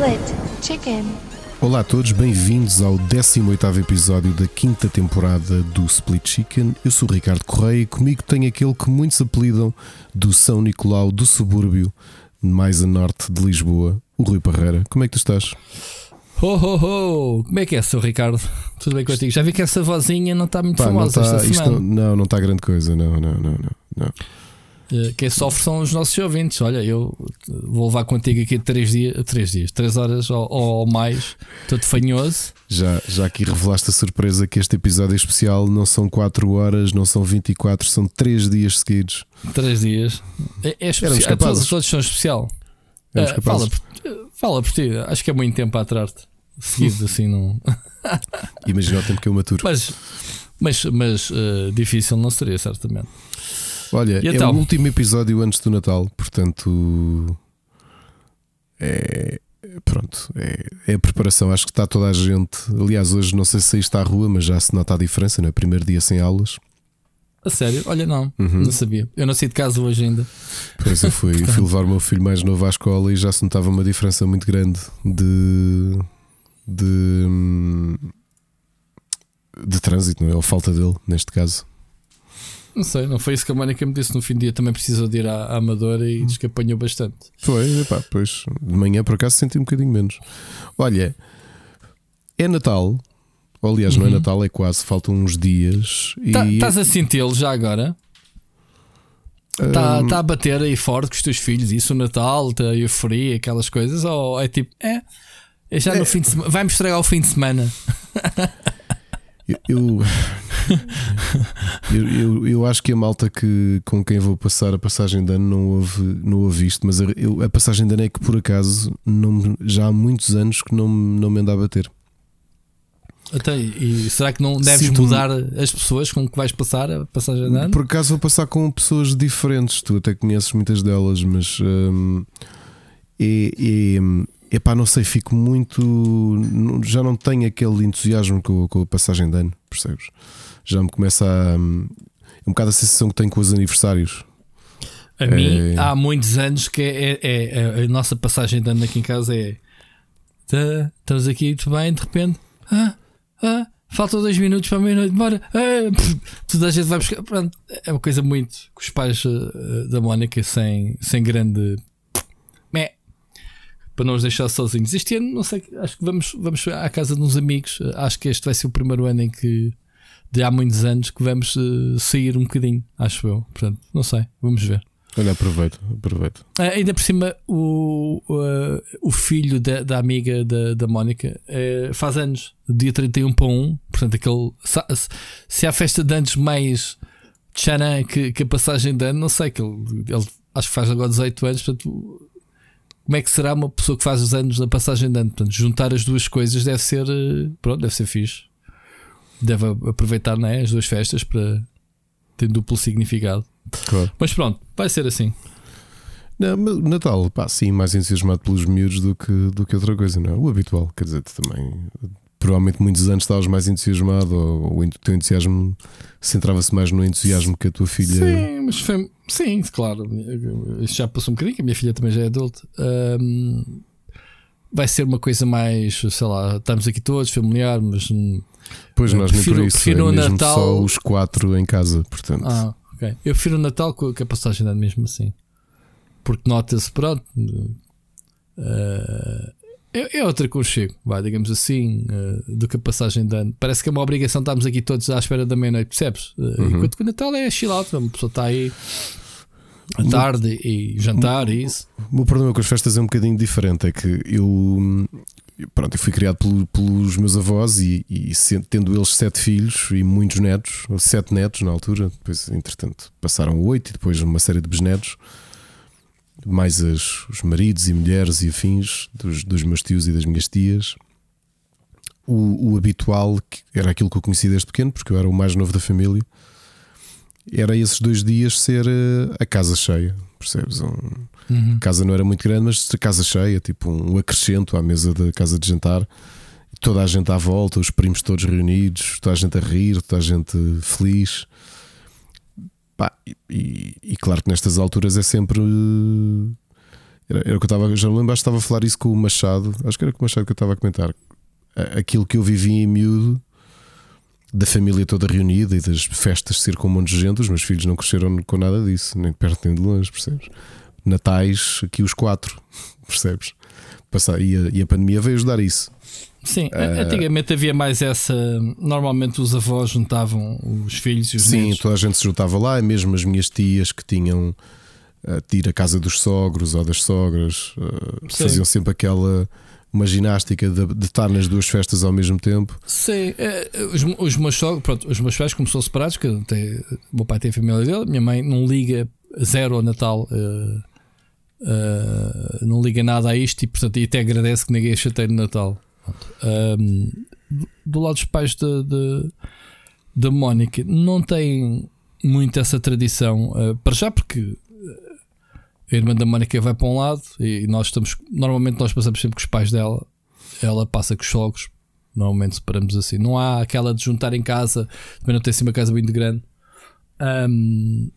Split Chicken. Olá a todos, bem-vindos ao 18º episódio da quinta temporada do Split Chicken. Eu sou o Ricardo Correia e comigo tem aquele que muitos apelidam do São Nicolau do subúrbio mais a norte de Lisboa, o Rui Parreira. Como é que tu estás? Ho, ho, ho! Como é que é, Sr. Ricardo? Tudo bem contigo? Já vi que essa vozinha não está muito Pá, não famosa está, esta semana. não, não, não está grande coisa, não, não, não, não. Eh, Quem sofre são os nossos ouvintes. Olha, eu vou levar contigo aqui três dias, três dias, três horas ou, ou mais, todo fanhoso. Já, já aqui revelaste a surpresa que este episódio é especial não são 4 horas, não são 24, são 3 dias seguidos. Três dias. É, é especial. capazes. Todos, todos são especial. Éramos capazes. fala, por, fala por ti. Acho que é muito tempo a atrás-te. Seguido assim, não. Imagina o tempo que eu maturo. Mas, mas, mas eh, difícil não seria, certamente. Olha, E é então? o último episódio antes do Natal, portanto. É. Pronto, é, é a preparação. Acho que está toda a gente. Aliás, hoje não sei se saíste à rua, mas já se nota a diferença, não é? Primeiro dia sem aulas. A sério? Olha, não. Uhum. Não sabia. Eu não saí de casa hoje ainda. Pois eu fui, fui levar o meu filho mais novo à escola e já se notava uma diferença muito grande de. de. de trânsito, não é? Ou falta dele, neste caso. Não sei, não foi isso que a Mónica me disse. No fim do dia também precisou de ir à, à Amadora e diz que apanhou bastante. Foi, epá, pois de manhã por acaso senti um bocadinho menos. Olha, é Natal, ou, aliás, não é Uhum. Natal, é quase, faltam uns dias. E Tá- Estás a senti-lo já agora? Está hum, tá a bater aí forte com os teus filhos, isso, o Natal, a euforia, aquelas coisas? Ou é tipo, é, é já no fim de semana, vai-me estragar o fim de semana. eu, eu, eu, eu acho que a malta que, com quem vou passar a passagem de ano não ouve, não ouve isto, mas a, eu- a passagem de ano é que por acaso não, já há muitos anos que não, me- não me anda a bater. Até, e será que não deves Sinto-me- mudar as pessoas com que vais passar a passagem de ano? Por acaso vou passar com pessoas diferentes, tu até conheces muitas delas, mas hum, é, é, epá, não sei, fico muito. Já não tenho aquele entusiasmo com, com a passagem de ano, percebes? Já me começa a. hum, É um bocado a sensação que tenho com os aniversários. A mim, É. há muitos anos que é, é- é- a nossa passagem de ano aqui em casa é. Tá, estamos aqui, tudo bem, de repente. Ah, ah, faltam dois minutos para a meia-noite, bora. Ah, toda a gente vai buscar. Pronto, é uma coisa muito. Com os pais eh, da Mónica sem, sem grande. Para não os deixar sozinhos. Este ano, não sei, acho que vamos, vamos à casa de uns amigos. Acho que este vai ser o primeiro ano em que. De há muitos anos que vamos eh, sair um bocadinho, acho eu. Portanto, não sei, vamos ver. Olha, aproveito, aproveito. Ah, ainda por cima, o, ah, o filho da, da amiga da, da Mónica eh, faz anos, dia 31 para 1. Portanto, aquele, se há festa de anos mais tcharam que, que a passagem de ano, não sei. Que ele, ele acho que faz agora 18 anos. Portanto, como é que será uma pessoa que faz os anos na passagem de ano? Portanto, juntar as duas coisas deve ser, eh, pronto, deve ser fixe. Deve aproveitar né, as duas festas para ter duplo significado. Claro. Mas pronto, vai ser assim. Não, Natal, pá, sim, mais entusiasmado pelos miúdos do que, do que outra coisa, não é? O habitual, quer dizer, também. Provavelmente muitos anos estavas mais entusiasmado, ou o teu entusiasmo centrava-se mais no entusiasmo que a tua filha. Sim, mas foi, sim, claro. Isso já passou um bocadinho, que a minha filha também já é adulta. Ahm, vai ser uma coisa mais, sei lá, estamos aqui todos, familiar, mas. hum, Pois nós nem por prefiro- isso, prefiro é mesmo Natal- só os quatro em casa, portanto. Ah, ok. Eu prefiro o Natal com com a passagem de ano mesmo assim. Porque nota-se, pronto. ah, é, é outro aconchego, vai, digamos assim, ah, do que a passagem de ano. Parece que é uma obrigação estarmos aqui todos à espera da meia-noite, percebes? Ah, Enquanto que o Natal é chill out, uma pessoa está aí à tarde e jantar e isso. O meu problema com as festas é um bocadinho diferente. É que eu, pronto, eu fui criado pelo- pelos meus avós e, e tendo eles sete filhos e muitos netos, sete netos na altura, depois, entretanto, passaram oito e depois uma série de bisnetos, mais as- os maridos e mulheres e afins dos, dos meus tios e das minhas tias. O, o habitual, que era aquilo que eu conhecia desde pequeno, porque eu era o mais novo da família, era esses dois dias ser eh, a casa cheia, percebes? Um, Uhum. a casa não era muito grande, mas a casa cheia, tipo um acrescento à mesa da casa de jantar. Toda a gente à volta, os primos todos reunidos, toda a gente a rir, toda a gente feliz. Pá, e, e- claro que nestas alturas é sempre Era, era o que eu estava, já me lembro, acho que estava a falar isso com o Machado. Acho que era com o Machado que eu estava a comentar. Aquilo que eu vivi em miúdo, da família toda reunida e das festas ser com um monte de gente, os meus filhos não cresceram com nada disso, nem de perto nem de longe, percebes? Natais, aqui os quatro, percebes? Passar, e, a, e a pandemia veio ajudar isso. Sim, uh, antigamente havia mais essa. Normalmente os avós juntavam os filhos e os Sim, netos. toda a gente se juntava lá, mesmo as minhas tias que tinham uh, de ir à casa dos sogros ou das sogras, uh, faziam sempre aquela uma ginástica de, de, estar nas duas festas ao mesmo tempo. Sim, os, os, meus sogros, pronto, os meus pais, como são separados, que tem, o meu pai tem a família dele, minha mãe não liga zero ao Natal. Uh, não liga nada a isto e, portanto, e até agradece que ninguém chateie no Natal. Um, do lado dos pais da Mónica, não tem muito essa tradição, uh, para já, porque a irmã da Mónica vai para um lado e nós estamos. Normalmente nós passamos sempre com os pais dela, ela passa com os sogros. Normalmente separamos assim. Não há aquela de juntar em casa, também não tem assim uma casa muito grande. Um,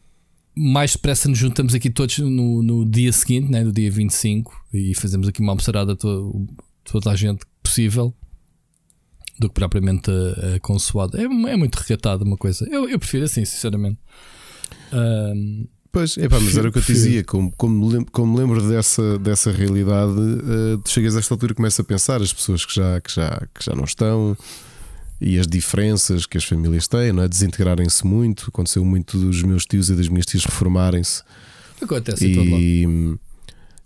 mais depressa nos juntamos aqui todos no, no dia seguinte, né, no dia 25, e fazemos aqui uma almoçarada toda, toda a gente possível do que propriamente a, a consoada. É, é muito recatada uma coisa. Eu, eu prefiro assim, sinceramente. Um, Pois, é pá, mas era o que eu te dizia, como, como, lembro, como lembro dessa, dessa realidade, uh, chegas a esta altura e começas a pensar as pessoas que já, que, já, que já não estão e as diferenças que as famílias têm, não é? desintegrarem-se muito. Aconteceu muito dos meus tios e das minhas tias reformarem-se. Acontece e, todo lado.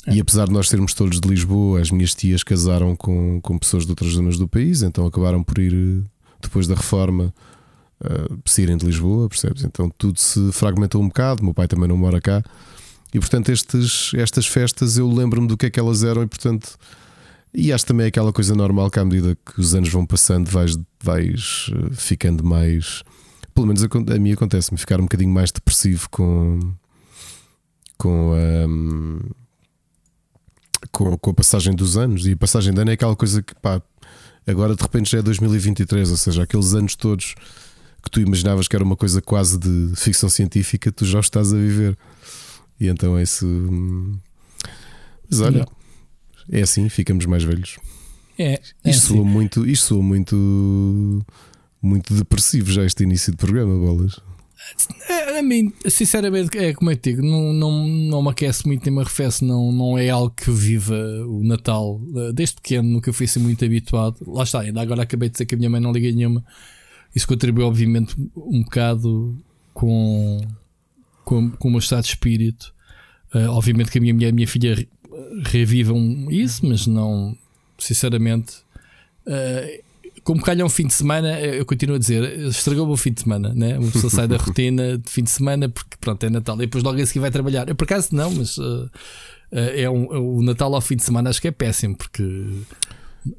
E apesar de nós sermos todos de Lisboa, as minhas tias casaram com, com pessoas de outras zonas do país, então acabaram por ir, eh, depois da reforma, uh, saírem de Lisboa, percebes? Então tudo se fragmentou um bocado. Meu pai também não mora cá. E portanto, estes, estas festas eu lembro-me do que é que elas eram, e portanto, e acho também aquela coisa normal que à medida que os anos vão passando, vais, vais eh, ficando mais. Pelo menos a, a mim acontece-me ficar um bocadinho mais depressivo com. com a. Um, com, com a passagem dos anos. E a passagem de ano é aquela coisa que pá, agora de repente já é 2023, ou seja, aqueles anos todos que tu imaginavas que era uma coisa quase de ficção científica, tu já estás a viver. E então é isso. Hum, mas olha, é assim, ficamos mais velhos. É, é isto, assim. soa muito, isto soa muito, muito depressivo já este início de programa, bolas. É, a mim, sinceramente, é como eu digo, não, não, não me aquece muito nem me arrefece, não, não é algo que viva o Natal. Desde pequeno nunca fui assim muito habituado. Lá está, ainda agora acabei de dizer que a minha mãe não liga nenhuma. Isso contribui, obviamente, um bocado com, com, com o meu estado de espírito. Uh, obviamente que a minha mulher e a minha filha revivam isso, mas não, sinceramente. Uh, como calha um fim de semana, eu continuo a dizer, estragou o fim de semana, né? Uma pessoa sai da rotina de fim de semana porque pronto, é Natal e depois logo a seguir vai trabalhar. Eu por acaso não, mas uh, é um, o Natal ao fim de semana acho que é péssimo porque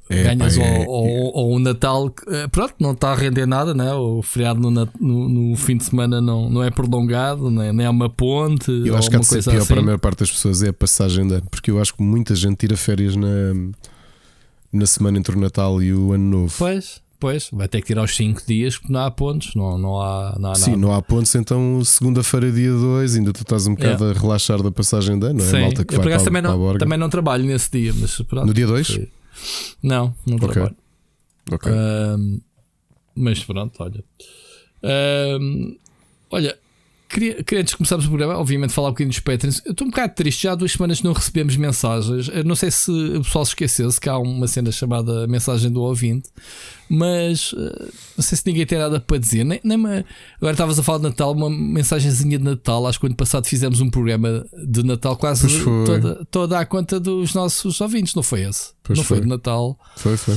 é, ganhas pá, é, ou, é, ou, o Natal, pronto, não está a render nada, né? o feriado no, no, no, fim de semana não, não é prolongado, nem, nem é uma ponte. Eu acho que há de ser pior assim. para a maior parte das pessoas é a passagem de ano, porque eu acho que muita gente tira férias na na semana entre o Natal e o Ano Novo. Pois, pois, vai ter que ir aos 5 dias porque não há pontos, não, não, há, não há Sim, nada. não há pontos, então segunda-feira, dia 2, ainda tu estás um bocado é. a relaxar da passagem de ano, não é? Sim. Malta que Eu vai para, também, não, também não trabalho nesse dia, mas pronto, No dia 2? Não, não okay. trabalho. Ok. mas pronto, olha. olha, Queria, queria antes de começarmos o programa, obviamente, falar um bocadinho dos Patreons. Eu estou um bocado triste, já há duas semanas não recebemos mensagens. Eu não sei se o pessoal se esqueceu, se há uma cena chamada mensagem do ouvinte, mas uh, não sei se ninguém tem nada para dizer. Nem, nem uma... Agora estavas a falar de Natal, uma mensagenzinha de Natal. Acho que ano passado fizemos um programa de Natal quase toda, toda à conta dos nossos ouvintes, não foi esse? Pois não foi. foi de Natal. Foi, foi.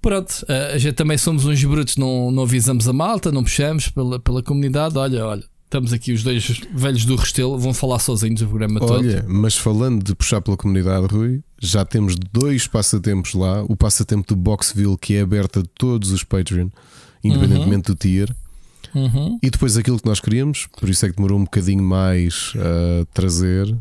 Pronto, eh, a gente também somos uns brutos, não, não avisamos a malta, não puxamos pela, pela comunidade. Olha, olha, Estamos aqui os dois velhos do Restelo, vão falar sozinhos o programa Olha, todo. Olha, mas falando de puxar pela comunidade, Rui, já temos dois passatempos lá. O passatempo do Boxville, que é aberto a todos os Patreon, independentemente uhum. do tier. Uhum. E depois aquilo que nós queríamos, por isso é que demorou um bocadinho mais a trazer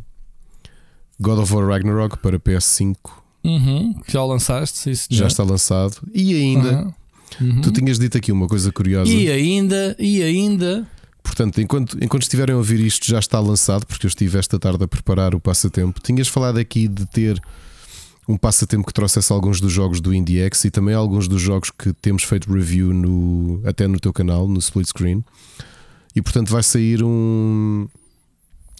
God of War Ragnarok para PS5. Uhum. Já lançaste, isso já está lançado. E ainda, uhum. tu tinhas dito aqui uma coisa curiosa. E ainda, e ainda portanto, enquanto, enquanto estiverem a ouvir isto, já está lançado, porque eu estive esta tarde a preparar o passatempo. Tinhas falado aqui de ter um passatempo que trouxesse alguns dos jogos do IndieX e também alguns dos jogos que temos feito review no, até no teu canal, no Split Screen. E portanto vai sair um.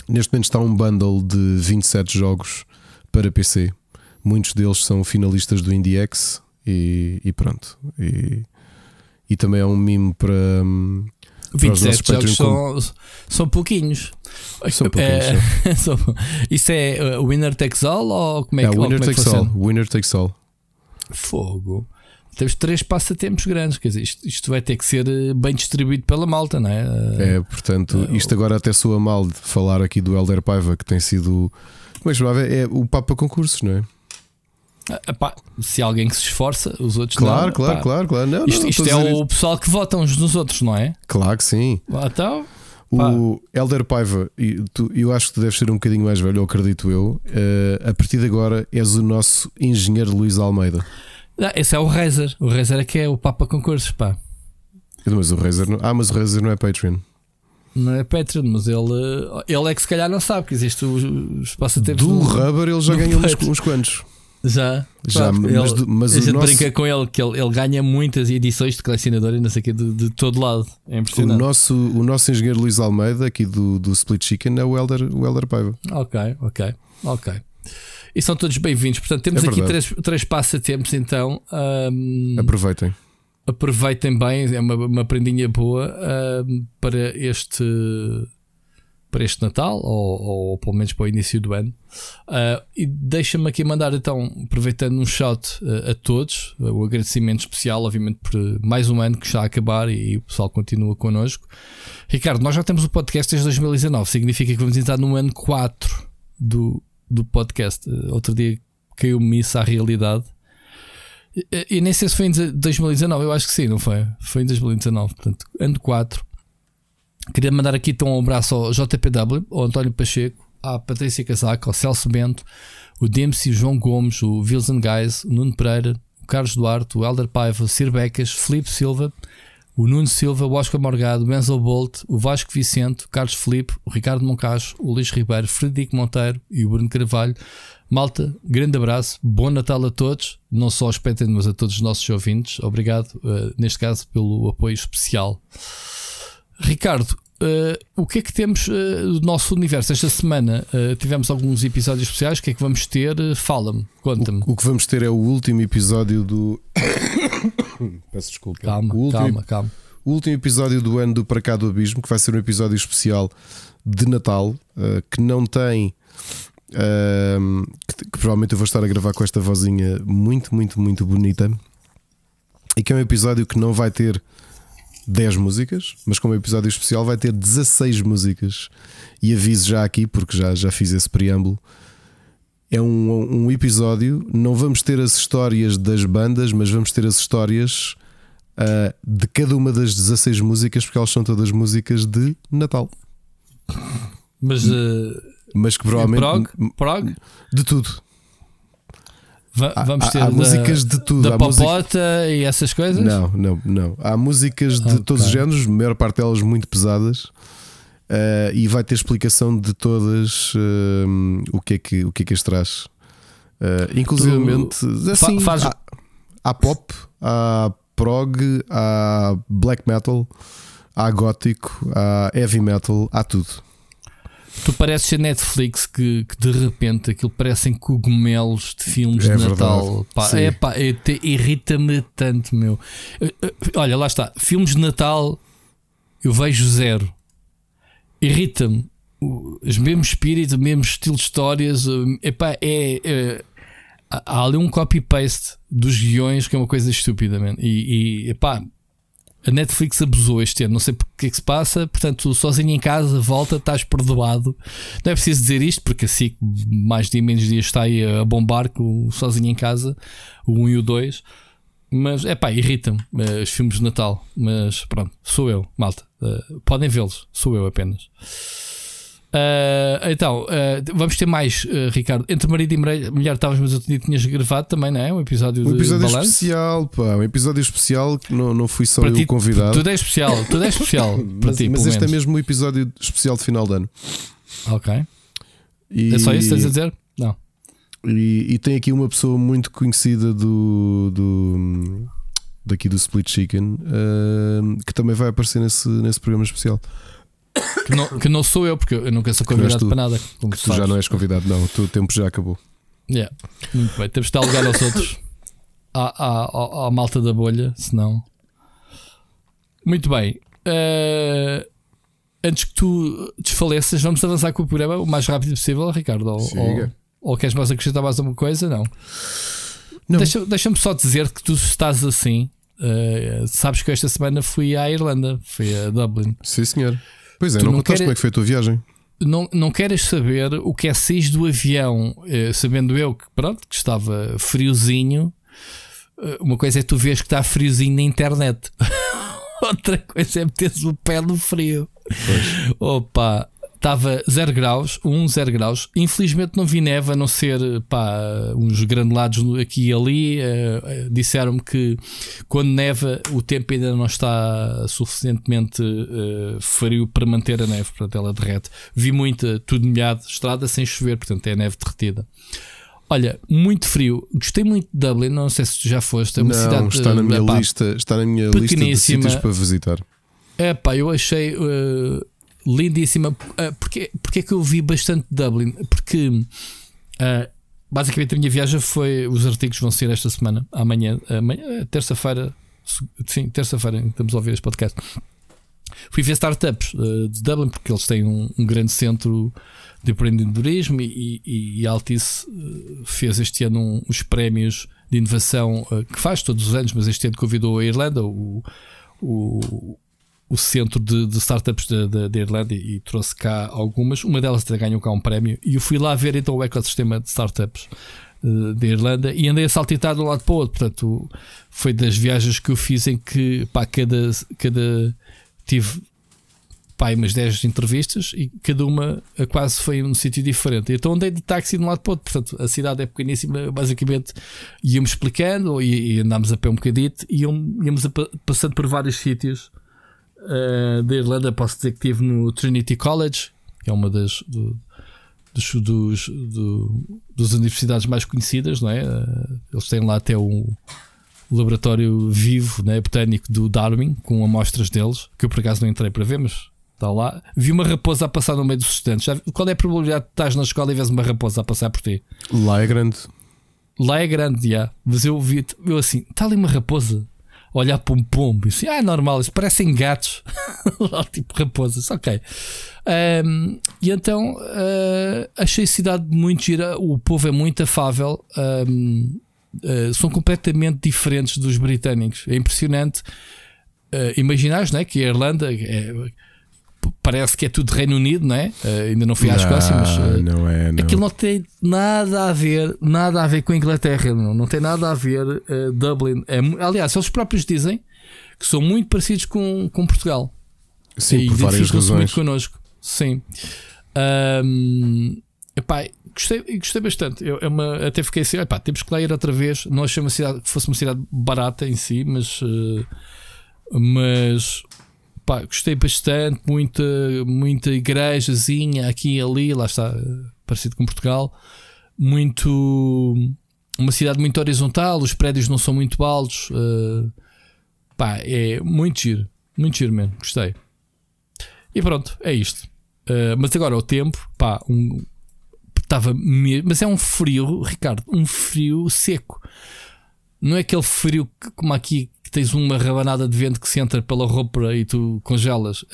Neste momento está um bundle de 27 jogos para PC. Muitos deles são finalistas do IndieX e, e pronto. E, e também é um mime para. Hum, para os nossos 27 jogos são, são pouquinhos. São pouquinhos, É, são- isso é uh, winner takes all ou como é É, que, winner é takes all. Winner takes all. Fogo. Temos três passatempos grandes, quer dizer, isto, isto vai ter que ser eh, bem distribuído pela malta, não é? É, portanto, isto agora até soa mal de falar aqui do Elder Paiva, que tem sido. Como é que se chamava? É o Papa Concursos, não é? Ah, epá, se há alguém que se esforça, os outros Claro, não. claro, claro, claro. Não, Isto, não, isto é o pessoal que vota uns nos outros, não é? Claro que sim. Então, Pá. O Elder Paiva, eu acho que tu deves ser um bocadinho mais velho, ou acredito eu. eh, a partir de agora és o nosso engenheiro Luís Almeida. ah, esse é o Razer. O Razer é que é o Papa Concursos, pá. Mas o Razer não, ah, mas o Razer não é Patreon. Não é Patreon, mas ele, ele é que se calhar não sabe que existe os, os passatempos Do do- Rubber ele já ganhou uns, uns quantos. Já, Já, Pá, mas ele- mas a o gente nosso- brinca com ele que ele, ele ganha muitas edições de colecionador e não sei o quê de, de todo lado. É O impressionante. nosso, o nosso engenheiro Luís Almeida, aqui do, do Split Chicken, é o Elder, o Elder Paiva. Ok, ok, ok. E são todos bem-vindos. Portanto, temos É aqui três, três passatempos, então. ahm, Aproveitem. aproveitem bem, é uma, uma prendinha boa para este para este Natal ou, ou pelo menos para o início do ano. Ah, e deixa-me aqui mandar então, aproveitando um shout ah, a todos, o agradecimento especial, obviamente, por mais um ano que está a acabar e o pessoal continua connosco. Ricardo, nós já temos o podcast desde 2019, significa que vamos entrar no ano 4 do, do podcast. Ah, outro dia caiu-me isso à realidade. E- E nem sei se foi em 2019, eu acho que sim, não foi? Foi em 2019, portanto, ano 4. Queria mandar aqui então um abraço ao JPW, ao António Pacheco, à Patrícia Casaco, ao Celso Bento, o o João Gomes, o Wilson Guys, o Nuno Pereira, o Carlos Duarte, o Helder Paiva, o Sir Becas, Filipe Silva, o Nuno Silva, o Oscar Morgado, o Benzo Bolt, o Vasco Vicente, o Carlos Felipe, o Ricardo Moncacho, o Luís Ribeiro, Frederico Monteiro e o Bruno Carvalho. Malta, grande abraço, bom Natal a todos, não só aos Patreon, mas a todos os nossos ouvintes. Obrigado, eh, neste caso, pelo apoio especial. Ricardo, eh, o que é que temos eh, do nosso universo esta semana? Eh, tivemos alguns episódios especiais, o que é que vamos ter? Fala-me, conta-me. O que vamos ter é o último episódio do. Peço desculpa. Calma, o último, calma, calma. o último episódio do ano do Para Cá do Abismo, que vai ser um episódio especial de Natal, que não tem. ehm, que, que provavelmente eu vou estar a gravar com esta vozinha muito, muito, muito bonita. E que é um episódio que não vai ter 10 músicas, mas como episódio especial vai ter 16 músicas. E aviso já aqui, porque já, já fiz esse preâmbulo. É um, um episódio, não vamos ter as histórias das bandas, mas vamos ter as histórias ah, de cada uma das 16 músicas, porque elas são todas músicas de Natal. Mas eh, Mas que provavelmente. prog, prog, De tudo. Va- Há, vamos há- ter há da, músicas de tudo. da há popota e essas coisas? Não, não, não. Há músicas de Ok. todos os géneros, a maior parte delas muito pesadas. ah, e vai ter explicação de todas ah, o, que é que, o que é que as traz. Ah, inclusivamente, assim, faz- há, há pop, há prog, há black metal, há gótico, há heavy metal, há tudo. Tu pareces a Netflix que, que de repente aquilo parecem cogumelos de filmes É de Natal. Pá, é pá, é irrita-me tanto, meu. Eh, eh, Olha, lá está. Filmes de Natal eu vejo zero. Irrita-me. Os mesmos espíritos, o mesmo estilo de histórias. Epá, é, é- há há ali um copy-paste dos guiões que é uma coisa estúpida, man. E, e epá, a Netflix abusou este ano, não sei porque é que se passa. Portanto, sozinho em casa, volta, estás perdoado. Não é preciso dizer isto, porque assim, mais dia menos dias está aí a bombar com o sozinho em casa, o 1 e o 2. Mas é pá, irritam-me eh, os filmes de Natal. Mas pronto, sou eu, malta. Eh, podem vê-los, sou eu apenas. Uh, então, uh, vamos ter mais, uh, Ricardo. Entre marido e mulher estavas, mas eu tinha tinhas gravado também, não é? Um episódio, um episódio de especial, pá. Um episódio especial que não, não fui só para eu ti, convidado. Tudo é especial, tudo é especial para mas, ti. Mas este menos. é mesmo um episódio especial de final de ano. Ok. E... É só isso que tens a dizer? Não. E, e, tem aqui uma pessoa muito conhecida do, do daqui do Split Chicken que também vai aparecer nesse, nesse programa especial. Que não, que não sou eu, porque eu nunca sou convidado tu, para nada. Como tu, já não és convidado, não. O teu tempo já acabou. Yeah. Muito bem, temos de dar lugar aos outros. À, à, à, à, malta da bolha, senão. Muito bem. Uh, antes que tu desfaleças, vamos avançar com o programa o mais rápido possível, Ricardo. Ou, ou, ou, queres mais acrescentar mais alguma coisa? Não. não. Deixa-me deixa só dizer que tu estás assim. Uh, sabes que esta semana fui à Irlanda, fui a Dublin. Sim, senhor. Pois é, tu não, não contaste como é que foi a tua viagem. Não, não queres saber o que é sair do avião, eh, sabendo eu que, pronto, que estava friozinho. Eh, uma coisa é tu vês que está friozinho na internet. Outra coisa é meteres o pé no frio. Pois. Opa, estava 0 graus, 1, um, 0 graus. Infelizmente não vi neve, a não ser pá, uns granulados aqui e ali. Uh, Disseram-me que quando neva o tempo ainda não está suficientemente uh, frio para manter a neve, portanto ela derrete. Vi muita, tudo molhado, estrada sem chover, portanto é neve derretida. Olha, muito frio. Gostei muito de Dublin. Não sei se tu já foste. É uma não, cidade está na minha pá, lista. Está na minha lista de sítios para visitar. É pá, eu achei. Uh, lindíssima. Ah, porque, porque é que eu vi bastante Dublin? Porque uh, basicamente a minha viagem foi. Os artigos vão ser esta semana, amanhã, amanhã terça-feira. Sim, terça-feira estamos a ouvir este podcast. Fui ver startups uh, de Dublin porque eles têm um, um grande centro de empreendedorismo e, e, e Altice fez este ano um, os prémios de inovação uh, que faz todos os anos, mas este ano convidou a Irlanda, o, o, o centro de, de startups da Irlanda e, trouxe cá algumas. Uma delas até ganhou cá um prémio. E eu fui lá ver então o ecossistema de startups uh, da Irlanda e andei a saltitar de um lado para o outro. Portanto, foi das viagens que eu fiz em que pá, cada, cada tive pá, umas 10 entrevistas e cada uma quase foi num sítio diferente. Então andei de táxi de um lado para o outro. Portanto, a cidade é pequeníssima, basicamente íamos explicando e, e andámos a pé um bocadito e íamos passando por vários sítios uh, da Irlanda, posso dizer que estive no Trinity College, que é uma das do, dos, dos, do, das universidades mais conhecidas, não é? Uh, eles têm lá até um laboratório vivo, né, botânico do Darwin, com amostras deles, que eu por acaso não entrei para ver, mas está lá. Vi uma raposa a passar no meio dos estudantes. Qual é a probabilidade de estás na escola e vês uma raposa a passar por ti? Lá é grande. Lá é grande, já. Mas eu vi, eu assim, está ali uma raposa olhar para um pombo e assim, ah, é normal, isso parecem gatos, tipo raposas, ok. Um, e então uh, achei a cidade muito gira, o povo é muito afável, um, uh, são completamente diferentes dos britânicos, é impressionante. Uh, imaginares né, que a Irlanda é, parece que é tudo Reino Unido, não é? Uh, ainda não fui à Escócia, mas uh, não é, não. aquilo não tem nada a ver, nada a ver com a Inglaterra, não, não tem nada a ver. Uh, Dublin, é, aliás, eles próprios dizem que são muito parecidos com, com Portugal. Sim, e por várias razões. muito connosco. Sim. Um, epá, gostei, gostei bastante. Eu, é uma, até fiquei assim: epá, temos que lá ir outra vez. Não achei uma cidade que fosse uma cidade barata em si, mas. mas pá, gostei bastante, muita, muita igrejazinha aqui e ali, lá está, parecido com Portugal, muito uma cidade muito horizontal, os prédios não são muito altos, uh, pá, é muito giro, muito giro mesmo, gostei. E pronto, é isto. Uh, mas agora o tempo, pá, um, estava mas é um frio, Ricardo, um frio seco. Não é aquele frio que, como aqui tens uma rabanada de vento que se entra pela roupa e tu congelas.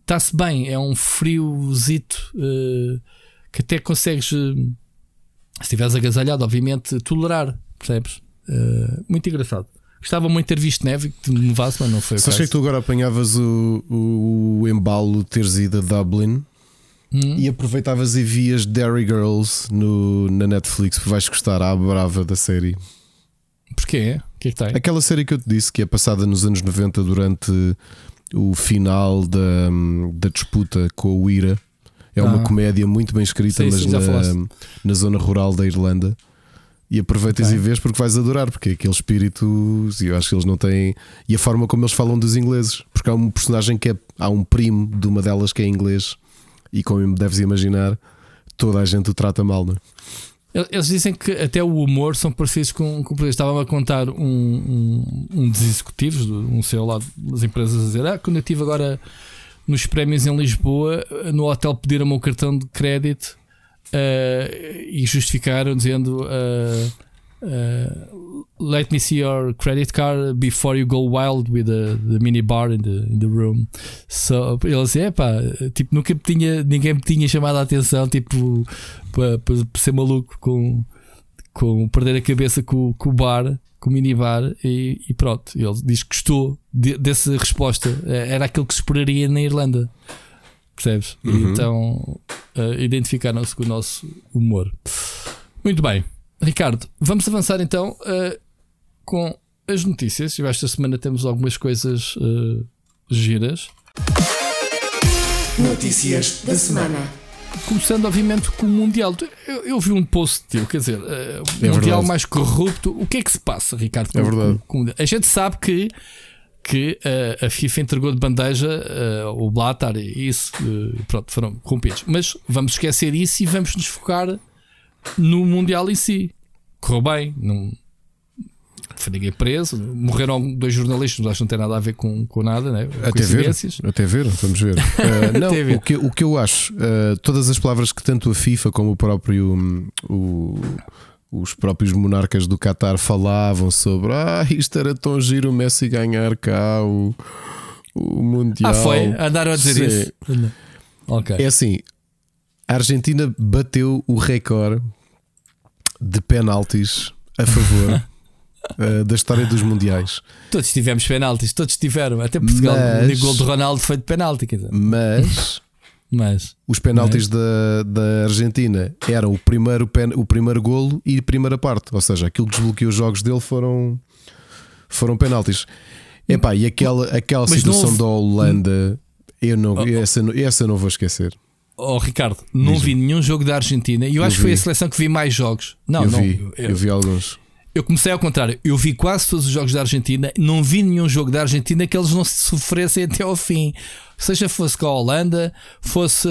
Está-se é, bem, é um friozito uh, que até consegues, uh, se estiveres agasalhado, obviamente, tolerar. Percebes? Uh, muito engraçado. Gostava muito de ter visto neve que nevasse, mas não foi. Só achei que tu agora apanhavas o, o, embalo de teres ido a Dublin hum. e aproveitavas e vias Dairy Girls no, na Netflix, vais gostar à brava da série. Porquê? Que é que tem? Aquela série que eu te disse que é passada nos anos 90 durante o final da, da disputa com o IRA. É uma Ah. comédia muito bem escrita, Sim, mas sim, na, na zona rural da Irlanda. E aproveitas Ok. e vês porque vais adorar, porque é aquele espírito, eu acho que eles não têm. E a forma como eles falam dos ingleses, porque há um personagem que é. Há um primo de uma delas que é inglês, e como deves imaginar, toda a gente o trata mal, não é? El- Eles dizem que até o humor são parecidos com, o Estava-me a contar um, um, um dos executivos, um CEO lá das empresas, a dizer: Ah, quando eu estive agora nos prémios em Lisboa, no hotel pediram-me o cartão de crédito eh, e justificaram dizendo. eh, eh, let me see your credit card before you go wild with the, the mini bar in the, in the room. So, ele disse: é pá, tipo, nunca me tinha, ninguém me tinha chamado a atenção, tipo, para, ser maluco com, com perder a cabeça com, com o bar, com o minibar e, e pronto. Ele diz que gostou de- dessa resposta. Eh, Era aquilo que se esperaria na Irlanda. Percebes? Uhum. então eh, identificaram-se com o nosso humor. Muito bem, Ricardo, vamos avançar então eh, com as notícias. Eu esta semana temos algumas coisas eh, giras. Notícias da semana. Começando, obviamente, com o Mundial. Eu, eu vi um post teu, quer dizer, o É Mundial verdade. mais corrupto. O que é que se passa, Ricardo? com- É verdade. com- com- a gente sabe que, que eh, a FIFA entregou de bandeja o Blatter e isso, pronto, foram corrompidos. Mas vamos esquecer isso e vamos nos focar no Mundial em si. Correu bem, não foi ninguém preso, morreram dois jornalistas, mas acho que não tem nada a ver com, com nada, né? Até ver, até ver, vamos ver. Uh, não, ver. O, que, o que eu acho, uh, todas as palavras que tanto a FIFA como o próprio hum, o- os próprios monarcas do Qatar falavam sobre ah, isto era tão giro o Messi ganhar cá o, o Mundial. Ah, foi? Andaram a dizer Sim. isso. Ok. É assim, a Argentina bateu o recorde de penaltis a favor uh, da história dos mundiais. Todos tivemos penaltis, todos tiveram. Até Portugal, Mas- o gol de Ronaldo foi de penalti. Mas Mas Os penaltis da, da Argentina eram o primeiro, pen, o primeiro golo e a primeira parte, ou seja, aquilo que desbloqueou os jogos dele foram, foram penaltis. Epá, e aquela, aquela Mas situação houve- da Holanda, eu não, Oh, oh. essa, essa eu não vou esquecer. Oh, Ricardo, não Diz-me. vi nenhum jogo da Argentina e eu, Eu acho que foi a seleção que vi mais jogos. Não, eu, não. vi, eu, eu vi alguns. eu comecei ao contrário. Eu vi quase todos os jogos da Argentina. Não vi nenhum jogo da Argentina que eles não se sofressem até ao fim. Seja fosse com a Holanda, fosse.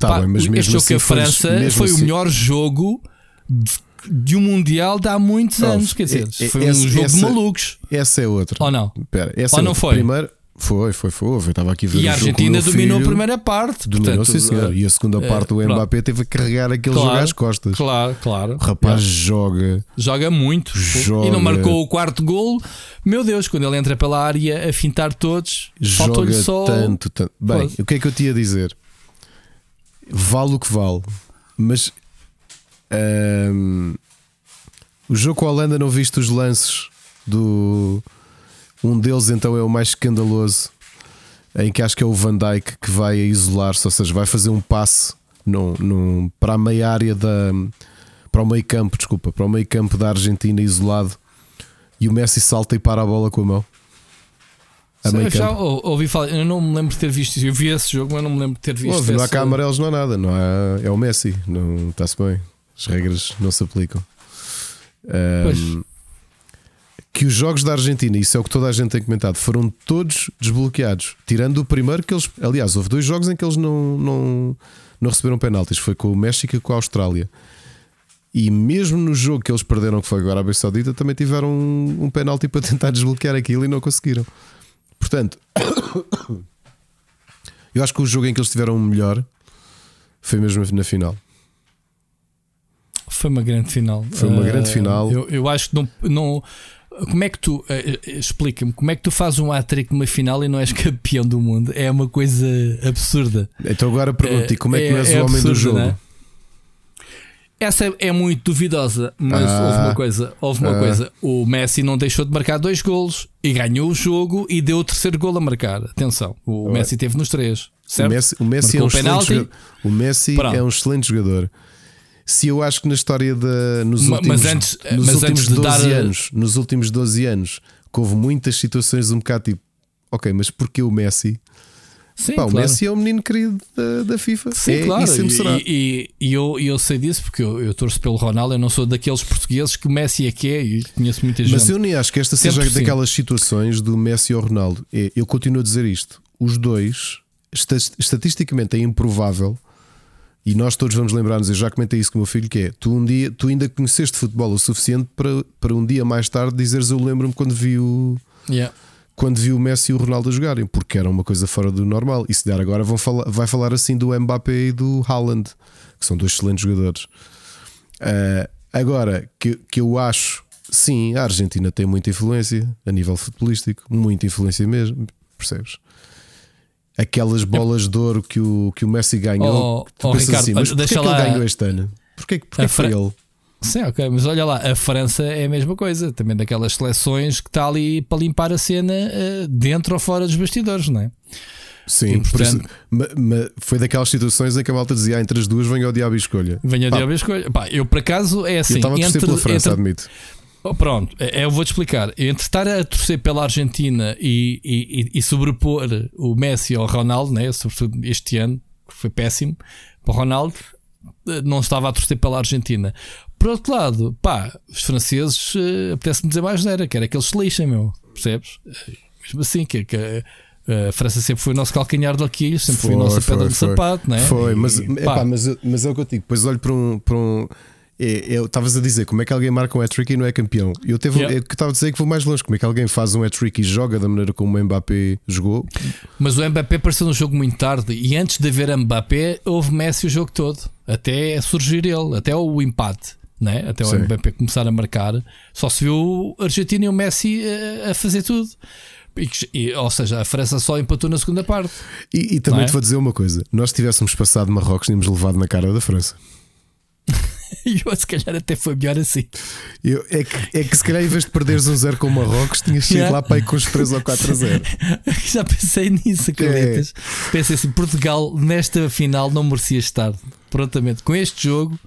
Tá pá, bem, mas este mesmo jogo assim a França foi o assim- melhor jogo de, de um Mundial de há muitos anos. Quer dizer, é- é- foi um esse- jogo de essa- malucos. Essa é outra. Ou não? Espera, essa Ou é não outra. foi? Primeiro, foi, foi, foi. Eu estava aqui a ver E a Argentina dominou a primeira parte. Dominou, portanto, sim, senhor. E a segunda eh, parte, o. Mbappé teve a carregar aquele Claro, jogo às costas. Claro, claro. O rapaz joga. Joga muito. Joga. E não marcou o quarto gol. Meu Deus, quando ele entra pela área a fintar todos, faltou-lhe joga só. tanto, tanto. Bem, o que é que eu te ia dizer? Vale o que vale, mas ahm, o jogo com a Holanda não viste os lances do um deles então é o mais escandaloso em que acho que é o Van Dijk que vai a isolar-se, ou seja, vai fazer um passe num, num- para a meia área da para o meio campo, desculpa, para o meio campo da Argentina isolado e o Messi salta e para a bola com a mão. A já ou- ouvi falar, eu não me lembro de ter visto isso. Eu vi esse jogo, mas não me lembro de ter visto Ouve, não há cá amarelos, não há nada. Não há, é o Messi, não está-se bem. As regras não se aplicam. Ahm, que os jogos da Argentina, isso é o que toda a gente tem comentado, foram todos desbloqueados. Tirando o primeiro que eles. Aliás, houve dois jogos em que eles não, não, não receberam penaltis. Foi com o México e com a Austrália. E mesmo no jogo que eles perderam, que foi agora a Arábia Saudita, também tiveram um, um penalti para tentar desbloquear aquilo e não conseguiram. Portanto, eu acho que o jogo em que eles tiveram o melhor foi mesmo na final. Foi uma grande final. Foi uma Ah, grande final. Eu, eu acho que não. não como é que tu. eh, eh, Explica-me, como é que tu fazes um hat-trick numa final e não és campeão do mundo? É uma coisa absurda. Então agora pergunto-te: É- como é que é- não és é o homem do absurdo, jogo? é? Essa é- é muito duvidosa, mas Ah. houve uma coisa, houve uma Ah. coisa. O Messi não deixou de marcar dois golos e ganhou o jogo e deu o terceiro golo a marcar. Atenção, o Ué. Messi teve nos três, O certo? Messi, o Messi é um o excelente jogador. O Messi Pronto. é um excelente jogador. Se eu acho que na história da nos últimos, mas antes- nos mas últimos antes de 12 dar- anos, nos últimos 12 anos, que houve muitas situações um bocado tipo, ok, mas porquê o Messi? Sim, Pá, claro. O Messi é o menino querido da, da FIFA. Sim, é, claro. E, e, e eu, eu sei disso porque eu, eu torço pelo Ronaldo. Eu não sou daqueles portugueses que o Messi é que é e conheço muita gente. Mas eu nem acho que esta seja sempre daquelas sim. situações do Messi ou Ronaldo. É, eu continuo a dizer isto. Os dois, estatisticamente, é improvável. E nós todos vamos lembrar-nos, eu já comentei isso com o meu filho, que é tu um dia, tu ainda conheceste futebol o suficiente para, para um dia mais tarde dizeres eu lembro-me quando vi o. Yeah quando viu o Messi e o Ronaldo jogarem, porque era uma coisa fora do normal. E se der agora, vão falar, vai falar assim do Mbappé e do Haaland, que são dois excelentes jogadores. Uh, agora, que, que eu acho, sim, a Argentina tem muita influência a nível futebolístico, muita influência mesmo, percebes? Aquelas bolas de ouro que o, que o Messi ganhou, oh, oh, Ricardo, assim, mas deixa que lá... ele ganhou este ano? Porquê, porquê foi ele? Sim, ok, mas olha lá, a França é a mesma coisa, também daquelas seleções que está ali para limpar a cena uh, dentro ou fora dos bastidores, não é? Sim, e, portanto, isso, ma, ma, foi daquelas situações em que a malta dizia ah, entre as duas venha o diabo e escolha. Venha o diabo e escolha. Pá, eu por acaso é assim. Eu estava a torcer pela França, entre, admito. Oh, pronto, é, eu vou-te explicar. Entre estar a torcer pela Argentina e, e, e sobrepor o Messi ao Ronaldo, né, sobretudo este ano, que foi péssimo para o Ronaldo, eh, não estava a torcer pela Argentina. Por outro lado, pá, os franceses uh, apetece-me dizer mais nada, quer é que eles se lixem, meu, percebes? Uh, mesmo assim, que, que a França sempre foi o nosso calcanhar de Aquiles, sempre foi, foi a nossa foi, pedra de sapato, não é? Foi, mas, e, epá, mas, mas é o que eu digo, depois olho para um. Para um é, é, estavas a dizer como é que alguém marca um hat-trick e não é campeão. Eu teve, yeah. é estava a dizer que vou mais longe. Como é que alguém faz um hat-trick e joga da maneira como o Mbappé jogou? Mas o Mbappé apareceu no jogo muito tarde e antes de haver Mbappé, houve Messi o jogo todo, até surgir ele, até o empate né? até o Sim. Mbappé começar a marcar, só se viu a Argentina e o Messi a, a fazer tudo. E, ou seja, a França só empatou na segunda parte. E, e também é? te vou dizer uma coisa: nós tivéssemos passado Marrocos, tínhamos levado na cara da França. e eu, se calhar, até foi melhor assim. Eu, é, que, é que se calhar, em vez de perderes um zero com o Marrocos, tinhas yeah. lá para ir com os 3 ou 4 a 0. Já pensei nisso, acreditas? É. Pensei assim: Portugal, nesta final, não merecia estar. Prontamente, com este jogo,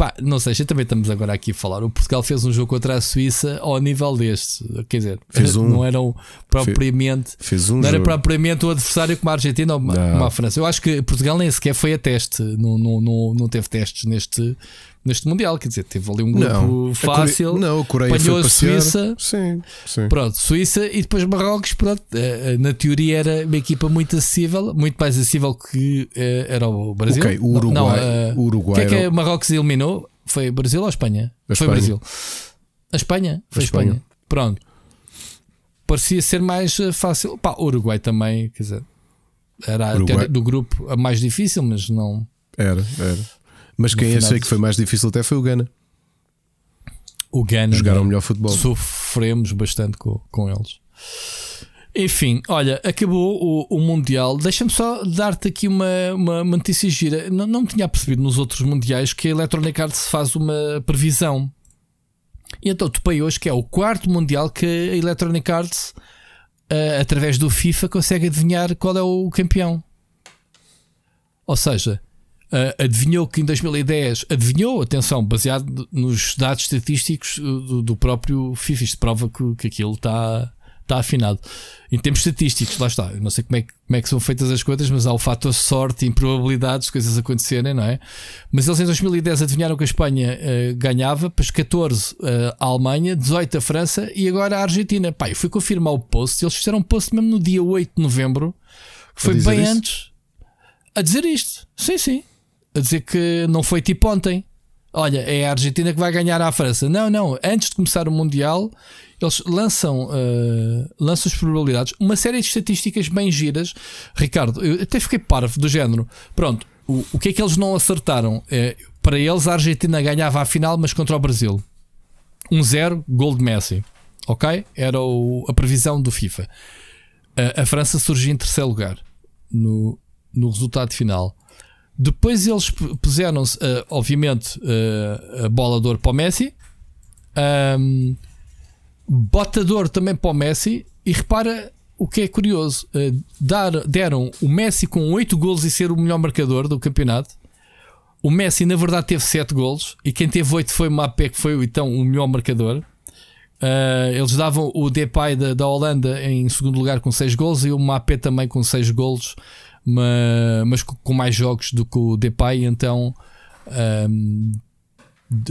Pá, não sei, já também estamos agora aqui a falar. O Portugal fez um jogo contra a Suíça ao nível deste. Quer dizer, fez um, não eram propriamente. Fez um não jogo. era propriamente o adversário como a Argentina ou como a França. Eu acho que Portugal nem sequer foi a teste. Não, não, não, não teve testes neste, neste Mundial. Quer dizer, teve ali um grupo não, fácil. A não, a Coreia apanhou a Suíça. Sim, sim. Pronto, Suíça e depois Marrocos. Pronto, eh, eh, na teoria era uma equipa muito acessível, muito mais acessível que eh, era o Brasil. Ok, o Uruguai. Não, uh, o Uruguai. O que é que Marrocos eliminou? Foi Brasil ou Espanha? A Foi Espanha. Brasil. A Espanha? Foi a Espanha. Espanha. Pronto. Parecia ser mais fácil. Pá, Uruguai também, quer dizer, era Uruguai. do grupo a mais difícil, mas não. Era, era. Mas quem achei que foi mais difícil até foi o Gana. O Gana. Jogaram melhor futebol. Sofremos bastante com, com eles. Enfim, olha, acabou o, o Mundial. Deixa-me só dar-te aqui uma, uma, uma notícia gira. Não, não tinha percebido nos outros Mundiais que a Electronic Arts faz uma previsão. E então topei hoje que é o quarto Mundial que a Electronic Arts, uh, através do FIFA, consegue adivinhar qual é o campeão. Ou seja, Uh, adivinhou que em 2010, adivinhou, atenção, baseado nos dados estatísticos do, do próprio FIFA. Isto prova que, que aquilo está tá afinado. Em termos estatísticos, lá está. Eu não sei como é, como é que são feitas as coisas, mas há o fator sorte e improbabilidades de coisas acontecerem, não é? Mas eles em 2010 adivinharam que a Espanha uh, ganhava, depois 14 uh, a Alemanha, 18 a França e agora a Argentina. Pá, eu fui confirmar o post, eles fizeram um post mesmo no dia 8 de novembro, que foi bem isso? antes, a dizer isto. Sim, sim a dizer que não foi tipo ontem. Olha, é a Argentina que vai ganhar à França. Não, não. Antes de começar o Mundial, eles lançam, uh, lançam as probabilidades. Uma série de estatísticas bem giras. Ricardo, eu até fiquei parvo do género. Pronto, o, o que é que eles não acertaram? É, para eles, a Argentina ganhava a final, mas contra o Brasil. 1-0, gol de Messi. Ok? Era o, a previsão do FIFA. Uh, a França surgiu em terceiro lugar no, no resultado final. Depois eles puseram-se, uh, obviamente, uh, a bola de ouro para o Messi, um, botador também para o Messi, e repara o que é curioso: uh, dar, deram o Messi com 8 golos e ser o melhor marcador do campeonato. O Messi, na verdade, teve 7 golos, e quem teve 8 foi o Mbappé, que foi então o melhor marcador. Uh, eles davam o Depay da, da Holanda em segundo lugar com 6 gols e o Mapé também com 6 gols, mas, mas, com mais jogos do que o Depay, então um,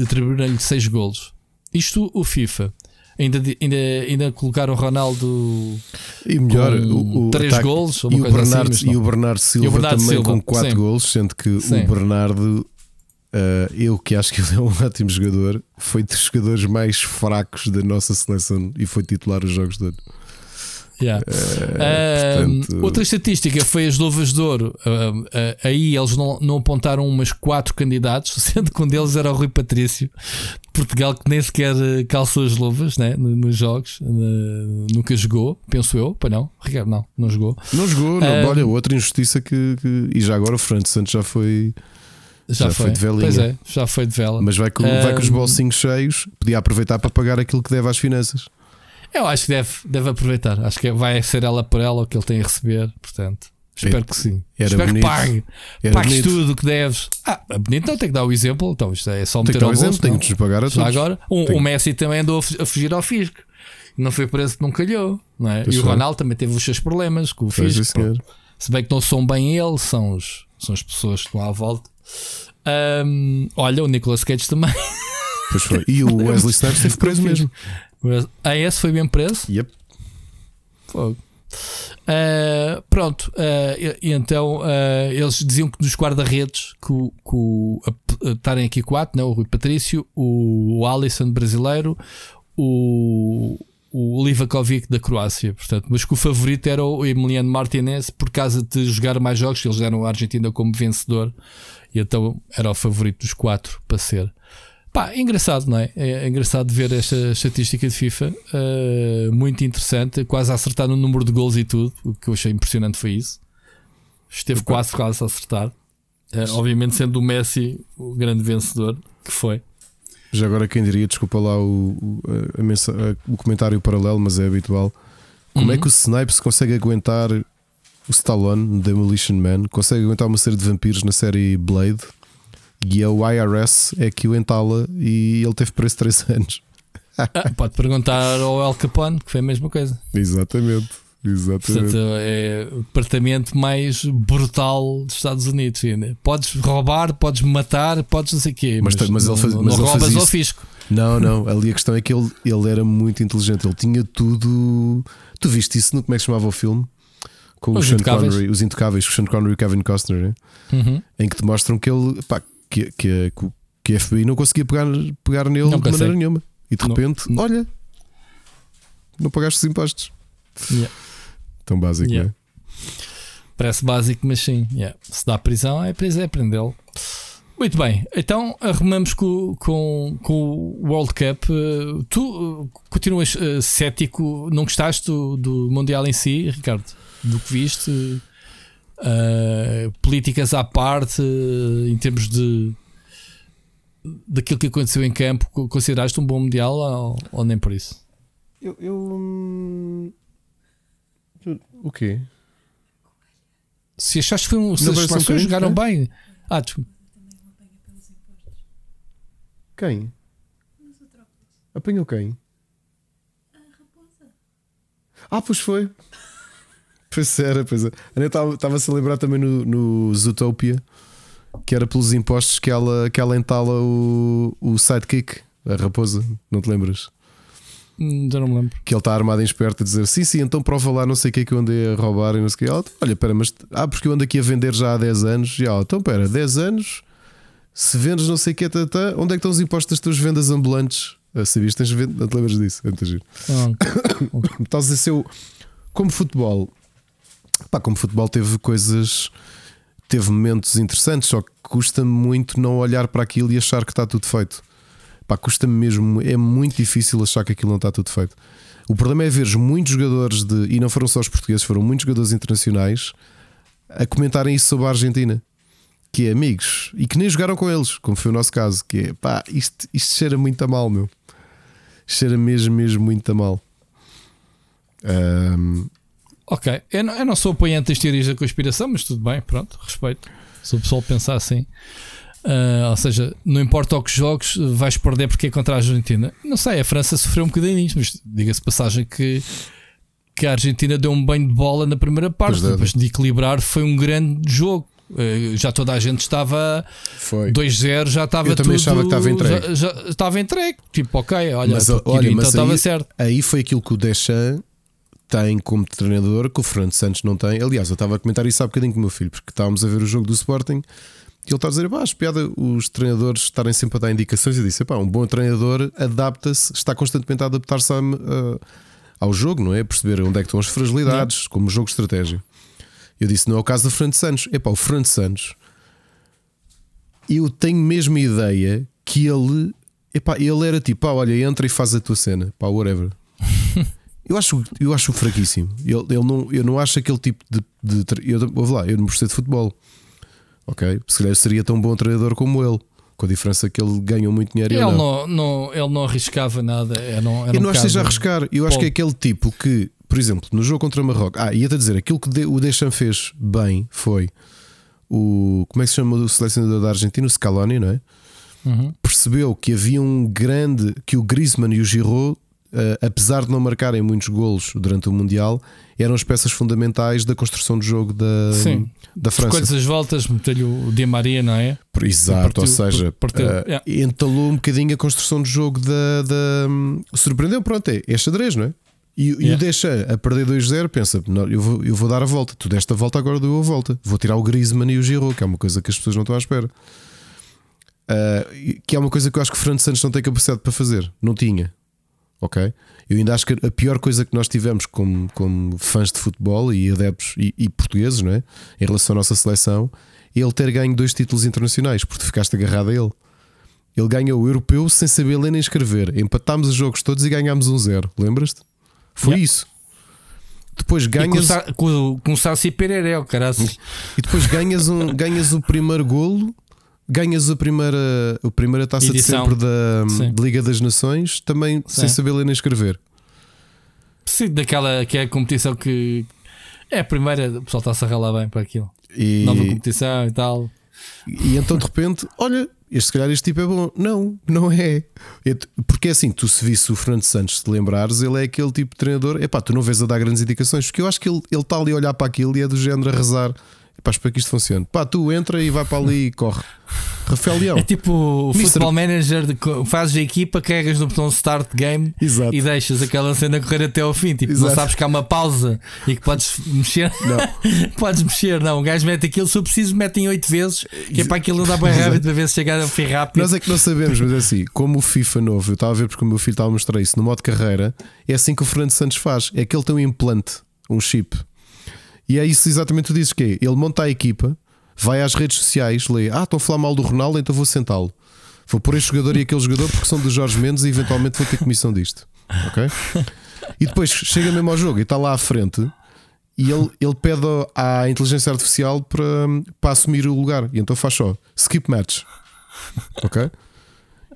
atribuíram-lhe 6 gols. Isto o FIFA. Ainda, ainda, ainda colocaram o Ronaldo e melhor, o 3 gols e, o assim, Bernardo, assim, e o Bernardo Silva o Bernardo também Silva, com 4 gols, sendo que sim. o Bernardo Uh, eu que acho que ele é um ótimo jogador, foi dos jogadores mais fracos da nossa seleção e foi titular os jogos de ano. Yeah. Uh, portanto... Outra estatística foi as luvas de ouro. Uh, aí eles não, não apontaram umas quatro candidatos, sendo que um deles era o Rui Patrício de Portugal, que nem sequer calçou as luvas né, nos jogos, nunca jogou, penso eu. Para não, Ricardo, não, não jogou. Não jogou, não. olha, outra injustiça que, que, E já agora o Fernando Santos já foi. Já, já foi. foi. de velinha. Pois é, já foi de vela. Mas vai com, vai com os bolsinhos cheios, podia aproveitar para pagar aquilo que deve às finanças. Eu acho que deve, deve aproveitar. Acho que vai ser ela por ela o que ele tem a receber. Portanto, espero que sim. Era espero bonito. que pague. Era Pagues bonito. tudo o que deves. Ah, é bonito não, tem que dar o exemplo. Então, isto é só tem meter ao exemplo, tem que nos pagar a todos. agora, o, o, Messi também andou a fugir ao fisco. Não foi preso que não calhou. Não é? Pois e o. Ronaldo também teve os seus problemas com o Pois é, fisco. senhor. Se bem que não são bem ele, são, os, são as pessoas que estão à volta. Ahm, olha, o Nicolas Cage também. Pois foi. E o Wesley Snipes esteve preso mesmo. Ah, esse foi bem preso? Yep. Fogo. Uh, pronto, uh, e, então uh, eles diziam que dos guarda-redes que, a- a- estarem aqui quatro, né? o Rui Patrício, o, o Alisson brasileiro, o, o Livakovic da Croácia, portanto, mas que o favorito era o Emiliano Martinez por causa de jogar mais jogos, eles deram a Argentina como vencedor e então era o favorito dos quatro para ser. Pá, é engraçado, não é? É engraçado ver esta estatística de FIFA. uh, muito interessante, quase a acertar no número de gols e tudo. O que eu achei impressionante foi isso. Esteve quase, quase a acertar. Uh, obviamente, sendo o Messi o grande vencedor que foi. Já agora quem diria, desculpa lá o, o, a mensa- o comentário paralelo, mas é habitual. Como é Uhum. que o Snipes consegue aguentar o Stallone, Demolition Man, consegue aguentar uma série de vampiros na série Blade e é o IRS é que o entala e ele teve preso 3 anos. Ah, pode perguntar ao El Capone, que foi a mesma coisa. Exatamente. Exatamente. Portanto, é o departamento mais brutal dos Estados Unidos. ainda. Podes roubar, podes matar, podes não sei o quê, Mas mas, mas ele não, faz- não mas ele roubas ao fisco. Não, não, ali a questão é que ele, ele era muito inteligente, ele tinha tudo. Tu viste isso no como é que se chamava o filme? Com o Os Sean Intocáveis. Connery, os Intocáveis, com o Sean Connery e o Kevin Costner, né? Uhum. em que te mostram que ele pá, que, que, que, a FBI não conseguia pegar, pegar nele Não de maneira nenhuma. E de Não. repente, Não. olha, não pagaste os impostos. Yeah. Tão básico, Yeah. não Parece básico, mas sim. yeah. Se dá prisão, é prisão, é prendê-lo. Muito bem, então arrumamos com, com, com o World Cup. Uh, Tu uh, continuas uh, cético? Não gostaste do, do Mundial em si, Ricardo? Do que viste? Uh, políticas à parte, uh, em termos de daquilo que aconteceu em campo, co- consideraste um bom Mundial ou, ou nem por isso? Eu. eu hum, O quê? Se achaste que foi um, se as um seleções jogaram bem, ah, desculpa. Quem? Apanhou quem? Ah, pois foi. Pois era, pois é. A Ana estava-se a lembrar também no, no Zootopia que era pelos impostos que ela, que ela entala o, o sidekick, a raposa. Não te lembras? Hum, Já não me lembro. Que ele está armado em esperto a dizer: Sim, sim, então prova lá, não sei o que é que eu andei a roubar e não sei o que. Ela, Olha, pera, mas ah, porque eu ando aqui a vender já há 10 anos. E ela, então pera, 10 anos, se vendes não sei o que, tá, tá, onde é que estão os impostos das tuas vendas ambulantes? Ah, sabias? Tens vend... Não te lembras disso? É muito giro. Ah, Estás a. Como futebol, pá, como futebol teve coisas, teve momentos interessantes, só que custa-me muito não olhar para aquilo e achar que está tudo feito. Pá, custa-me mesmo, é muito difícil achar que aquilo não está tudo feito. O problema é ver muitos jogadores de, e não foram só os portugueses, foram muitos jogadores internacionais a comentarem isso sobre a Argentina. Que é amigos e que nem jogaram com eles, como foi o nosso caso. Que é pá, isto, isto cheira muito a mal, meu. Cheira mesmo, mesmo muito a mal. Ahm, ok, eu não, eu não sou apoiante das teorias da conspiração, mas tudo bem, pronto, respeito. Se o pessoal pensar assim. Uh, ou seja, não importa o que jogos, vais perder porque é contra a Argentina. Não sei, a França sofreu um bocadinho nisso, mas diga-se passagem que, que a Argentina deu um banho de bola na primeira parte, depois de equilibrar, foi um grande jogo. Uh, já toda a gente estava 2-0, já estava Eu também tudo, achava que estava entregue. Já, já estava entregue. Tipo, ok, olha, mas, olha, então estava certo. Aí foi aquilo que o Deschamps tem como treinador que o Fernando Santos não tem. Aliás, eu estava a comentar isso há bocadinho com o meu filho, porque estávamos a ver o jogo do Sporting e ele está a dizer: pá, piada os treinadores estarem sempre a dar indicações. E disse: pá, um bom treinador adapta-se, está constantemente a adaptar-se ao jogo, não é? Perceber onde é que estão as fragilidades, não. como jogo de estratégia. Eu disse: não é o caso do Fernando Santos. Epá, o Fernando Santos, eu tenho mesmo a ideia que ele, epá, ele era tipo: pá, olha, entra e faz a tua cena, pá, whatever. Eu acho, eu acho fraquíssimo. Ele, ele não, eu não acho aquele tipo de. de eu, vou lá, eu não gostei de futebol. Ok? Se calhar seria tão bom treinador como ele. Com a diferença que ele ganha muito dinheiro. Ele, não, não, ele não arriscava nada. Era não, era eu não um acho que seja arriscar. Eu acho que é aquele tipo que, por exemplo, no jogo contra Marrocos. Ah, ia-te dizer, aquilo que o Deschamps fez bem foi o. Como é que se chama o selecionador da Argentina? O Scaloni, não é? Uhum. Percebeu que havia um grande. que o Griezmann e o Giroud apesar de não marcarem muitos golos durante o Mundial, eram as peças fundamentais da construção do jogo da, Sim. da França. Coisas as voltas, meteu-lhe o Di Maria, não é? Exato, partiu, ou seja, partiu, uh, yeah. entalou um bocadinho a construção do jogo da. da surpreendeu, pronto, é, é xadrez, não é? E, yeah. e o deixa a perder 2-0, pensa, não, eu, vou, eu vou dar a volta. Tu deste a volta, agora dou a volta. Vou tirar o Griezmann e o Giroud, que é uma coisa que as pessoas não estão à espera. Uh, que é uma coisa que eu acho que o Fernando Santos não tem capacidade para fazer. Não tinha ok? Eu ainda acho que a pior coisa que nós tivemos como, como fãs de futebol e adeptos e, e portugueses, não é? Em relação à nossa seleção, é ele ter ganho dois títulos internacionais, porque ficaste agarrado a ele. Ele ganhou o europeu sem saber ler nem escrever. Empatámos os jogos todos e ganhámos um zero. Lembras-te? Foi yeah. isso. Depois ganhas. com, com o Sassi Pereré, caralho. E depois ganhas, um, ganhas o primeiro golo ganhas a primeira, a primeira taça Edição. de sempre da de Liga das Nações, também Sim. sem saber ler nem escrever. Sim, daquela que é a competição que é a primeira, o pessoal está-se a ralar bem para aquilo. E... Nova competição e tal. E então de repente, olha, este, se calhar este tipo é bom. Não, não é. Porque é assim, tu se visse o Fernando Santos, se te lembrares, ele é aquele tipo de treinador. Epá, tu não vês a dar grandes indicações, porque eu acho que ele, ele está ali a olhar para aquilo e é do género a rezar Pá, para que isto funcione. Pá, tu entra e vai para ali e corre. Rafael Leão. É tipo o Mister... Manager, de, fazes a equipa, carregas no botão Start Game Exato. e deixas aquela cena correr até ao fim. Tipo, Exato. não sabes que há uma pausa e que podes mexer. Não. podes mexer, não. O gajo mete aquilo, se eu preciso, metem 8 vezes, que é para aquilo não dá bem rápido para ver se chegar a fim rápido. Nós é que não sabemos, mas é assim, como o FIFA novo, eu estava a ver porque o meu filho estava a mostrar isso no modo carreira, é assim que o Fernando Santos faz. É que ele tem um implante, um chip e é isso exatamente tu dizes que é. Ele monta a equipa, vai às redes sociais, lê, ah, estão a falar mal do Ronaldo, então vou sentá-lo. Vou pôr este jogador e aquele jogador porque são dos Jorge Mendes e eventualmente vou ter comissão disto. Ok? E depois chega mesmo ao jogo e está lá à frente e ele, ele pede à inteligência artificial para, para assumir o lugar. E então faz só skip match. Ok?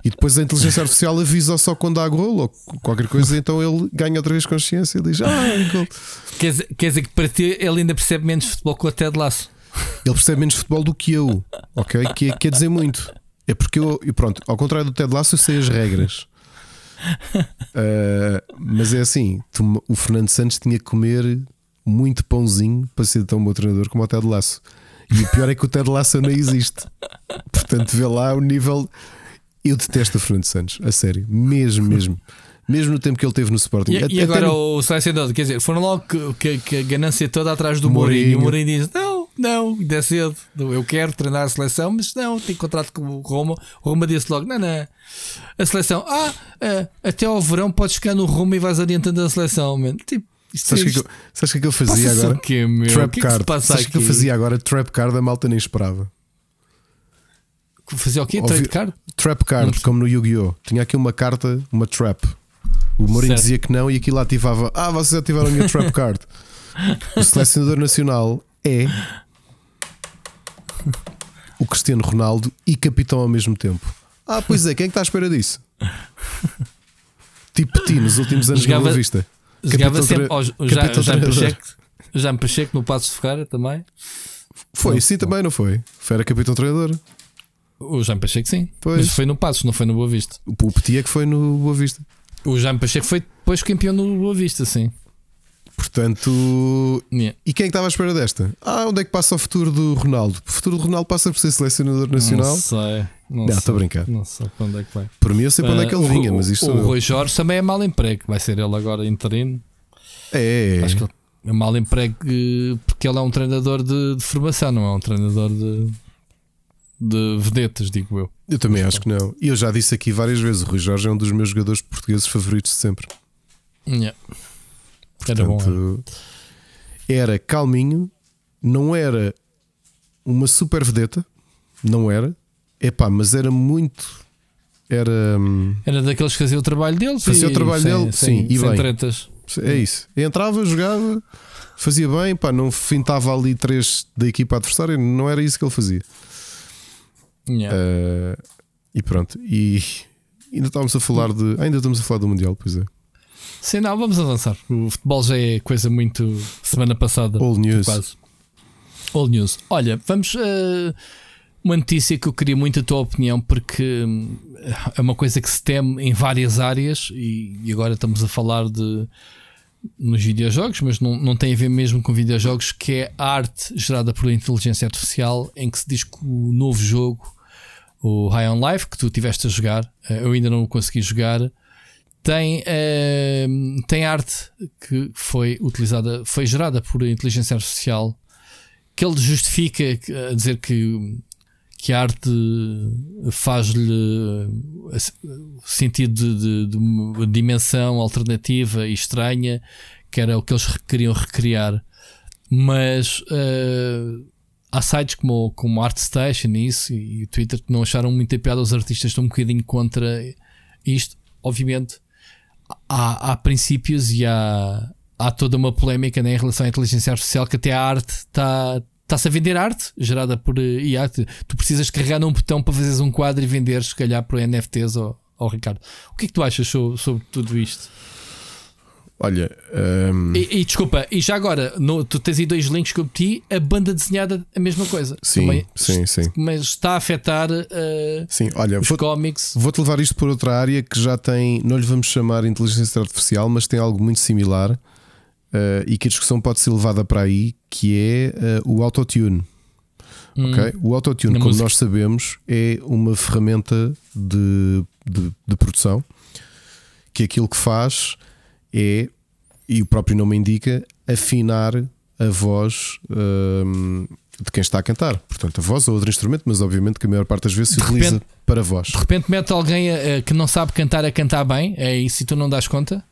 E depois a inteligência artificial avisa só quando há gol ou qualquer coisa, então ele ganha outra vez consciência e diz: Ah, é gol. Quer dizer, quer dizer que para ti ele ainda percebe menos futebol que o Ted Laço. Ele percebe menos futebol do que eu, ok? Que quer dizer muito. É porque eu, pronto, ao contrário do Ted Laço, eu sei as regras. Uh, mas é assim: tu, o Fernando Santos tinha que comer muito pãozinho para ser tão bom treinador como o Ted Laço. E o pior é que o Ted Laço não existe. Portanto, vê lá o nível. Eu detesto o Fernando Santos, a sério, mesmo, mesmo. Mesmo no tempo que ele teve no Sporting. E, e agora no... o Selecionador, quer dizer, foram logo que, que, que a ganância toda atrás do Mourinho. E o Mourinho diz: Não, não, ainda é cedo. Eu quero treinar a seleção, mas não, tenho contrato com o Roma. O Roma disse logo: Não, não. A seleção, ah, até ao verão podes ficar no Roma e vais adiantando a seleção. Man. Tipo, Sabes o que, que, que, eu fazia agora? Quê? Trap que card. Que Sabes o que eu fazia agora? Trap card, a malta nem esperava. Fazia o quê? Trap card? Trap card, como no Yu-Gi-Oh! Tinha aqui uma carta, uma trap. O Mourinho dizia que não e aquilo ativava. Ah, vocês ativaram a minha trap card. o selecionador nacional é o Cristiano Ronaldo e capitão ao mesmo tempo. Ah, pois é, quem é que está à espera disso? tipo ti nos últimos anos jogava, de Vista. Jogava sempre. Já, me Pacheco, me Pacheco no Passo de Ferreira também. Foi, não, sim, não. também, não foi? Foi era capitão treinador. O Jaime Pacheco, sim. Pois. Mas foi no Passos, não foi no Boa Vista. O Petit é que foi no Boa Vista. O Jaime Pacheco foi depois campeão no Boa Vista, sim. Portanto, Yeah. e quem é que estava à espera desta? Ah, onde é que passa o futuro do Ronaldo? O futuro do Ronaldo passa por ser selecionador nacional. Não sei. Não, estou a brincar. Não sei para onde é que vai. Por mim, eu sei para onde é que ele Ah, vinha, o- mas isto O. Rui Jorge também é mau emprego. Vai ser ele agora interino. É, é, Acho que ele é mau emprego eh, porque ele é um treinador de, de formação, não é um treinador de, de vedetas, digo eu. eu também acho que não. E eu já disse aqui várias vezes: o Rui Jorge é um dos meus jogadores portugueses favoritos de sempre. Yeah. Era bom. é. Portanto, era calminho, não era uma super vedeta, não era, epá, mas era muito. Era. hum, Era daqueles que fazia o trabalho deles. Fazia o trabalho sem, dele, sem, sim, e sem bem. tretas. É isso. Entrava, jogava, fazia bem, pá, não fintava ali três da equipa adversária, não era isso que ele fazia. Yeah. Uh, e pronto. E ainda estávamos a falar de. Ainda estamos a falar do Mundial, pois é. Sim, não, vamos avançar. O futebol já é coisa muito. Semana passada. All news. Quase. All news. Olha, vamos. eh, uma notícia que eu queria muito a tua opinião, porque hum, é uma coisa que se teme em várias áreas, e agora estamos a falar de. Nos videojogos, mas não, não tem a ver mesmo com videojogos, que é arte gerada por inteligência artificial, em que se diz que o novo jogo, o High on Life, que tu tiveste a jogar, eh, eu ainda não o consegui jogar, tem, eh, tem arte que foi utilizada, foi gerada por inteligência artificial, que ele justifica a dizer que, que a arte faz-lhe eh, sentido de, de- de uma dimensão alternativa e estranha, que era o que eles queriam recriar. Mas eh, há sites como, como ArtStation e isso, e o Twitter que não acharam muita piada, os artistas estão um bocadinho contra isto. Obviamente, há, há princípios e há, há toda uma polémica né, em relação à inteligência artificial que até a arte está. Está-se a vender arte gerada por eh, IA. Tu precisas carregar num botão para fazeres um quadro e venderes, se calhar, por NFTs ou, ou Ricardo. O que é que tu achas sobre, sobre tudo isto? Olha, hum, E, e desculpa, e já agora, no- tu tens aí dois links que eu pedi, a banda desenhada, a mesma coisa. sim, Também sim, sim. Mas está a afetar eh, Sim, olha, os vou, cómics. vou-te levar isto por outra área que já tem, não lhe vamos chamar inteligência artificial, mas tem algo muito similar eh, e que a discussão pode ser levada para aí, que é eh, o autotune. Hum, ok? O autotune, como música. nós sabemos, é uma ferramenta de, de, de produção que aquilo que faz é, e o próprio nome indica, afinar a voz hum, de quem está a cantar. Portanto, a voz ou outro instrumento, mas obviamente que a maior parte das vezes se De utiliza repente- para voz. De repente mete alguém a- a- que não sabe cantar a cantar bem, é isso e tu não das conta?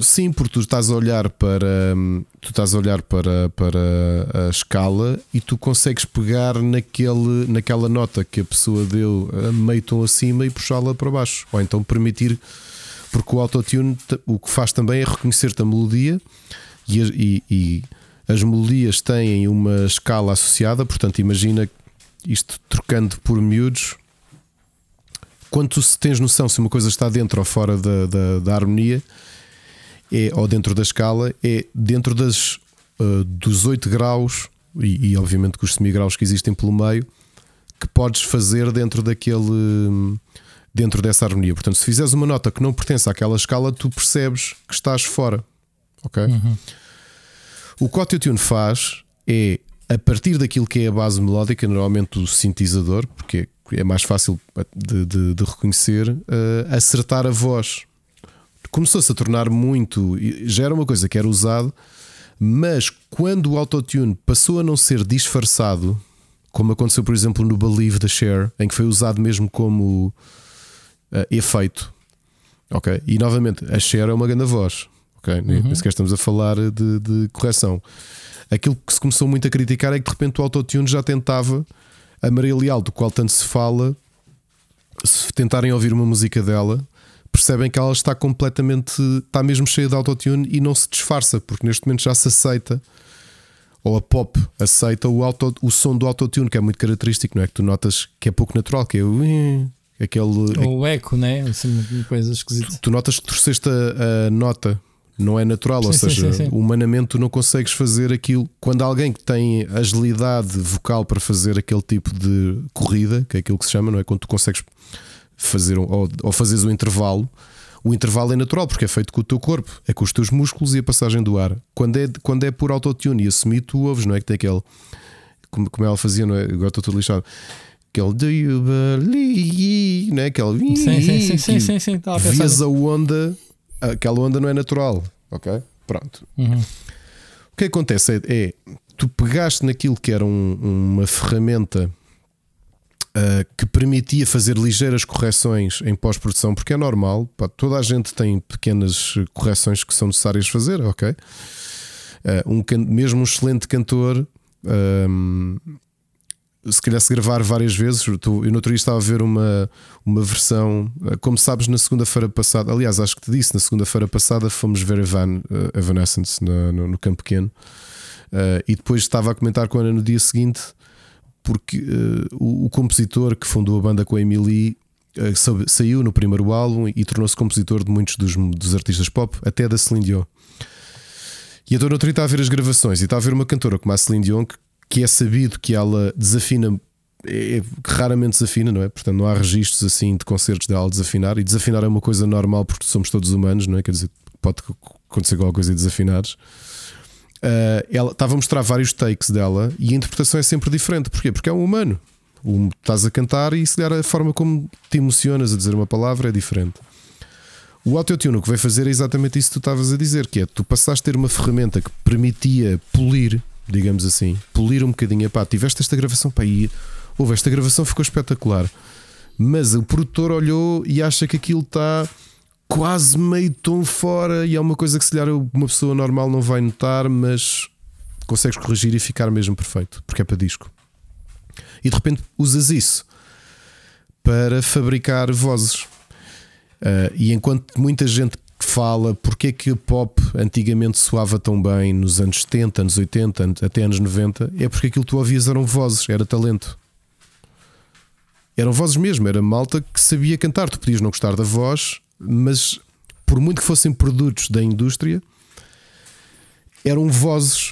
Sim, porque tu estás a olhar para hum, tu estás a olhar para, para a escala e tu consegues pegar naquele, naquela nota que a pessoa deu a meio tom acima e puxá-la para baixo. Ou então permitir, porque o autotune o que faz também é reconhecer-te a melodia e, as- e- e as melodias têm uma escala associada, portanto, imagina isto trocando por miúdos. Quando tu tens noção se uma coisa está dentro ou fora da, da, da harmonia, é, ou dentro da escala, é dentro das, uh, dos 8 graus e, e obviamente com os semigraus que existem pelo meio que podes fazer dentro daquele dentro dessa harmonia. Portanto, se fizeres uma nota que não pertence àquela escala, tu percebes que estás fora. Ok? O que o autotune faz é a partir daquilo que é a base melódica, normalmente o sintetizador, porque é mais fácil de, de- de reconhecer, uh, acertar a voz começou-se a tornar muito. Já era uma coisa que era usado, mas quando o autotune passou a não ser disfarçado, como aconteceu, por exemplo, no Believe da Cher, em que foi usado mesmo como eh, efeito. Ok? E novamente, a Cher é uma grande voz. Ok? Nem nem sequer estamos a falar de, de correção. Aquilo que se começou muito a criticar é que de repente o autotune já tentava a Maria Leal, do qual tanto se fala, se tentarem ouvir uma música dela, percebem que ela está completamente, está mesmo cheia de autotune e não se disfarça, porque neste momento já se aceita, ou a pop aceita o, auto, o som do autotune, que é muito característico, não é? Que tu notas que é pouco natural, que é o aquele. O eco, né? Assim, uma coisa esquisita. Tu notas que torceste a, a nota não é natural, Sim, ou seja, sim, sim. humanamente tu não consegues fazer aquilo. Quando alguém que tem agilidade vocal para fazer aquele tipo de corrida, que é aquilo que se chama, não é? Quando tu consegues fazer um- ou, ou fazes um intervalo, o intervalo é natural porque é feito com o teu corpo, é com os teus músculos e a passagem do ar. Quando é, quando é por autotune e assumir, tu ouves, não é? Que tem aquele. Como, como ela fazia, não é? Agora estou todo lixado. Aquele do you believe, não é? Aquele. Sim, sim, sim, sim, sim, sim. Pensar Vias a onda, aquela onda não é natural, ok? Pronto. Uhum. O que acontece é, é, tu pegaste naquilo que era um- uma ferramenta ah, que permitia fazer ligeiras correções em pós-produção, porque é normal, pá, toda a gente tem pequenas correções que são necessárias fazer, ok? Ah, um, mesmo um excelente cantor. ahm, se calhar se gravar várias vezes, eu, eu no outro dia estava a ver uma, uma versão, ah, como sabes, na segunda-feira passada, aliás, acho que te disse, na segunda-feira passada fomos ver Evan, uh, Evanescence na- no, no Campo Pequeno Uh, e depois estava a comentar com a Ana no dia seguinte, porque uh, o, o compositor que fundou a banda com a Emily uh, sa- saiu no primeiro álbum e tornou-se compositor de muitos dos, dos artistas pop, até da Celine Dion. E então no outro estava a ver as gravações e estava a ver uma cantora como a Celine Dion, que, que é sabido que ela desafina, é, é- raramente desafina, não é? Portanto, não há registros assim de concertos dela desafinar, e desafinar é uma coisa normal porque somos todos humanos, não é? Quer dizer, pode acontecer qualquer coisa e desafinares. Uh, ela estava a mostrar vários takes dela e a interpretação é sempre diferente. Porquê? Porque é um humano. Um, estás a cantar e se calhar a forma como te emocionas a dizer uma palavra é diferente. O autotune o que vai fazer é exatamente isso que tu estavas a dizer, que é tu passaste a ter uma ferramenta que permitia polir, digamos assim, polir um bocadinho. Epá, tiveste esta gravação para ir, houve esta gravação ficou espetacular, mas o produtor olhou e acha que aquilo está quase meio tom fora e é uma coisa que se calhar uma pessoa normal não vai notar, mas consegues corrigir e ficar mesmo perfeito, porque é para disco. E de repente usas isso para fabricar vozes. Uh, e enquanto muita gente fala porque é que a pop antigamente soava tão bem nos anos 70, anos 80, an- até anos 90, é porque aquilo que tu ouvias eram vozes, era talento. Eram vozes mesmo, era malta que sabia cantar. Tu podias não gostar da voz, mas por muito que fossem produtos da indústria, eram vozes.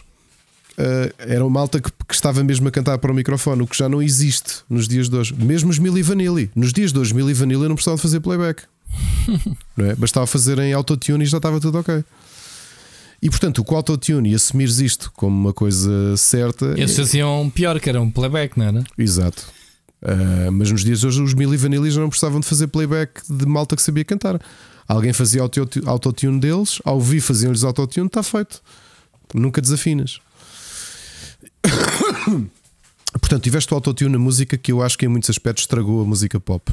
Uh, era uma malta que, que estava mesmo a cantar para o microfone, o que já não existe nos dias de hoje. Mesmo os Milli Vanilli. Nos dias de hoje, Milli Vanilli não precisavam de fazer playback. não é? Bastava fazer em autotune e já estava tudo ok. E portanto, com o autotune e assumires isto como uma coisa certa. Eles faziam pior, que era um playback, não era? Exato. Uh, mas nos dias de hoje os Milli Vanilli já não precisavam de fazer playback de malta que sabia cantar. Alguém fazia auto- autotune deles, ao vivo faziam-lhes autotune, está feito. Nunca desafinas. Portanto, tiveste o autotune na música que eu acho que em muitos aspectos estragou a música pop.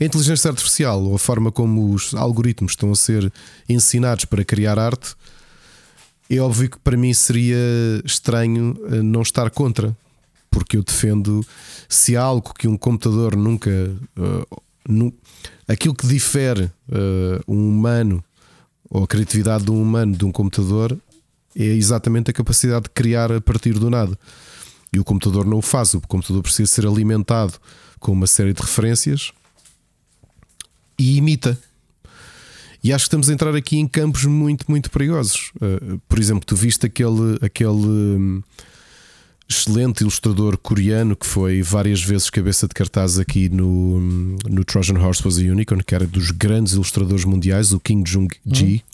A inteligência artificial, ou a forma como os algoritmos estão a ser ensinados para criar arte, é óbvio que para mim seria estranho eh, não estar contra, porque eu defendo se há algo que um computador nunca. eh, nu- aquilo que difere eh, um humano ou a criatividade de um humano de um computador é exatamente a capacidade de criar a partir do nada. E o computador não o faz, o computador precisa ser alimentado com uma série de referências e imita. E acho que estamos a entrar aqui em campos muito, muito perigosos. Uh, por exemplo, tu viste aquele, aquele hum, excelente ilustrador coreano que foi várias vezes cabeça de cartaz aqui no, hum, no Trojan Horse Was a Unicorn, que era dos grandes ilustradores mundiais, o Kim Jong-ji,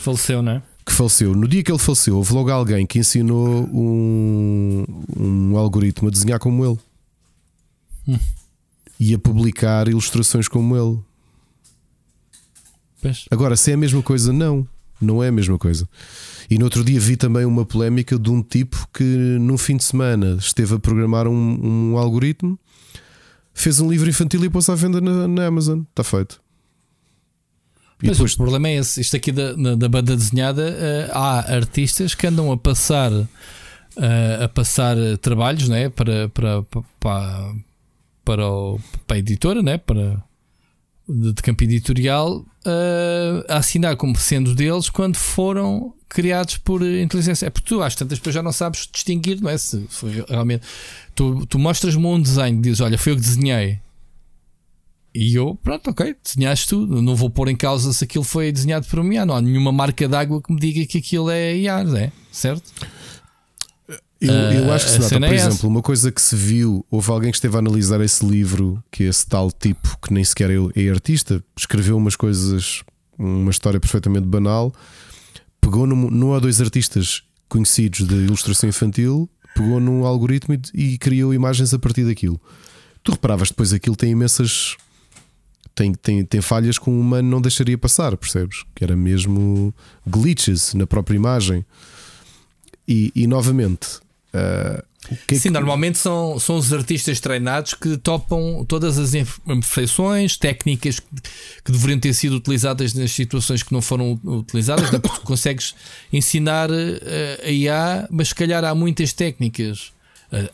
Faleceu, não é? que faleceu. No dia que ele faleceu, houve logo alguém que ensinou um, um algoritmo a desenhar como ele Hum. e a publicar ilustrações como ele. Pois. Agora, se é a mesma coisa, não. Não é a mesma coisa. E no outro dia vi também uma polémica de um tipo que num fim de semana esteve a programar um, um algoritmo, fez um livro infantil e pôs à venda na, na Amazon. Está feito. E Mas depois, o problema é esse. Isto aqui da, da banda desenhada, eh, há artistas que andam a passar eh, a passar trabalhos né, para, para, para, para, o- para a editora, né, para, de, de campo editorial, eh, a assinar como sendo deles quando foram criados por inteligência. É porque tu às tantas depois já não sabes distinguir, não é? Se foi realmente. Tu, tu mostras-me um desenho, dizes: Olha, foi eu que desenhei. e eu, pronto, ok, desenhaste tudo. Não vou pôr em causa se aquilo foi desenhado por um IA. Não há nenhuma marca d'água que me diga que aquilo é IA, é? certo? Eu, eu acho que se nota, por é exemplo, uma coisa que se viu, houve alguém que esteve a analisar esse livro, que esse tal tipo, que nem sequer é, é artista, escreveu umas coisas, uma história perfeitamente banal, pegou num, num ou dois artistas conhecidos de ilustração infantil, pegou num algoritmo e, e criou imagens a partir daquilo. Tu reparavas depois aquilo tem imensas tem, tem, tem falhas que um humano não deixaria passar, percebes? Que era mesmo glitches na própria imagem. E, e novamente, uh, que é Sim, que... normalmente são, são os artistas treinados que topam todas as imperfeições, técnicas que, deveriam ter sido utilizadas nas situações que não foram utilizadas. Né? Porque consegues ensinar eh, a IA, mas se calhar há muitas técnicas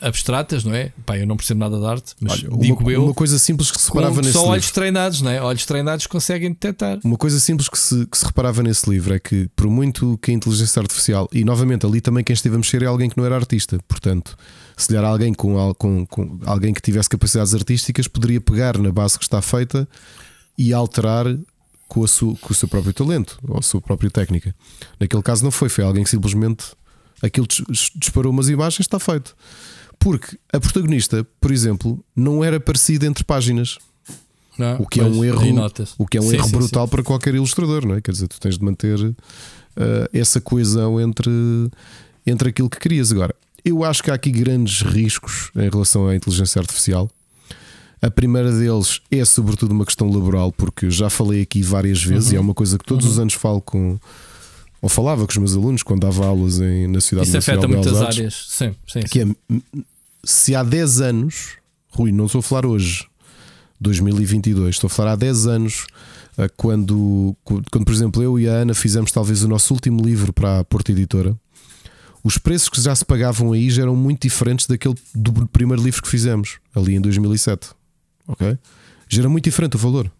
abstratas, não é? Pá, eu não percebo nada de arte, mas Olha, digo uma, eu. Uma coisa simples que se reparava nesse só livro. olhos treinados, não é? Olhos treinados conseguem detectar. Uma coisa simples que se, que se reparava nesse livro é que, por muito que a inteligência artificial, e novamente ali também quem esteve a mexer é alguém que não era artista, portanto, se lhe era alguém com, com, com alguém que tivesse capacidades artísticas, poderia pegar na base que está feita e alterar com, sua, com o seu próprio talento ou a sua própria técnica. Naquele caso não foi, foi alguém que simplesmente aquilo disparou umas imagens, está feito. Porque a protagonista, por exemplo, não era parecida entre páginas. Não, o que é um erro, o que é um sim, erro sim, brutal sim. para qualquer ilustrador, não é? Quer dizer, tu tens de manter uh, essa coesão entre, entre aquilo que querias. Agora, eu acho que há aqui grandes riscos em relação à inteligência artificial. A primeira deles é sobretudo uma questão laboral, porque já falei aqui várias vezes uhum. e é uma coisa que todos uhum. os anos falo com ou falava com os meus alunos quando dava aulas em, na cidade Isso afeta muitas áreas, sim, sim, que é se há 10 anos, Rui, não estou a falar hoje, 2022, estou a falar há 10 anos, eh, quando, quando, por exemplo, eu e a Ana fizemos talvez o nosso último livro para a Porta Editora, os preços que já se pagavam aí já eram muito diferentes daquele do primeiro livro que fizemos, ali em 2007. Ok? Já era muito diferente o valor.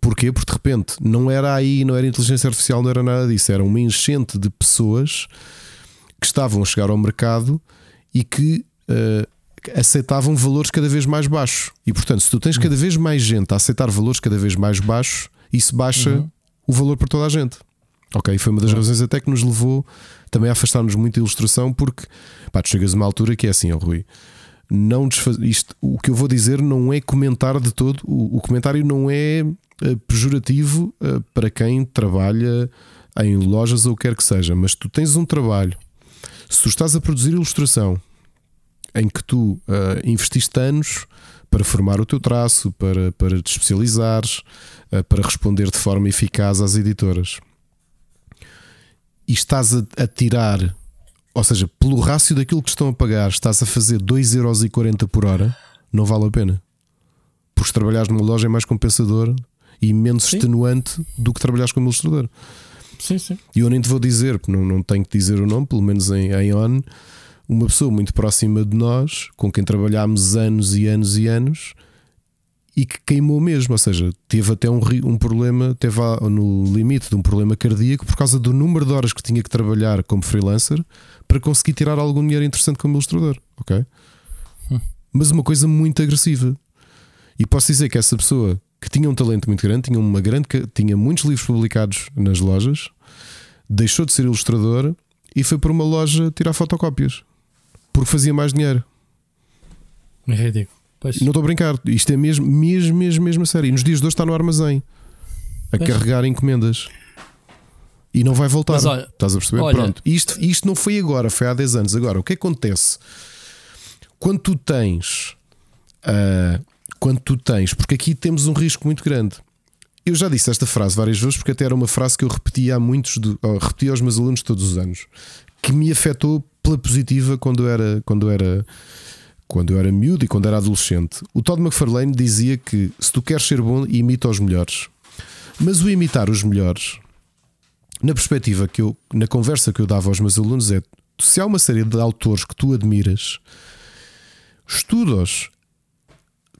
Porquê? Porque de repente não era aí, não era inteligência artificial, não era nada disso. Era uma enchente de pessoas que estavam a chegar ao mercado e que uh, aceitavam valores cada vez mais baixos. E portanto, se tu tens cada vez mais gente a aceitar valores cada vez mais baixos, isso baixa uhum. o valor para toda a gente. Ok, foi uma das uhum. razões até que nos levou também a afastar-nos muito da ilustração, porque pá, tu chegas a uma altura que é assim, oh, Rui. Não desfaz... Isto, o que eu vou dizer não é comentar de todo, o, o comentário não é uh, pejorativo uh, para quem trabalha em lojas ou o que quer que seja, mas tu tens um trabalho, se tu estás a produzir ilustração em que tu uh, investiste anos para formar o teu traço, para, para te especializares, uh, para responder de forma eficaz às editoras. E estás a, a, tirar, ou seja, pelo rácio daquilo que estão a pagar, estás a fazer 2,40€ por hora, não vale a pena. Porque se trabalhares numa loja é mais compensador e menos sim. extenuante do que trabalhares como ilustrador. Sim, sim. E eu nem te vou dizer, porque não, não tenho que dizer o nome, pelo menos em, em ON uma pessoa muito próxima de nós, com quem trabalhámos anos e anos e anos, e que queimou mesmo, ou seja, teve até um, um problema, teve no limite de um problema cardíaco por causa do número de horas que tinha que trabalhar como freelancer para conseguir tirar algum dinheiro interessante como ilustrador, ok? Hum. Mas uma coisa muito agressiva. E posso dizer que essa pessoa que tinha um talento muito grande, tinha uma grande, tinha muitos livros publicados nas lojas, deixou de ser ilustrador e foi para uma loja tirar fotocópias porque fazia mais dinheiro. É ridículo. Pois. Não estou a brincar, isto é mesmo, mesmo, mesmo, mesmo a sério. E nos dias de hoje está no armazém a pois. carregar encomendas e não vai voltar. Mas, olha, Estás a perceber? Olha, Pronto, isto, isto não foi agora, foi há 10 anos. Agora, o que acontece quando tu tens, uh, quando tu tens, porque aqui temos um risco muito grande. Eu já disse esta frase várias vezes, porque até era uma frase que eu repetia a muitos, de, repetia aos meus alunos todos os anos, que me afetou pela positiva quando era, quando era quando eu era miúdo e quando era adolescente. O Todd McFarlane dizia que se tu queres ser bom, imita os melhores. Mas o imitar os melhores, na perspectiva que eu, na conversa que eu dava aos meus alunos, é se há uma série de autores que tu admiras, estuda-os,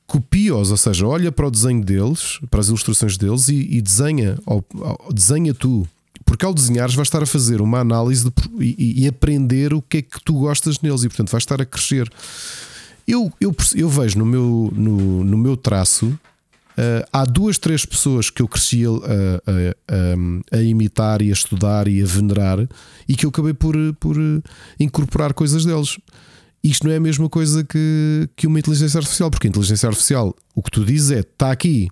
copia-os, ou seja, olha para o desenho deles, para as ilustrações deles e, e desenha, ou, ou, desenha tu porque ao desenhares vais estar a fazer uma análise de, e, e, aprender o que é que tu gostas neles e portanto vais estar a crescer. Eu, eu, eu vejo no meu, no, no meu traço Uh, há duas, três pessoas que eu cresci a, a, a, a, imitar e a estudar e a venerar e que eu acabei por, por incorporar coisas deles. Isto não é a mesma coisa que, que uma inteligência artificial, porque a inteligência artificial, o que tu dizes é: está aqui,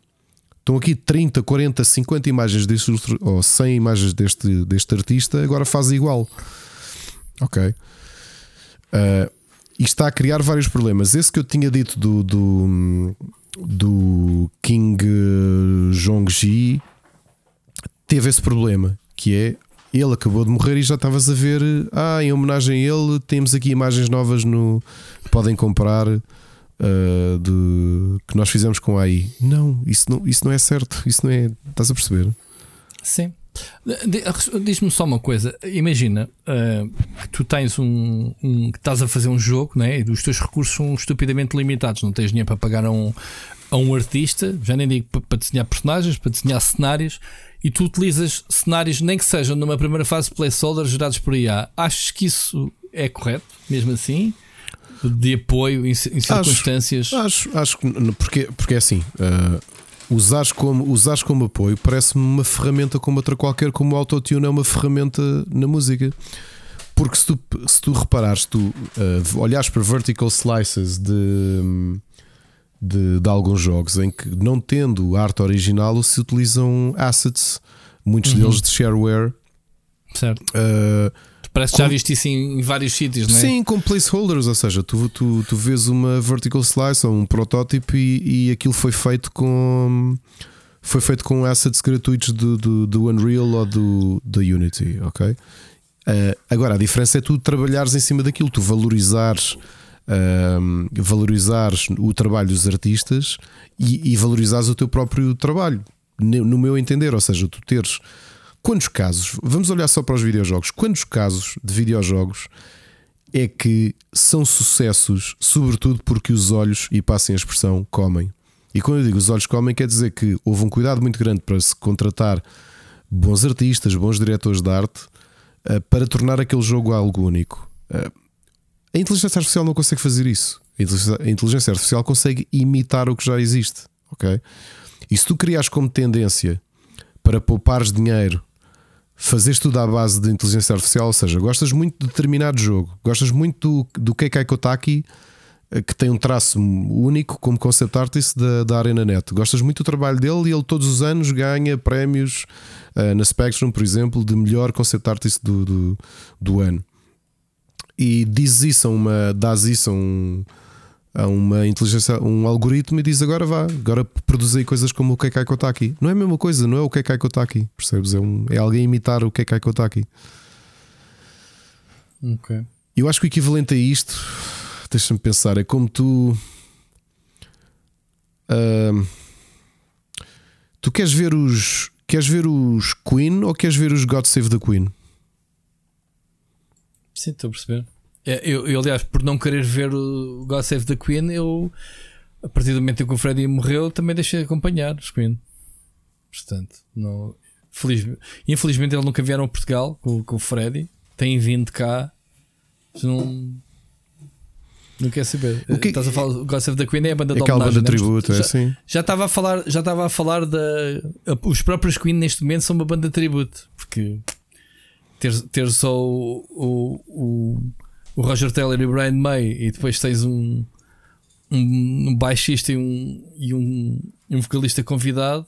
estão aqui 30, 40, 50 imagens deste ou 100 imagens deste, deste artista, agora faz igual. Ok. Uh, isto está a criar vários problemas. Esse que eu tinha dito do, do do King Jong-ji teve esse problema, que é ele acabou de morrer e já estavas a ver, ah, em homenagem a ele, temos aqui imagens novas no podem comprar uh, de, que nós fizemos com a AI. Não, isso não, isso não é certo, isso não é, estás a perceber? Sim. Diz-me só uma coisa, imagina uh, tu tens um, um, estás a fazer um jogo né, e os teus recursos são estupidamente limitados, não tens dinheiro para pagar a um, a um artista, já nem digo para, para desenhar personagens, para desenhar cenários, e tu utilizas cenários, nem que sejam numa primeira fase placeholder gerados por IA. Achas que isso é correto, mesmo assim? De apoio em, em circunstâncias? Acho, acho, acho que porque, porque é assim. Uh, usares como, usares como apoio parece-me uma ferramenta como outra qualquer, como o autotune é uma ferramenta na música. Porque se tu, se tu reparares, tu uh, olhares para vertical slices de, de, de, alguns jogos em que, não tendo arte original, se utilizam assets, muitos uhum. deles de shareware. Certo. Uh, Parece que com... já viste isso em vários sítios, não é? Sim, com placeholders, ou seja, tu, tu, tu vês uma vertical slice ou um protótipo e, e aquilo foi feito com foi feito com assets gratuitos do, do, do Unreal ou do, do Unity, ok? Uh, agora a diferença é tu trabalhares em cima daquilo, tu valorizares, uh, valorizares o trabalho dos artistas e, e valorizares o teu próprio trabalho, no meu entender, ou seja, tu teres Quantos casos, vamos olhar só para os videojogos, quantos casos de videojogos é que são sucessos, sobretudo porque os olhos, e passem a expressão, comem? E quando eu digo os olhos comem, quer dizer que houve um cuidado muito grande para se contratar bons artistas, bons diretores de arte, eh, para tornar aquele jogo algo único. Eh, a inteligência artificial não consegue fazer isso. A inteligência artificial consegue imitar o que já existe. Ok? E se tu crias como tendência para poupares dinheiro fazeres tudo à base de inteligência artificial, ou seja, gostas muito de determinado jogo, gostas muito do, do Keikai Kotaki, eh, que tem um traço único como concept artist da, da ArenaNet. Gostas muito do trabalho dele e ele todos os anos ganha prémios uh, na Spectrum, por exemplo, de melhor concept artist do, do, do ano. E dizes isso a uma, dás isso a um a uma inteligência, um algoritmo e diz agora vá, agora produz aí coisas como o Kekai Kotaki. Não é a mesma coisa, não é o Kekai Kotaki, percebes? É, um, é alguém imitar o Kekai Kotaki. Ok. Eu acho que o equivalente a isto, deixa-me pensar, é como tu. Uh, tu queres ver os. Queres ver os Queen ou queres ver os God Save the Queen? Sim, estou a perceber. É, eu, eu, aliás, por não querer ver o God Save the Queen, eu, a partir do momento em que o Freddy morreu, também deixei de acompanhar os Queen. Portanto, não, feliz, infelizmente eles nunca vieram a Portugal com, com o Freddy. Têm vindo cá. Não, não quer saber. O que... Estás a falar o God Save the Queen é a banda é de homenagem. banda tributo, é assim. Já estava a falar, já estava a falar da. Os próprios Queen neste momento são uma banda de tributo. Porque ter, ter só o, o, o o Roger Taylor e o Brian May, e depois tens um, um, um baixista e um, e um, um vocalista convidado,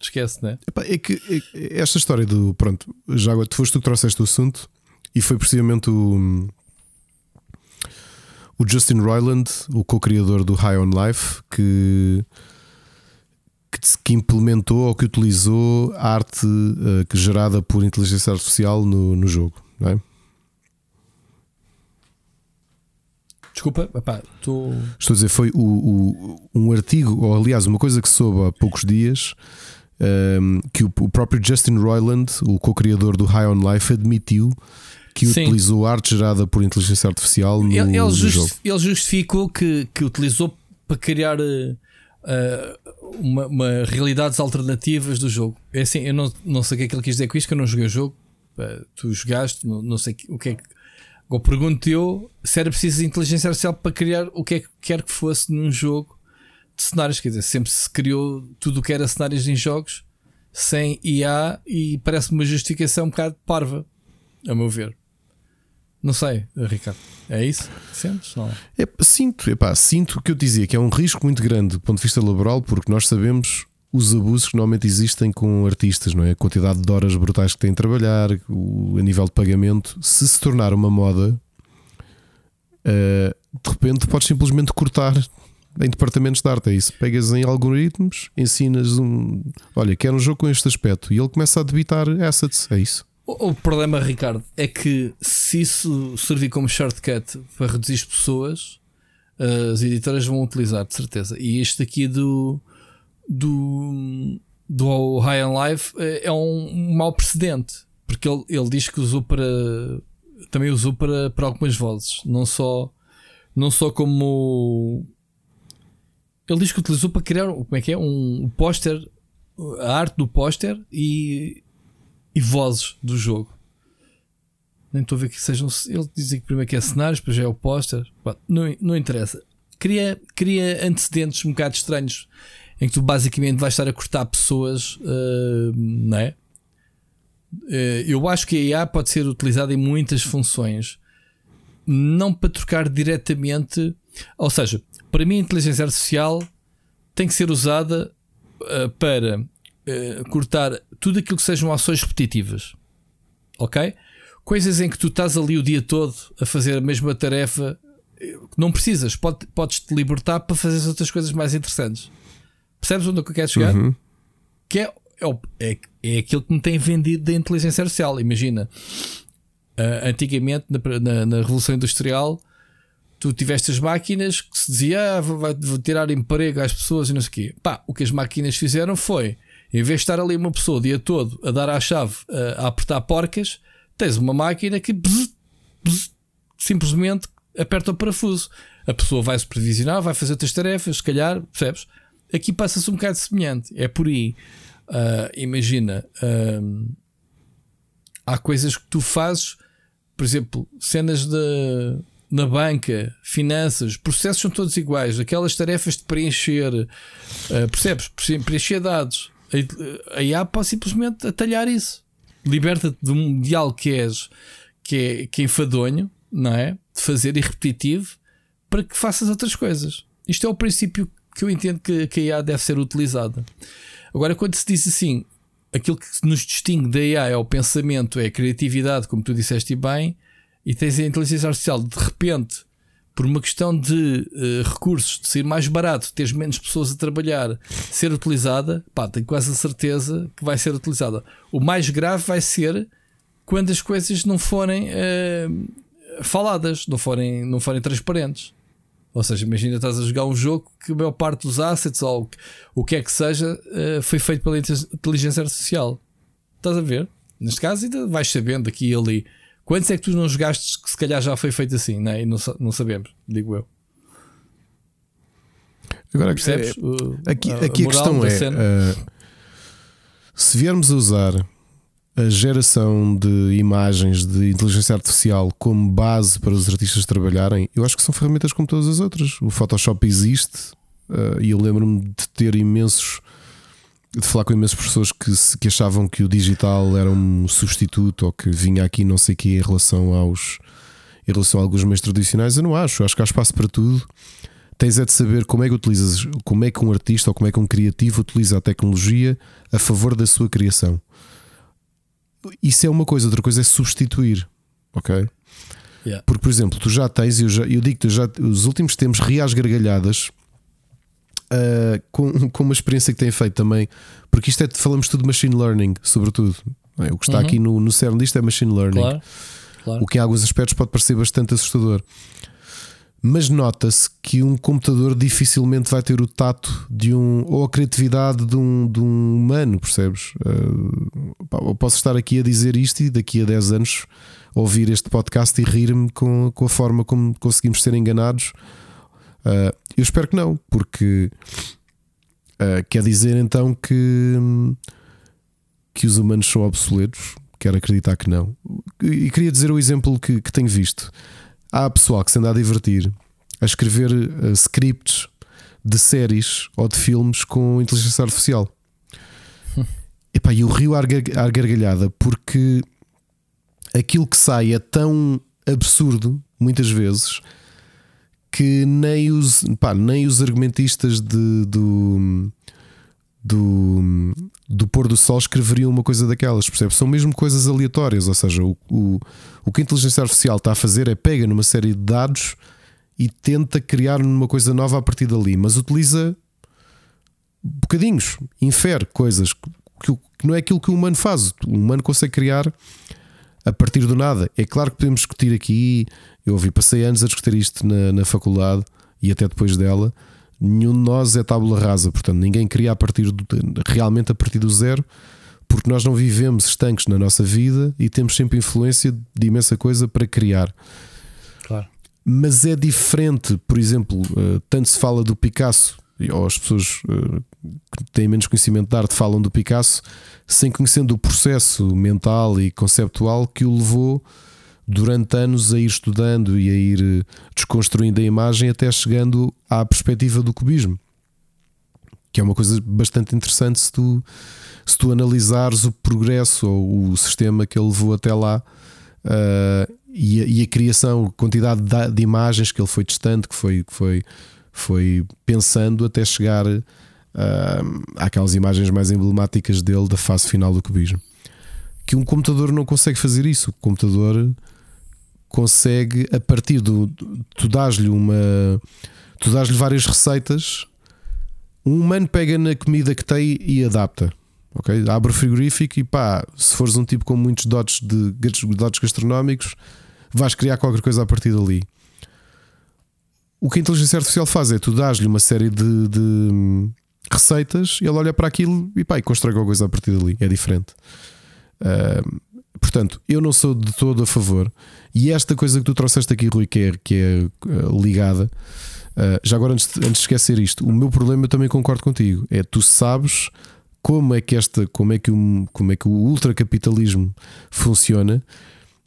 esquece, né? É que é, esta história do. Pronto, já tu foste tu que trouxeste o assunto e foi precisamente o. O Justin Roiland, o co-criador do High on Life, que, que, que, implementou ou que utilizou arte uh, gerada por inteligência artificial no, no jogo. Não é? Desculpa, epá, tô... estou a dizer, foi o, o, um artigo, ou aliás, uma coisa que soube há poucos dias, um, ehm, que o, o, próprio Justin Roiland, o co-criador do High on Life, admitiu que Sim. utilizou arte gerada por inteligência artificial no, ele, ele, just, jogo. ele justificou que, que utilizou para criar uh, uma, uma, realidades alternativas do jogo. É assim, eu não, não sei o que é que ele quis dizer com isto, que eu não joguei o jogo. Uh, tu jogaste, não, não sei o que é que ou pergunto eu se era preciso inteligência artificial para criar o que é que quer que fosse num jogo de cenários, quer dizer, sempre se criou tudo o que era cenários em jogos sem IA e parece-me uma justificação um bocado parva, a meu ver. Não sei, Ricardo. É isso? Sentes? Não. É, sinto, epá, sinto que eu dizia, que é um risco muito grande do ponto de vista laboral, porque nós sabemos os abusos que normalmente existem com artistas, não é? A quantidade de horas brutais que têm de trabalhar, o, a nível de pagamento. Se se tornar uma moda, uh, de repente podes simplesmente cortar em departamentos de arte. É isso. Pegas em algoritmos, ensinas um. Olha, quero um jogo com este aspecto e ele começa a debitar assets. É isso. O, o problema, Ricardo, é que se isso servir como shortcut para reduzir pessoas, as editoras vão utilizar, de certeza. E este aqui do. Do. do High on Life é, é um, mau precedente. Porque ele, ele diz que usou para. também usou para, para algumas vozes. Não só. Não só como. Ele diz que utilizou para criar. Como é que é? Um, um póster. A arte do póster e e vozes do jogo. Nem estou a ver que sejam. Ele diz que primeiro que é cenários, depois já é o póster. Não, não interessa. Cria, cria antecedentes um bocado estranhos em que tu basicamente vais estar a cortar pessoas, uh, não é? Uh, eu acho que a IA pode ser utilizada em muitas funções, não para trocar diretamente. Ou seja, para mim, a inteligência artificial tem que ser usada uh, para uh, cortar tudo aquilo que sejam ações repetitivas. Ok? Coisas em que tu estás ali o dia todo a fazer a mesma tarefa, não precisas, pode, podes te libertar para fazer outras coisas mais interessantes. Percebes onde é que eu quero chegar? Uhum. Que é, é, é, é aquilo que me tem vendido da inteligência artificial. Imagina, uh, antigamente, na, na, na, Revolução Industrial, tu tiveste as máquinas que se dizia ah, vai, vai tirar emprego às pessoas e não sei o quê. Pá, o que as máquinas fizeram foi em vez de estar ali uma pessoa o dia todo a dar à chave, a, a apertar porcas, tens uma máquina que bzz, bzz, simplesmente aperta o parafuso. A pessoa vai supervisionar, vai fazer outras tarefas, se calhar, percebes? Aqui passa-se um bocado semelhante. É por aí. Uh, imagina, há coisas que tu fazes, por exemplo, cenas de, na banca, finanças, processos são todos iguais. Aquelas tarefas de preencher, uh, percebes? Preencher dados a IA pode simplesmente atalhar isso. Liberta-te de, um, de que és que é, que é enfadonho, não é? De fazer e repetitivo para que faças outras coisas. Isto é o princípio que eu entendo que, que a IA deve ser utilizada. Agora, quando se diz assim, aquilo que nos distingue da IA é o pensamento, é a criatividade, como tu disseste bem, e tens a inteligência artificial de repente por uma questão de uh, recursos, de ser mais barato, teres menos pessoas a trabalhar, ser utilizada, pá, tenho quase a certeza que vai ser utilizada. O mais grave vai ser quando as coisas não forem uh, faladas, não forem, não forem transparentes. Ou seja, imagina estás a jogar um jogo que a maior parte dos assets ou o que é que seja uh, foi feito pela inteligência artificial. Estás a ver? Neste caso, ainda vais sabendo aqui e ali Quantos é que tu não jogaste que se calhar já foi feito assim, né? e não, não sabemos, digo eu. Agora, Percebes? É, aqui, a, aqui a, a questão é: uh, se viermos a usar a geração de imagens de inteligência artificial como base para os artistas trabalharem, eu acho que são ferramentas como todas as outras. O Photoshop existe uh, e eu lembro-me de ter imensos de falar com imensas pessoas que, que achavam que o digital era um substituto ou que vinha aqui não sei o que em relação aos em relação a alguns meios tradicionais, eu não acho. Acho que há espaço para tudo. Tens é de saber como é que utilizas, como é que um artista ou como é que um criativo utiliza a tecnologia a favor da sua criação. Isso é uma coisa, outra coisa é substituir, ok? Yeah. Porque, por exemplo, tu já tens, eu, já, eu digo-te, já, os últimos tempos reais gargalhadas uh, com, com uma experiência que tem feito também, porque isto é, falamos tudo de machine learning, sobretudo. É, o que está uhum. aqui no, no cerne disto é machine learning. Claro, claro. O que em alguns aspectos pode parecer bastante assustador. Mas nota-se que um computador dificilmente vai ter o tato de um ou a criatividade de um, de um humano, percebes? Uh, eu posso estar aqui a dizer isto e daqui a 10 anos ouvir este podcast e rir-me com, com a forma como conseguimos ser enganados Uh, eu espero que não, porque uh, quer dizer então que, que os humanos são obsoletos. Quero acreditar que não. E queria dizer o exemplo que, que tenho visto. Há pessoal que se anda a divertir a escrever uh, scripts de séries ou de filmes com inteligência artificial. Epá, e eu rio à gargalhada porque aquilo que sai é tão absurdo, muitas vezes, que nem os, pá, nem os argumentistas de, do, do, do pôr do sol escreveriam uma coisa daquelas, percebe? São mesmo coisas aleatórias, ou seja, o, o, o que a inteligência artificial está a fazer é pega numa série de dados e tenta criar uma coisa nova a partir dali, mas utiliza bocadinhos, infere coisas que, que não é aquilo que o humano faz. O humano consegue criar a partir do nada. É claro que podemos discutir aqui. Eu ouvi, passei anos a discutir isto na, na faculdade e até depois dela nenhum de nós é tábula rasa, portanto, ninguém cria a partir do, realmente a partir do zero, porque nós não vivemos estanques na nossa vida e temos sempre influência de imensa coisa para criar. Claro. Mas é diferente, por exemplo, eh, tanto se fala do Picasso, ou as pessoas eh, que têm menos conhecimento de arte falam do Picasso, sem conhecendo o processo mental e conceptual que o levou durante anos a ir estudando e a ir eh, desconstruindo a imagem até chegando à perspectiva do cubismo, que é uma coisa bastante interessante se tu, se tu analisares o progresso ou o sistema que ele levou até lá uh, e, a, e, a, criação, a quantidade de, de, imagens que ele foi testando, que foi, que foi, foi pensando até chegar uh, àquelas imagens mais emblemáticas dele da fase final do cubismo. Que um computador não consegue fazer isso. O computador consegue, a partir do. Tu dás-lhe uma. Tu dás-lhe várias receitas. Um humano pega na comida que tem e adapta. ok Abre o frigorífico e pá, se fores um tipo com muitos dotes, de, dotes gastronómicos, vais criar qualquer coisa a partir dali. O que a inteligência artificial faz é tu dás-lhe uma série de, de, receitas e ele olha para aquilo e pá, e constrói qualquer coisa a partir dali. É diferente. Uh, portanto, eu não sou de todo a favor. E esta coisa que tu trouxeste aqui, Rui, que é, que é uh, ligada, uh, já agora antes de, antes de esquecer isto, o meu problema eu também concordo contigo. É tu sabes como é que esta, como é que o, como é que o ultracapitalismo funciona.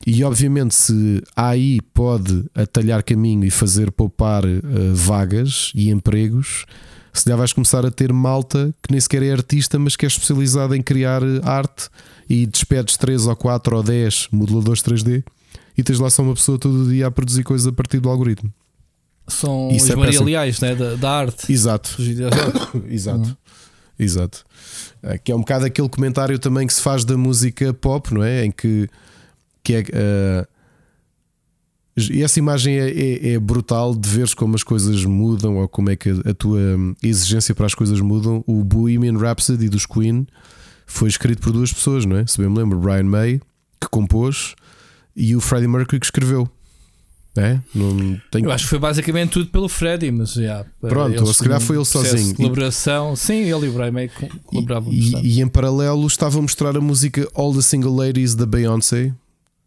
E obviamente, se AI pode atalhar caminho e fazer poupar uh, vagas e empregos, se já vais começar a ter malta que nem sequer é artista, mas que é especializada em criar arte e despedes 3 ou 4 ou 10 modeladores 3D e tens lá só uma pessoa todo dia a produzir coisas a partir do algoritmo. São Isso os é marialiais né? da, da arte. Exato. Exato. Uhum. Exato. Eh, que é um bocado aquele comentário também que se faz da música pop, não é? Em que, que é. Uh, e essa imagem é, é, é, brutal de veres como as coisas mudam ou como é que a, a tua exigência para as coisas mudam. O Bohemian Rhapsody dos Queen foi escrito por duas pessoas, não é? Se bem me lembro, Brian May, que compôs, e o Freddie Mercury que escreveu. É? Não tenho... Eu acho que foi basicamente tudo pelo Freddie, mas já. Pronto, ou se calhar foi ele sozinho. colaboração, sim, ele e o Brian May colaboravam. E, e, e, em paralelo estava a mostrar a música All the Single Ladies da Beyoncé,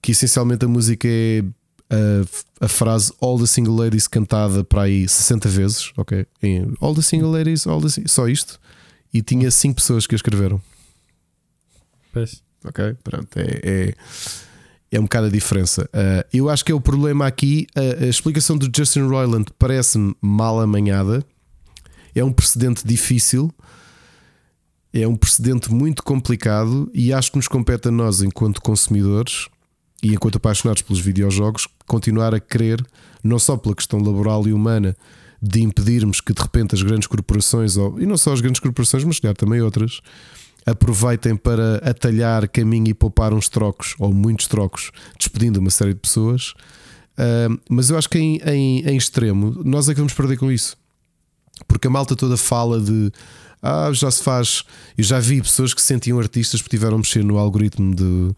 que essencialmente a música é a, a frase All the Single Ladies cantada para aí 60 vezes, ok? Em All the Single Ladies, all the, só isto. E tinha 5 pessoas que a escreveram. Pois. Ok, pronto, é, é é um bocado a diferença. Uh, eu acho que é o problema aqui. A, a explicação do Justin Roiland parece-me mal amanhada. É um precedente difícil. É um precedente muito complicado e acho que nos compete a nós, enquanto consumidores e enquanto apaixonados pelos videojogos, continuar a querer, não só pela questão laboral e humana, de impedirmos que de repente as grandes corporações, e não só as grandes corporações, mas calhar também outras, aproveitem para atalhar caminho e poupar uns trocos, ou muitos trocos, despedindo uma série de pessoas. Mas eu acho que em, em, em, extremo nós é que vamos perder com isso, porque a malta toda fala de ah, já se faz. Eu já vi pessoas que se sentiam artistas porque tiveram a mexer no algoritmo de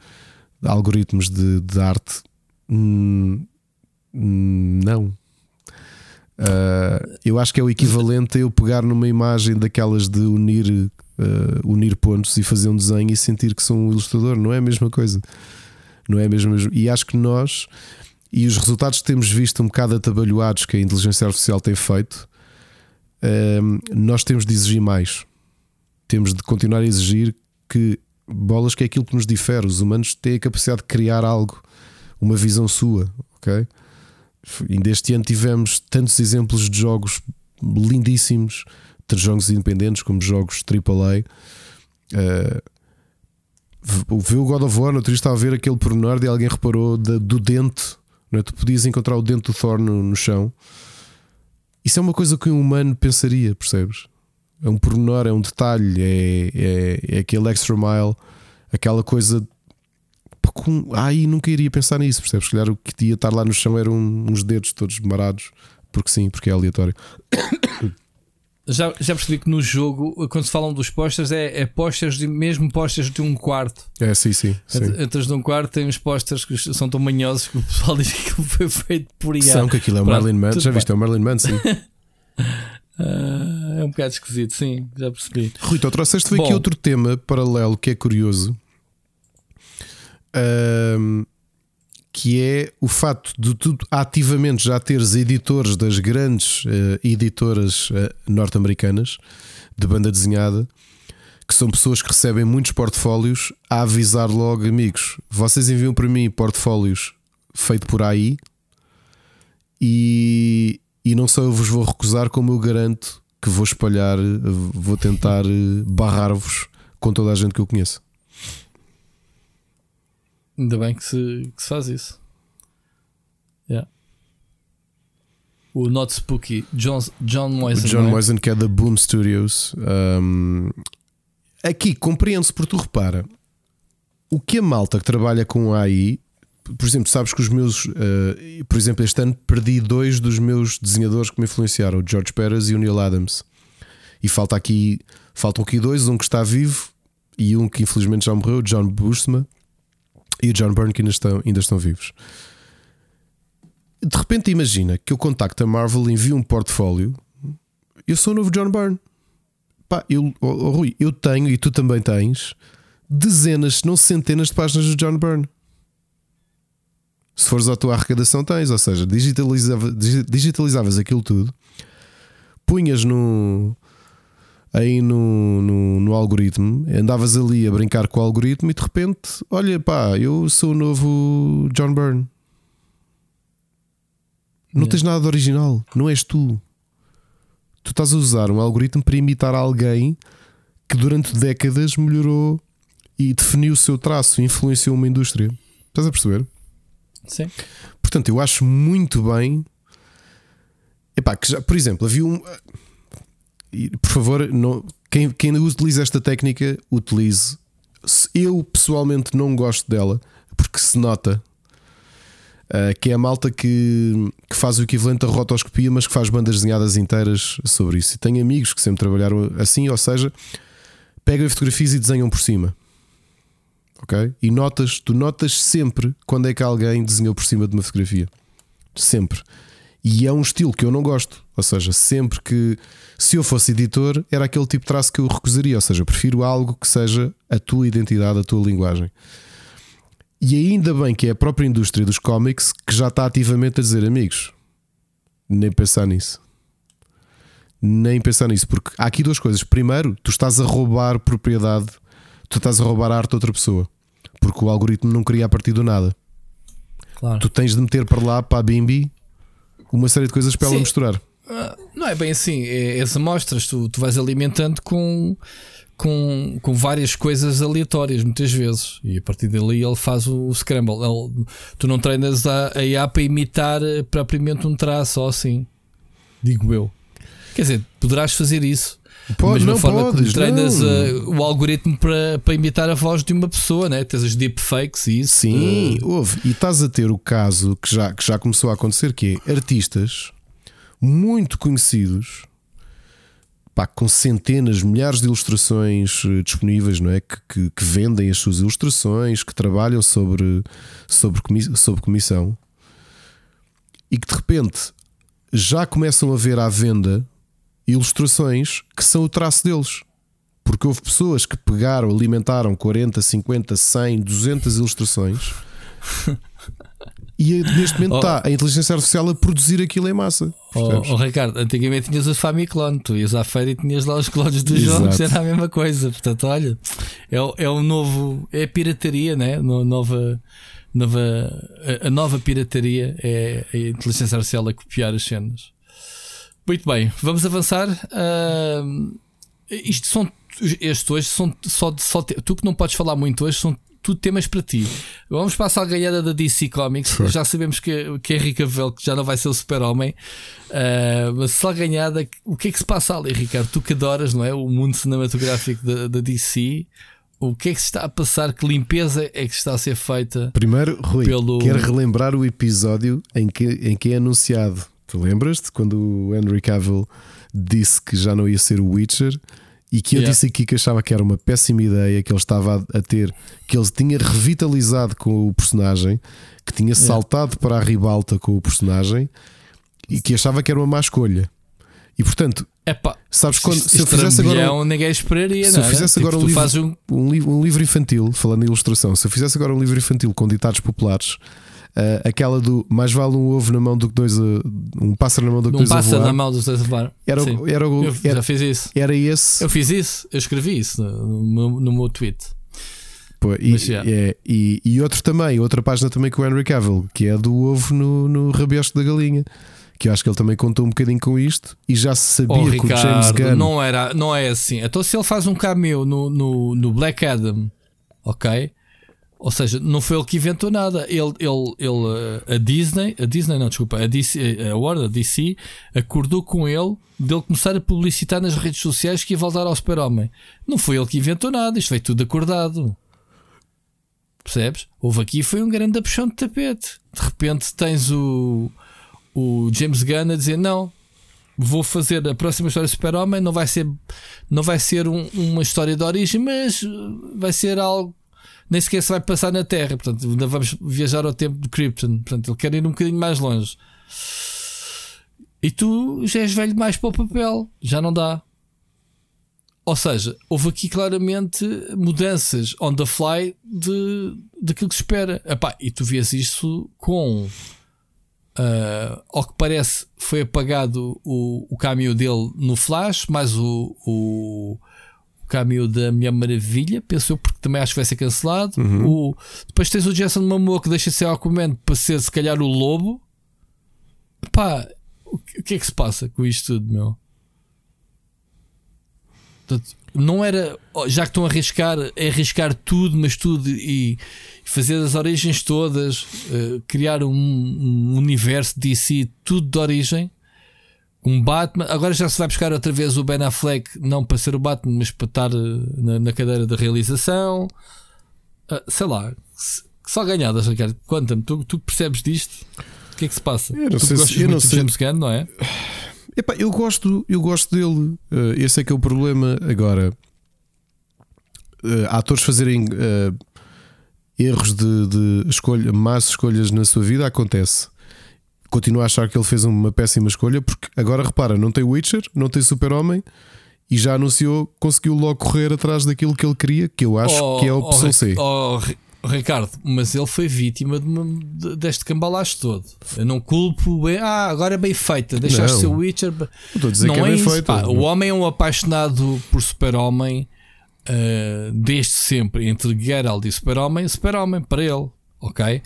algoritmos de, de arte. Hum, não. Uh, eu acho que é o equivalente a eu pegar numa imagem daquelas de unir uh, unir pontos e fazer um desenho e sentir que sou um ilustrador. Não é a mesma coisa. Não é a mesma. E acho que nós, e os resultados que temos visto um bocado atabalhoados que a inteligência artificial tem feito, uh, nós temos de exigir mais. Temos de continuar a exigir que bolas que é aquilo que nos difere. Os humanos têm a capacidade de criar algo, uma visão sua, ok? Ainda este ano tivemos tantos exemplos de jogos lindíssimos, tanto jogos independentes como jogos AAA. Uh, viu o God of War, no outro estava a ver aquele pormenor de alguém reparou de, do dente, não é? tu podias encontrar o dente do Thor no, no chão. Isso é uma coisa que um humano pensaria, percebes? É um pormenor, é um detalhe, é, é, é aquele extra mile, aquela coisa. Com, ai, nunca iria pensar nisso, percebes? Se calhar o que ia estar lá no chão eram uns dedos todos marados, porque sim, porque é aleatório. Já, já percebi que no jogo, quando se falam dos posters, é, é posters, de, mesmo posters de um quarto. É, sim, sim. sim. Entras num quarto, tem uns posters que são tão manhosos que o pessoal diz que foi feito por IA. São que aquilo é o Marilyn Manson. Já viste? É o Marilyn Manson. Uh, é um bocado esquisito, sim, já percebi. Rui, então trouxeste aqui outro tema paralelo que é curioso. Uh, que é o facto de tu ativamente já teres editores das grandes uh, editoras uh, norte-americanas de banda desenhada, que são pessoas que recebem muitos portfólios, a avisar logo, amigos, vocês enviam para mim portfólios feito por aí e, e não só eu vos vou recusar, como eu garanto que vou espalhar, vou tentar eh, barrar-vos com toda a gente que eu conheço. Ainda bem que se, que se faz isso. Yeah. O Not Spooky, John, John Moisen. John é? Moisen, que é da Boom Studios. Um, aqui compreende-se, porque tu repara, o que a malta que trabalha com AI por exemplo, sabes que os meus, uh, por exemplo, este ano perdi dois dos meus desenhadores que me influenciaram, o George Perez e o Neil Adams. E falta aqui, faltam aqui dois, um que está vivo e um que infelizmente já morreu, John Buscema e o John Byrne, que ainda estão, ainda estão vivos. De repente imagina que eu contacto a Marvel, envio um portfólio. Eu sou o novo John Byrne. Pá, eu, oh, oh, Rui, eu tenho e tu também tens dezenas, se não centenas de páginas do John Byrne. Se fores à tua arrecadação, tens, ou seja, digitalizava, digitalizavas aquilo tudo, punhas no, aí no, no, no, algoritmo, andavas ali a brincar com o algoritmo e de repente, olha pá, eu sou o novo John Byrne. Não yeah. tens nada de original, não és tu. Tu estás a usar um algoritmo para imitar alguém que durante décadas melhorou e definiu o seu traço, influenciou uma indústria. Estás a perceber? Sim. Portanto, eu acho muito bem. Epá, que já, por exemplo, havia um. Por favor, não, quem, quem utiliza esta técnica, utilize. Eu pessoalmente não gosto dela porque se nota Uh, que é a malta que, que faz o equivalente à rotoscopia, mas que faz bandas desenhadas inteiras sobre isso. E tenho amigos que sempre trabalharam assim, ou seja, pegam fotografias e desenham por cima ok? E notas, tu notas sempre quando é que alguém desenhou por cima de uma fotografia. Sempre. E é um estilo que eu não gosto. Ou seja, sempre que se eu fosse editor, era aquele tipo de traço que eu recusaria. Ou seja, prefiro algo que seja a tua identidade, a tua linguagem. E ainda bem que é a própria indústria dos cómics que já está ativamente a dizer, amigos, nem pensar nisso. Nem pensar nisso, porque há aqui duas coisas. Primeiro, tu estás a roubar propriedade, tu estás a roubar a arte de outra pessoa porque o algoritmo não cria a partir do nada. Claro. Tu tens de meter para lá, para a Bimbi, uma série de coisas para Sim. ela misturar. Uh, não é bem assim, é, é as amostras, tu, tu vais alimentando com, com, com várias coisas aleatórias, muitas vezes, e a partir dali ele faz o, o scramble. Ele, tu não treinas a, a IA para imitar eh, propriamente um traço ou assim, digo eu. Quer dizer, poderás fazer isso, Pode, não podes, treinas uh, o algoritmo para, para imitar a voz de uma pessoa, né? tens as deepfakes e isso. Sim, uh... houve. E estás a ter o caso que já, que já começou a acontecer, que é artistas muito conhecidos pá, com centenas, milhares de ilustrações eh, disponíveis, não é? Que, que, que, vendem as suas ilustrações, que trabalham sobre, sobre, sobre comissão e que de repente já começam a ver à venda ilustrações que são o traço deles. Porque houve pessoas que pegaram, alimentaram 40, 50, 100, 200 ilustrações e neste momento oh. está a inteligência artificial a produzir aquilo em massa. Oh, oh, Ricardo, antigamente tinhas o Famiclone, tu ias à feira e tinhas lá os clones dos Exato. jogos, era a mesma coisa. Portanto, olha, é, é o novo, é a pirataria, né? No, nova, nova, a, a nova pirataria é a inteligência artificial a copiar as cenas. Muito bem, vamos avançar. Uh, isto são. Estes hoje são só, só. Tu que não podes falar muito hoje, são tudo temas para ti. Vamos para a salganhada da DC Comics. Sure. Já sabemos que, que Henry Cavill que já não vai ser o super-homem. Uh, mas salganhada, o que é que se passa ali, Ricardo? Tu que adoras, não é? O mundo cinematográfico da, da DC. O que é que se está a passar? Que limpeza é que está a ser feita? Primeiro, Rui, pelo... quero relembrar o episódio em que, em que é anunciado. Tu lembras-te quando o Henry Cavill disse que já não ia ser o Witcher? E que eu yeah. disse aqui que achava que era uma péssima ideia, que ele estava a ter, que ele tinha revitalizado com o personagem, que tinha yeah. saltado para a ribalta com o personagem e que achava que era uma má escolha. E portanto, Epá, sabes quando se eu fizesse agora ninguém esperaria, se eu fizesse tipo, agora um livro, um... Um, livro, um livro infantil, falando em ilustração, se eu fizesse agora um livro infantil com ditados populares, Uh, aquela do mais vale um ovo na mão do que dois a, um pássaro na mão do que um dois a voar. Um pássaro na mão dos dois a voar. Era, o, era, o, eu era, já fiz isso. Era esse. Eu fiz isso, eu escrevi isso no, no, no meu tweet. Pô, e, é, e, e, outro também, outra página também com o Henry Cavill, que é do ovo no, no rabesco da galinha. Que eu acho que ele também contou um bocadinho com isto e já se sabia oh, que Ricardo, o James Gunn. Não, era, não é assim. Então, se ele faz um cameo no, no, no Black Adam, ok? Ou seja, não foi ele que inventou nada. Ele, ele, ele, a Disney, a Disney não, desculpa, a, DC, a Warner, a DC, acordou com ele dele começar a publicitar nas redes sociais que ia voltar ao Super-Homem. Não foi ele que inventou nada, isto foi tudo acordado. Percebes? Houve aqui foi um grande puxão de tapete. De repente tens o, o James Gunn a dizer: Não, vou fazer a próxima história do Super-Homem. Não vai ser, não vai ser um, uma história de origem, mas vai ser algo nem sequer se vai passar na Terra. Portanto, ainda vamos viajar ao tempo de Krypton. Portanto, ele quer ir um bocadinho mais longe. E tu já és velho demais para o papel. Já não dá. Ou seja, houve aqui claramente mudanças on the fly de, daquilo que se espera. Epá, e tu vês isso com. Uh, ao que parece, foi apagado o, o caminho dele no Flash, mais o, o cameo da Mulher Maravilha, pensou porque também acho que vai ser cancelado. Uhum. O, depois tens o Jason Momoa que deixa de ser Aquaman para ser se calhar o Lobo. Pá, o que é que se passa com isto tudo, meu? Portanto, não era, já que estão a arriscar, é arriscar tudo, mas tudo e fazer as origens todas, uh, criar um, um universo DC, tudo de origem um Batman. Agora já se vai buscar outra vez o Ben Affleck, não para ser o Batman, mas para estar eh, na, na cadeira da realização. Uh, sei lá, só ganhadas, Ricardo. Conta-me, tu, tu percebes disto? O que é que se passa? Eu não tu sei gostas eu muito não sei. James Gunn, não é? Epá, eu gosto, eu gosto dele. Uh, esse é que é o problema agora. Uh, atores fazerem erros de, de escolha, más escolhas na sua vida acontece continuo a achar que ele fez uma péssima escolha, porque agora repara, não tem Witcher, não tem Super-Homem e já anunciou, conseguiu logo correr atrás daquilo que ele queria, que eu acho oh, que é a opção oh, C. Oh, Ricardo, mas ele foi vítima de uma, deste cambalacho todo. Eu não culpo, bem, ah, agora é bem feita, deixaste ser Witcher. Estou a dizer não que é, bem isso, Pá, o homem é um apaixonado por Super-Homem uh, desde sempre, entre Geralt e Super-Homem, Super-Homem para ele, ok?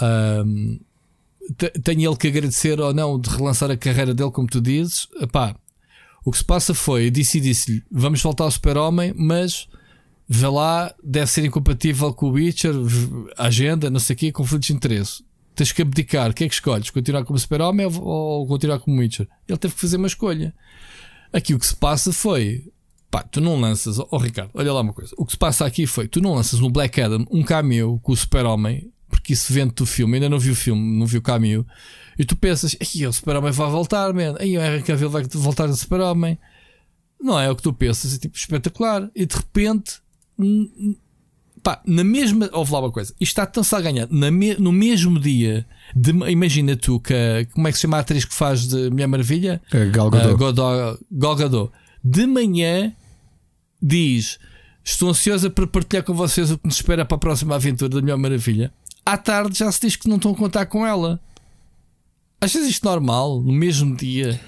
Um, tem ele que agradecer ou não de relançar a carreira dele, como tu dizes. Epá, o que se passa foi, disse disse-lhe: vamos voltar ao Super-Homem, mas vê lá, deve ser incompatível com o Witcher, agenda, não sei o quê, conflitos de interesse. Tens que abdicar. O que é que escolhes? Continuar como Super-Homem ou continuar como Witcher? Ele teve que fazer uma escolha. Aqui o que se passa foi. Pá, tu não lanças, oh Ricardo, olha lá uma coisa. O que se passa aqui foi: tu não lanças no Black Adam um cameo com o Super-Homem porque isso vende do filme. Ainda não vi o filme, não vi o caminho. E tu pensas, aí o Super-Homem vai voltar, man. Aí o Henry Cavill vai voltar a Super-Homem. Não é o que tu pensas, é tipo espetacular. E de repente, pá, na mesma. Ouve lá uma coisa, isto está tão-se a ganhar. Me, no mesmo dia, de, imagina tu que. Como é que se chama a atriz que faz de Mulher Maravilha? É Gal Gadot. Uh, Gal Gadot. De manhã diz. Estou ansiosa para partilhar com vocês o que nos espera para a próxima aventura da Mulher Maravilha à tarde já se diz que não estão a contar com ela. Achas isto normal? No mesmo dia?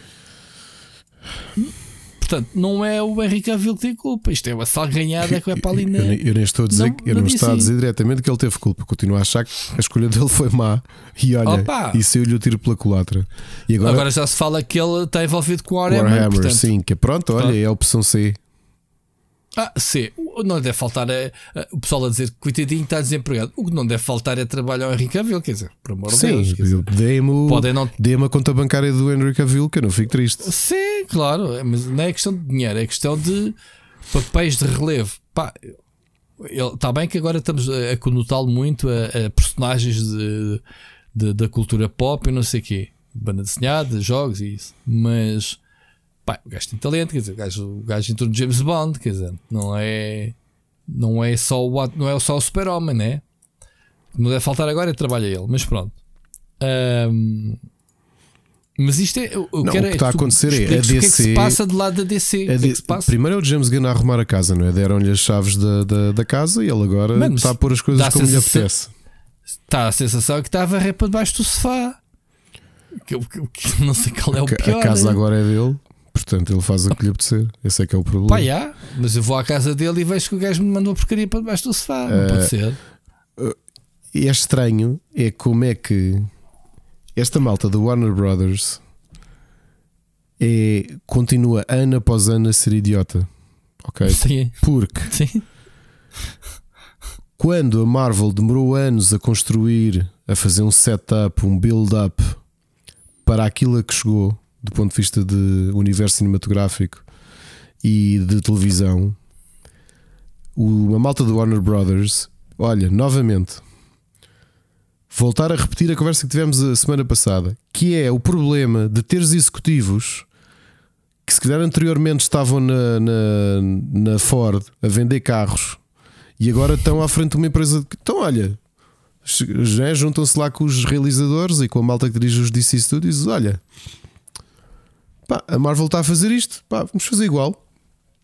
Portanto, não é o Henry Cavill que tem culpa. Isto é uma salganhada que vai para ali na. Eu, eu, nem estou a dizer, não, eu não, estou a dizer diretamente que ele teve culpa. Continuo a achar que a escolha dele foi má. E olha, Opa. e saiu-lhe o tiro pela culatra. E agora, agora já se fala que ele está envolvido com o Warhammer. Warhammer portanto, sim, que é pronto, olha, é a opção C. Ah, C. Não deve faltar é, o pessoal a dizer que coitadinho está desempregado. O que não deve faltar é trabalho ao Henrique Cavill, quer dizer, por amor de Deus. Dê-me não... dê a conta bancária do Henrique Cavill, que eu não fico triste. Sim, claro, mas não é questão de dinheiro, é questão de papéis de relevo. Pá, está bem que agora estamos a conotá-lo muito a, a personagens de, de, da cultura pop e não sei o quê, banda desenhada, jogos e isso, mas Pá, o gajo tem talento, quer dizer, o gajo, o gajo entrou no James Bond, quer dizer, não é, não é só o, não é só o super-homem, né? Não deve faltar agora é trabalho a ele, mas pronto. Um, mas isto é. Eu não, quero, o que está a acontecer é a DC. O que é que se passa de lado da DC? É de, primeiro é o James Gunn a arrumar a casa, não é? Deram-lhe as chaves da, da, da, casa e ele agora Mano, está a pôr as coisas como lhe apetece. Está a sensação que estava a repa debaixo do sofá. Que, que, que, não sei qual é o pior. A casa agora é dele. Portanto, ele faz o que lhe apetecer. Esse é que é o problema. Pá, já, mas eu vou à casa dele e vejo que o gajo me mandou a porcaria para debaixo do sofá. Não uh, pode ser. Uh, é estranho é como é que esta malta do Warner Brothers é, continua ano após ano a ser idiota. Ok? Sim. Porque Sim. quando a Marvel demorou anos a construir, a fazer um setup, um build-up para aquilo a que chegou do ponto de vista de universo cinematográfico e de televisão, o, a malta do Warner Brothers, olha, novamente, voltar a repetir a conversa que tivemos a semana passada, que é o problema de teres executivos que se calhar anteriormente estavam na, na, na Ford a vender carros e agora estão à frente de uma empresa. Então, olha, já juntam-se lá com os realizadores e com a malta que dirige os DC Studios. Olha, Pá, a Marvel está a fazer isto, pá, vamos fazer igual.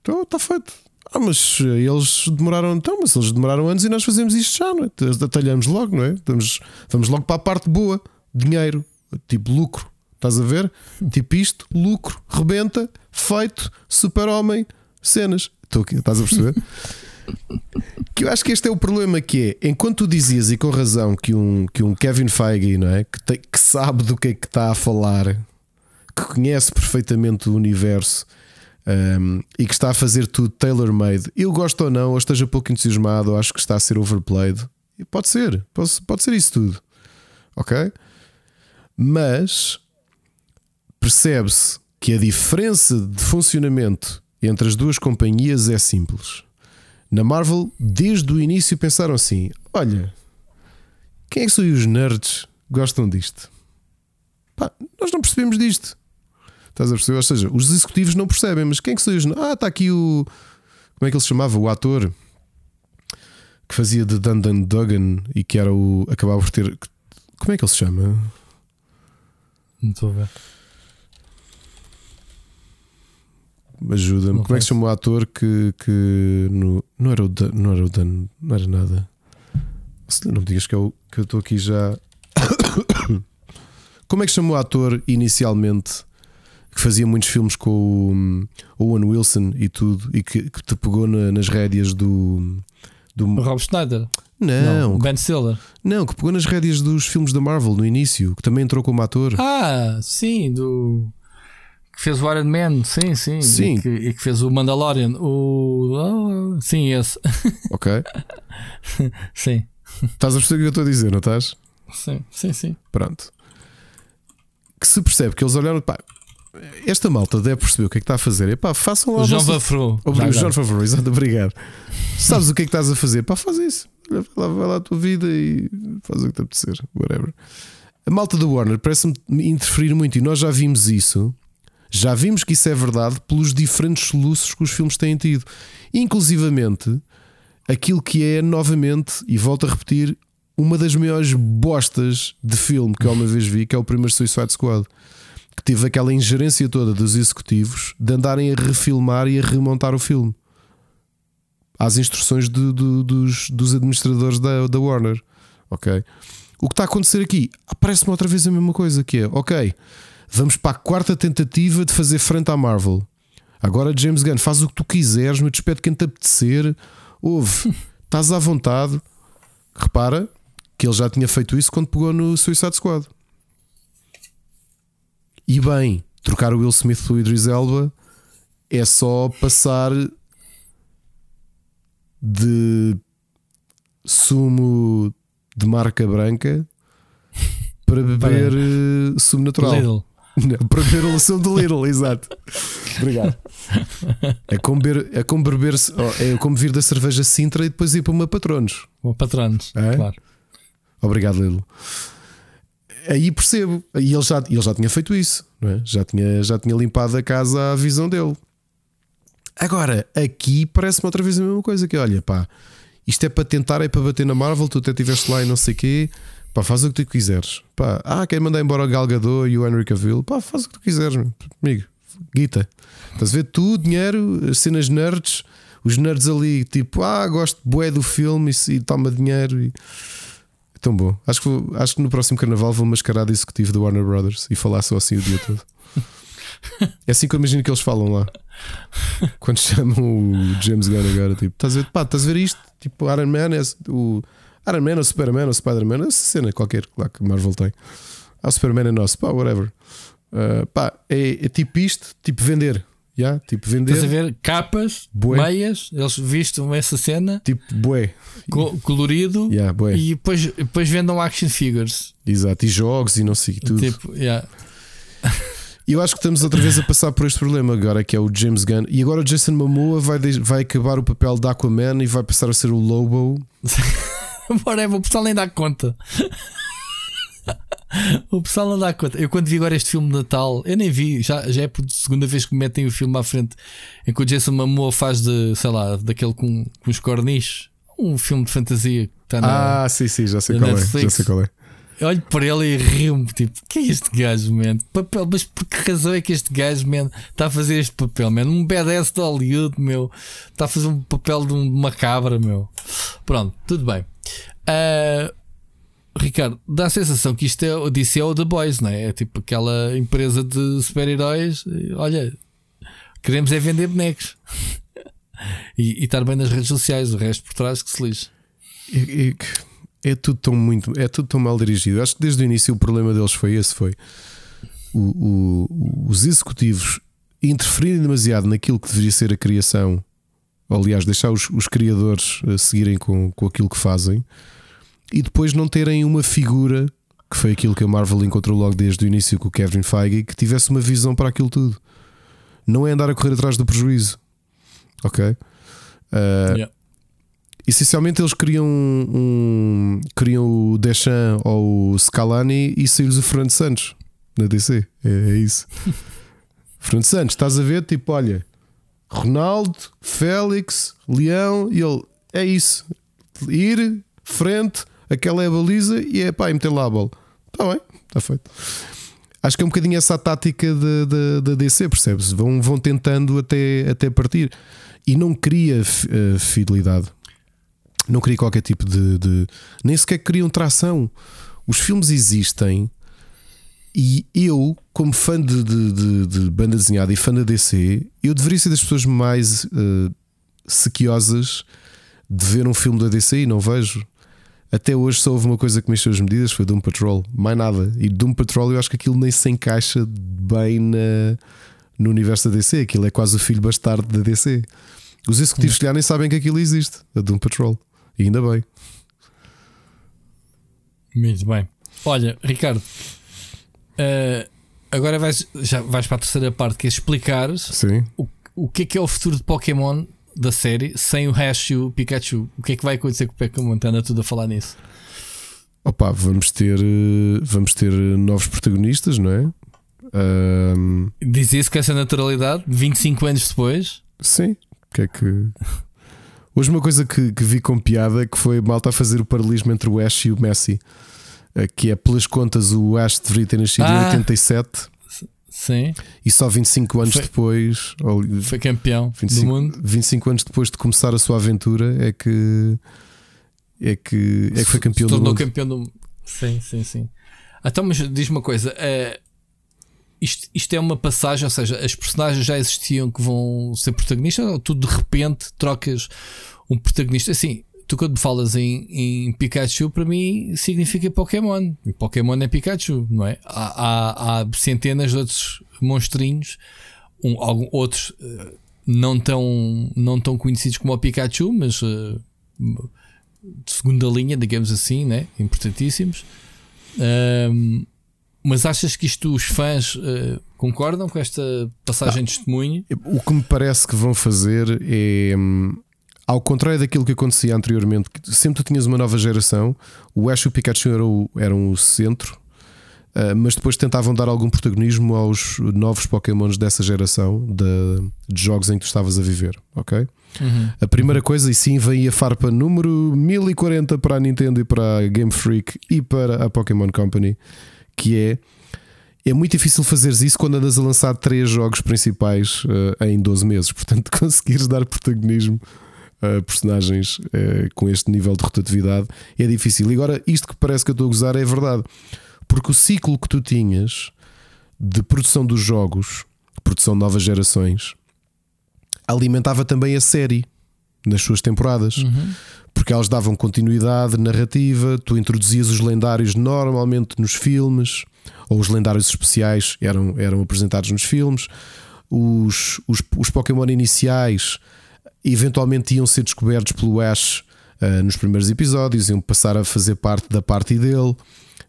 Então está feito. Ah, mas eles demoraram então, mas eles demoraram anos e nós fazemos isto já, não é? Detalhamos logo, não é? Vamos, vamos logo para a parte boa, dinheiro, tipo lucro. Estás a ver? Tipo isto, lucro, rebenta, feito, super-homem, cenas. Estou aqui, estás a perceber? que eu acho que este é o problema que é, enquanto tu dizias e com razão que um, que um Kevin Feige, não é? Que, que sabe do que é que está a falar que conhece perfeitamente o universo um, e que está a fazer tudo tailor-made, eu gosto ou não, ou esteja pouco entusiasmado, ou acho que está a ser overplayed, pode ser, pode, pode ser isso tudo, ok? Mas percebe-se que a diferença de funcionamento entre as duas companhias é simples. Na Marvel, desde o início, pensaram assim: olha, quem é que são os nerds que gostam disto? Pá, nós não percebemos disto. Estás a perceber? Ou seja, os executivos não percebem, mas quem é que são os. Ah, está aqui o. Como é que ele se chamava? O ator que fazia de Dundon Duggan e que era o. acabava por ter. Como é que ele se chama? Não estou a ver. Ajuda-me. Como é que se chama o ator que. que no, não era o Dan, não era o Dan, não era nada. Não me digas que, é eu estou aqui já. Como é que chamou o ator inicialmente que fazia muitos filmes com o um, Owen Wilson e tudo, e que, que te pegou na, nas rédeas do. do... O Rob Schneider? Não, não Ben Stiller. Não, que pegou nas rédeas dos filmes da Marvel no início, que também entrou como ator. Ah, sim, do. Que fez o Iron Man, sim, sim. sim. E, que, e que fez o Mandalorian. O. Oh, sim, esse. Ok. sim. Estás a perceber o que eu estou a dizer, não estás? Sim, sim, sim. Pronto. Que se percebe que eles olharam, pá, esta malta deve perceber o que é que está a fazer. Epá, façam lá. O João Favreau. O João Favreau, exato, obrigado. Sabes o que é que estás a fazer? Pá, faz isso. Vai lá, vai lá a tua vida e faz o que te apetecer. Whatever. A malta do Warner parece-me interferir muito e nós já vimos isso. Já vimos que isso é verdade pelos diferentes soluços que os filmes têm tido. Inclusivamente, aquilo que é, novamente, e volto a repetir, uma das maiores bostas de filme que eu uma vez vi, que é o primeiro Suicide Squad que teve aquela ingerência toda dos executivos de andarem a refilmar e a remontar o filme às instruções dos, dos administradores da, da Warner. Ok? O que está a acontecer aqui aparece-me outra vez a mesma coisa: que é ok, vamos para a quarta tentativa de fazer frente à Marvel. Agora, James Gunn, faz o que tu quiseres, me despede quem te apetecer. Ouve, estás à vontade. Repara que ele já tinha feito isso quando pegou no Suicide Squad. E bem, trocar o Will Smith pelo Idris Elba é só passar de sumo de marca branca para beber uh, sumo natural. Lidl. Não, para beber o sumo do Lidl, exato. Obrigado. É como, beber, é, como beber, é como vir da cerveja Sintra e depois ir para uma Patronos. Uma Patronos, É? claro. Obrigado, Lidl. Aí percebo. E ele já, ele já tinha feito isso, é? já, tinha, já tinha limpado a casa à visão dele. Agora, aqui parece-me outra vez a mesma coisa: que olha, pá, isto é para tentar, é para bater na Marvel, tu até estiveste lá e não sei o quê. Pá, faz o que tu quiseres. Pá, ah, quer mandar embora o Gal Gadot e o Henry Cavill? Pá, faz o que tu quiseres, amigo. Guita. Estás a ver? Tu, dinheiro, as cenas nerds, os nerds ali, tipo, ah, gosto bué do filme e, e toma dinheiro. E... Tão bom. Acho que, vou- acho que no próximo carnaval vou mascarar de executivo da Warner Brothers e falar só assim o dia todo. É assim que eu imagino que eles falam lá. Quando chamam o James Gunn agora, tipo, estás a ver, pá, estás a ver isto? Tipo, Iron Man, é o Iron Man ou Superman ou Spider-Man, essa cena qualquer lá que Marvel tem. Ah, o Superman é nosso, pá, whatever. Ah, pá, é, é tipo isto, tipo vender. Yeah? Tipo vender, Estás a ver capas, Bué. meias, eles vistam essa cena, tipo bué. co- colorido, Yeah, bué. e depois, depois vendam action figures. Exato, e jogos e não sei tudo. Tipo, yeah. E eu acho que estamos outra vez a passar por este problema agora, que é o James Gunn. E agora o Jason Momoa vai, vai acabar o papel de Aquaman e vai passar a ser o Lobo. Whatever, o pessoal nem dá conta. o pessoal não dá conta. Eu quando vi agora este filme de Natal, eu nem vi, já, já é por segunda vez que me metem o filme à frente em que o Jason Momoa faz de, sei lá, daquele com, com os corniches. Um filme de fantasia que está na. Ah, sim, sim, já sei qual é. Já sei qual é. Eu olho para ele e rio-me, tipo, que é este gajo, man? Papel, mas por que razão é que este gajo, man, está a fazer este papel, man? Um badass de Hollywood, meu, está a fazer um papel de um- uma cabra, meu. Pronto, tudo bem. Ah, Ricardo, dá a sensação que isto é o DC é o The Boys, não é? É tipo aquela empresa de super-heróis. Olha, queremos é vender bonecos e, e estar bem nas redes sociais, o resto por trás que se lixe. É, é- tudo tão muito, é tudo tão mal dirigido. Acho que desde o início o problema deles foi esse: foi o- o- os executivos interferirem demasiado naquilo que deveria ser a criação. Aliás, deixar os, os criadores eh, seguirem com, com aquilo que fazem e depois não terem uma figura que foi aquilo que a Marvel encontrou logo desde o início com o Kevin Feige que tivesse uma visão para aquilo tudo. Não é andar a correr atrás do prejuízo. Ok? Ah, Yeah. Essencialmente eles queriam um, queriam o Deschamps ou o Scalani e saiu-lhes o Fernando Santos na DC. É, é isso. Fernando Santos, estás a ver? Tipo, olha, Ronaldo, Félix, Leão e ele é isso. Ir, frente, aquela é a baliza e é pá, e meter lá a bola. Está bem, está feito. Acho que é um bocadinho essa a tática da DC, percebes? Vão, vão tentando até, até partir e não cria eh, fidelidade, não cria qualquer tipo de, de- nem sequer criam tração. Os filmes existem e eu, como fã de, de- de- banda desenhada e fã da DC, eu deveria ser das pessoas mais eh, sequiosas de ver um filme da DC e não vejo. Até hoje só houve uma coisa que mexeu as medidas, foi Doom Patrol, mais nada. E Doom Patrol eu acho que aquilo nem se encaixa bem na, no universo da DC, aquilo é quase o filho bastardo da DC. Os executivos calhar nem sabem que aquilo existe, a Doom Patrol. E ainda bem. Muito bem. Olha, Ricardo, eh, agora vais, já vais para a terceira parte, que é explicares Sim. o, o que é que é o futuro de Pokémon da série sem o Ash e o Pikachu. O que é que vai acontecer com o Pokémon? Anda tudo a falar nisso. Opa, vamos ter, eh, vamos ter novos protagonistas, não é? Ahm, Diz isso com essa naturalidade, 25 anos depois. sim. O que é que. Hoje uma coisa que, que vi com piada que foi malta a fazer o paralelismo entre o Ash e o Messi. Eh, Que é pelas contas o Ash deveria ter nascido em Ah. 87 Sim, e só 25 anos Foi- depois, foi campeão 25, do mundo. 25 anos depois de começar a sua aventura, é que é que, é que foi campeão Se do tornou mundo. campeão do mundo. Sim, sim, sim. Então, mas diz uma coisa: eh, isto, isto é uma passagem, ou seja, as personagens já existiam que vão ser protagonistas, ou tu de repente trocas um protagonista. Assim, tu quando falas em, em Pikachu, para mim significa Pokémon. E Pokémon é Pikachu, não é? Há, há, há centenas de outros monstrinhos, um, algum, outros uh, não, tão, não tão conhecidos como o Pikachu, mas uh, de segunda linha, digamos assim, né? importantíssimos. Um, mas achas que isto os fãs uh, concordam com esta passagem ah, de testemunho? O que me parece que vão fazer é. Hum, ao contrário daquilo que acontecia anteriormente, sempre tu tinhas uma nova geração, o Ash e o Pikachu eram, eram o centro, uh, mas depois tentavam dar algum protagonismo aos novos Pokémons dessa geração de, de jogos em que tu estavas a viver, ok? Uhum. A primeira coisa, e sim, vem a farpa número 1040 para a Nintendo e para a Game Freak e para a Pokémon Company, que é é muito difícil fazeres isso quando andas a lançar três jogos principais uh, em 12 meses. Portanto, conseguires dar protagonismo uh, personagens uh, com este nível de rotatividade é difícil. E agora, isto que parece que eu estou a gozar é verdade, porque o ciclo que tu tinhas de produção dos jogos, produção de novas gerações, alimentava também a série nas suas temporadas. Uhum. Porque elas davam continuidade narrativa, tu introduzias os lendários normalmente nos filmes, ou os lendários especiais eram, eram apresentados nos filmes. Os, os, os Pokémon iniciais eventualmente iam ser descobertos pelo Ash uh, nos primeiros episódios, iam passar a fazer parte da parte dele,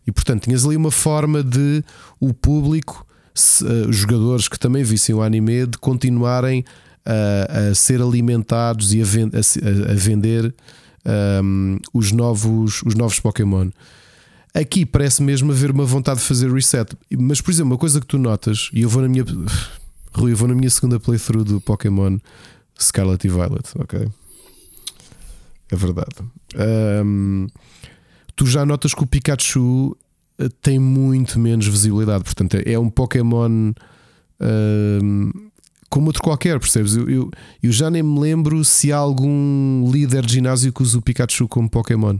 e portanto tinhas ali uma forma de o público, se, uh, os jogadores que também vissem o anime, de continuarem a, a ser alimentados e a, ven a, a vender um, os, novos, os novos Pokémon. Aqui parece mesmo haver uma vontade de fazer reset. Mas, por exemplo, uma coisa que tu notas, e eu vou na minha. Rui, eu vou na minha segunda playthrough do Pokémon Scarlet e Violet, ok? É verdade. Um, tu já notas que o Pikachu eh, tem muito menos visibilidade, portanto, é um Pokémon um, como outro qualquer, percebes? Eu, eu, eu, já nem me lembro se há algum líder de ginásio que usa o Pikachu como Pokémon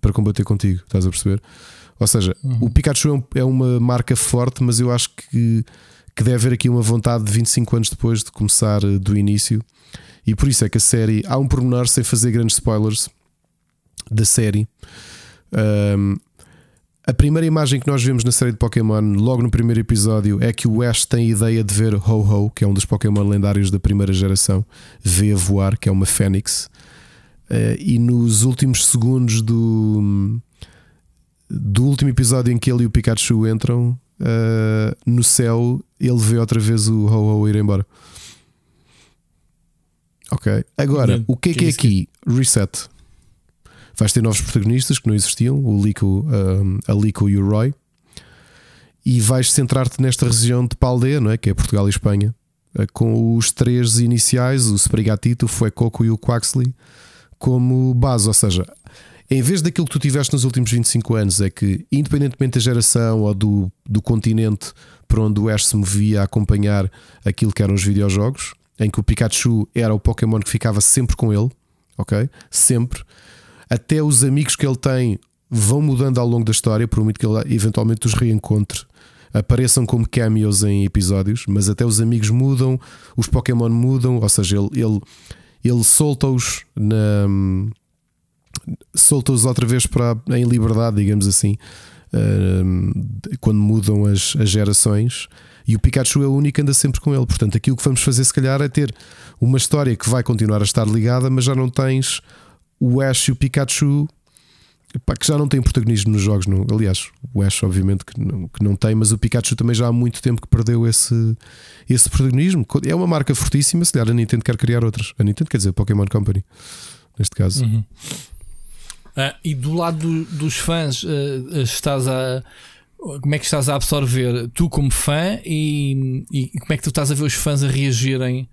para combater contigo, estás a perceber? Ou seja, uhum. o Pikachu é, é uma marca forte, mas eu acho que, que deve haver aqui uma vontade de 25 anos depois de começar eh, do início e por isso é que a série. Há um pormenor sem fazer grandes spoilers da série. Um, a primeira imagem que nós vemos na série de Pokémon, logo no primeiro episódio, é que o Ash tem ideia de ver Ho-Ho, que é um dos Pokémon lendários da primeira geração, vê a voar, que é uma Fênix. Uh, e nos últimos segundos do, do último episódio em que ele e o Pikachu entram uh, no céu, ele vê outra vez o Ho-Ho ir embora. Ok. Agora, o que é que é aqui? Reset. Vais ter novos protagonistas que não existiam, o Lico, um, a Lico e o Roy, e vais centrar-te nesta região de Paldea, não é? Que é Portugal e Espanha, eh, com os três iniciais, o Sprigatito, o Fuecoco e o Quaxley, como base. Ou seja, em vez daquilo que tu tiveste nos últimos 25 anos, é que, independentemente da geração ou do, do continente para onde o Ash se movia a acompanhar aquilo que eram os videojogos, em que o Pikachu era o Pokémon que ficava sempre com ele, ok? Sempre. Até os amigos que ele tem vão mudando ao longo da história, por muito que ele eventualmente os reencontre, apareçam como cameos em episódios, mas até os amigos mudam, os Pokémon mudam, ou seja, ele, ele, ele solta-os na. Solta-os outra vez para, em liberdade, digamos assim, quando mudam as, as gerações. E o Pikachu é o único que anda sempre com ele. Portanto, aquilo que vamos fazer, se calhar, é ter uma história que vai continuar a estar ligada, mas já não tens o Ash e o Pikachu que já não têm protagonismo nos jogos. Não. Aliás, o Ash, obviamente, que não, que não tem, mas o Pikachu também já há muito tempo que perdeu esse, esse protagonismo. É uma marca fortíssima. Se calhar a Nintendo quer criar outras. A Nintendo quer dizer Pokémon Company, neste caso. Uhum. Ah, e do lado do, dos fãs, uh, estás a como é que estás a absorver tu como fã e, e como é que tu estás a ver os fãs a reagirem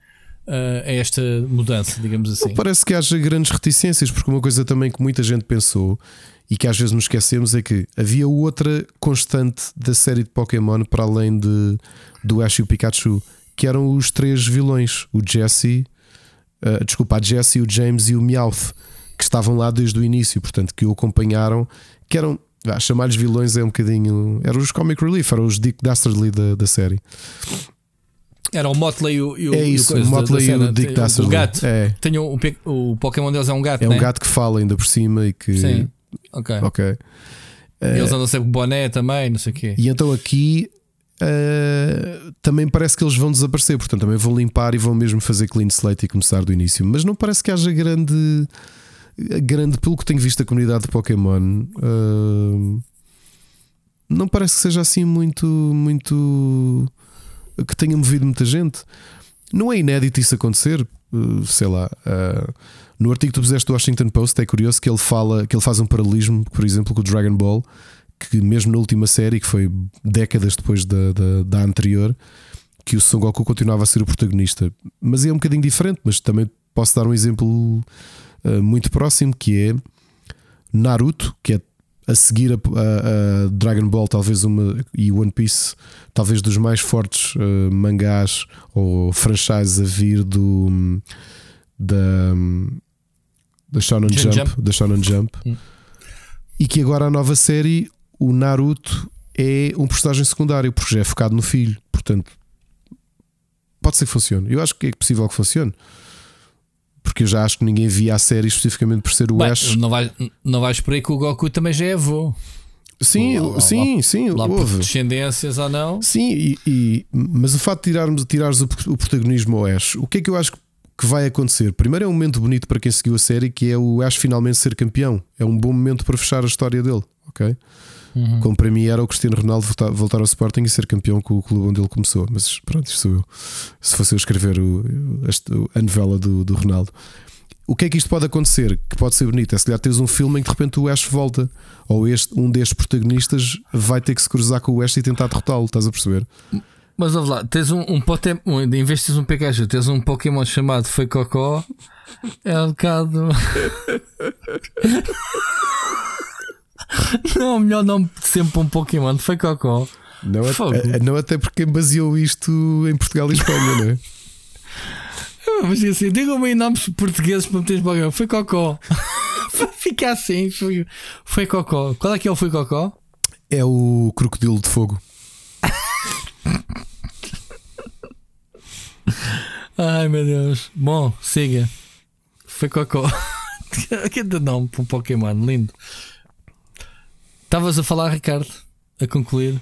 a esta mudança, digamos assim? Parece que haja grandes reticências, porque uma coisa também que muita gente pensou e que às vezes nos esquecemos é que havia outra constante da série de Pokémon para além de, do Ash e o Pikachu, que eram os três vilões: o Jesse, uh, desculpa, a Jesse, o James e o Meowth, estavam lá desde o início, portanto, que o acompanharam, que eram ah, chamar-lhes vilões é um bocadinho. Eram os Comic Relief, eram os Dick Dastardly da, da série. Era o Motley e o, e É isso, e o, o Motley da, da e o Dick Dastardly. O gato. É, Tem o, o, Pokémon deles é um gato, é um né? gato que fala ainda por cima e que. Sim. Ok. Ok. Eles andam sempre com boné também, não sei o quê. E então aqui eh, também parece que eles vão desaparecer, portanto também vão limpar e vão mesmo fazer clean slate e começar do início. Mas não parece que haja grande, grande pelo que tenho visto a comunidade de Pokémon. eh, não parece que seja assim muito, muito que tenha movido muita gente. Não é inédito isso acontecer, eh, sei lá. eh, no artigo que tu puseste do Washington Post é curioso que ele fala que ele faz um paralelismo, por exemplo, com o Dragon Ball, que mesmo na última série, que foi décadas depois da, da, da anterior, que o Son Goku continuava a ser o protagonista. Mas é um bocadinho diferente, mas também posso dar um exemplo muito próximo que é Naruto, que é a seguir a, a- a Dragon Ball, talvez uma e One Piece, talvez dos mais fortes eh, mangás ou franchises a vir do da, da Shonen Shonen Jump, Jump. da Shonen Jump. Hum. E que agora a nova série, o Naruto é um personagem secundário, porque já é focado no filho. Portanto, pode ser que funcione. Eu acho que é possível que funcione. Porque eu já acho que ninguém via a série especificamente por ser o Bem, Ash. não, vais, não vais por aí que o Goku também já é avô. Sim, lá- lá- sim, sim, Lá por houve. descendências ou não. Sim, e, e- mas o facto de tirarmos, tirares o, o protagonismo ao Ash, o que é que eu acho que vai acontecer? Primeiro é um momento bonito para quem seguiu a série, que é o Ash finalmente ser campeão. É um bom momento para fechar a história dele, ok? Uhum. Como para mim era o Cristiano Ronaldo voltar, voltar ao Sporting e ser campeão com o clube onde ele começou. Mas pronto, isto sou eu. Se fosse eu escrever o, este- a novela do, do Ronaldo. O que é que isto pode acontecer? Que pode ser bonito? É se calhar teres um filme em que de repente o Ash volta, ou este, um destes protagonistas vai ter que se cruzar com o Ash e tentar derrotá-lo, estás a perceber? Mas ouve lá, tens um, um potem- um- em vez de teres um Pikachu, tens um Pokémon chamado Foi Cocó. É um bocado. não, é o melhor nome de sempre para um Pokémon foi Cocó. Não, Fogo. é- não até porque baseou isto em Portugal e Espanha, não é? Mas assim, digam-me aí nomes portugueses para meteres Pokémon. Foi Cocó. Fica assim, foi, foi Cocó. Qual é que é o Foi Cocó? É o crocodilo de fogo. Ai meu Deus. Bom, siga. Foi Cocó. que nome para um Pokémon, lindo. Estavas a falar, Ricardo, a concluir.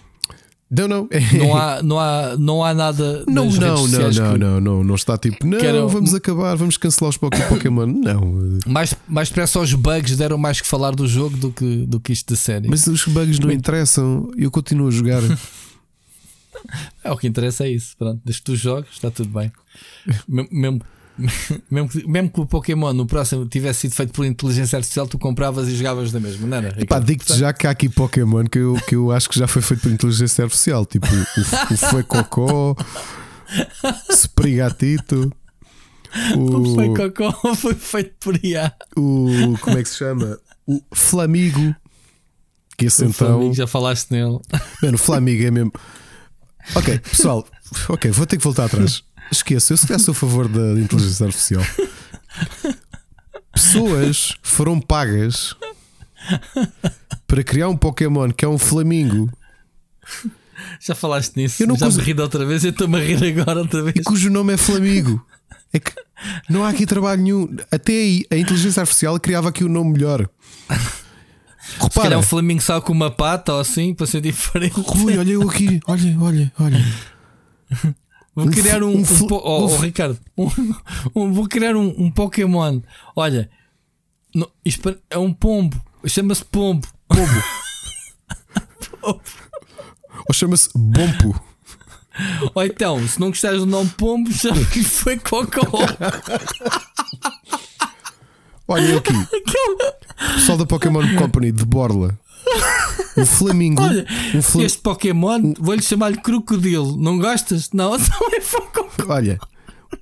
Não, não. Não há, não há, não há nada. Não, nas não, redes não, sociais não, que- não, não, não está tipo, não, vamos acabar, vamos cancelar os Poké- Pokémon. Não, Mais, mais depressa os bugs deram mais que falar do jogo do que, do que isto da série. mas os bugs não interessam. Eu continuo a jogar. É o que interessa, é isso. Pronto, desde que tu jogues, está tudo bem. Mesmo, mesmo, que, mesmo que o Pokémon no próximo tivesse sido feito por inteligência artificial, tu compravas e jogavas da mesma, não era? Pá, digo-te já que há aqui Pokémon que eu, que eu acho que já foi feito por inteligência artificial, tipo o, o Foi Cocó, Sprigatito, foi o, Cocó, foi feito por IA. o. Como é que se chama? O Flamigo. Que esse O então. Flamengo, já falaste nele. Mano, o Flamigo é mesmo. Ok, pessoal, ok, vou ter que voltar atrás. Esqueça, eu se calhar sou a favor da inteligência artificial. Pessoas foram pagas para criar um Pokémon que é um Flamingo Já falaste nisso. Eu não já consigo- me ri outra vez, eu estou-me a rir agora outra vez. e cujo nome é Flamigo. É que não há aqui trabalho nenhum. Até aí, a inteligência artificial criava aqui um nome melhor. Se calhar Repara, um Flamengo só com uma pata ou assim, para ser diferente. Rui, olha eu aqui, olha, olha, olha. Vou criar um. um um oh, oh, Ricardo, vou criar um, Pokémon. Olha, no- isto é um pombo. Chama-se pombo. Pombo. Ou chama-se Bompo. Ou então, se não gostares do nome pombo, chama que foi cocó. Olha aqui. Pessoal da Pokémon Company de Borla. O Flamingo. Olha, um fla- este Pokémon, vou-lhe chamar-lhe crocodilo. Não gostas? Não, só é foi cocó. Olha,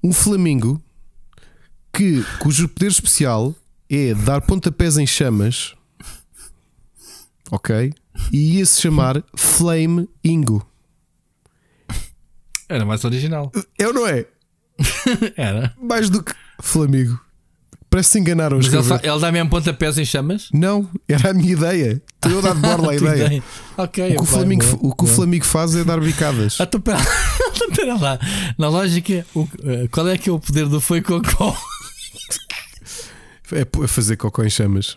um Flamingo que, cujo poder especial é dar pontapés em chamas. Ok? E ia se chamar Flame Ingo. Era mais original. É ou não é? Era. Mais do que Flamigo. Parece se enganaram os Mas ele, fa- ele dá mesmo pontapés em chamas? Não, era a minha ideia. Estou eu a dar de borla a ideia. Ok. O que o, vai, Flamengo, boa, o, que o. Flamengo faz é dar bicadas. Ah, então, pera, pera lá. Na lógica, o- eh, qual é que é o poder do foi cocó? É p- fazer cocó em chamas.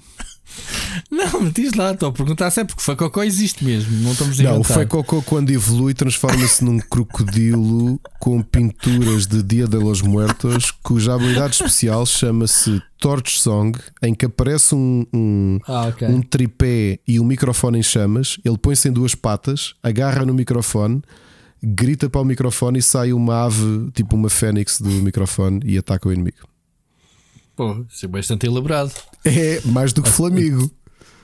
Não, diz lá, estou a perguntar se é porque foi cocó existe mesmo. Não estamos a Não, o inventar. Foi Cocó, quando evolui, transforma-se num crocodilo com pinturas de Dia de los Muertos, cuja habilidade especial chama-se Torch Song, em que aparece um, um, Ah, ok. um tripé e um microfone em chamas. Ele põe-se em duas patas, agarra no microfone, grita para o microfone e sai uma ave, tipo uma fênix do microfone, e ataca o inimigo. Pô, isso é bastante elaborado. É mais do que Flamengo.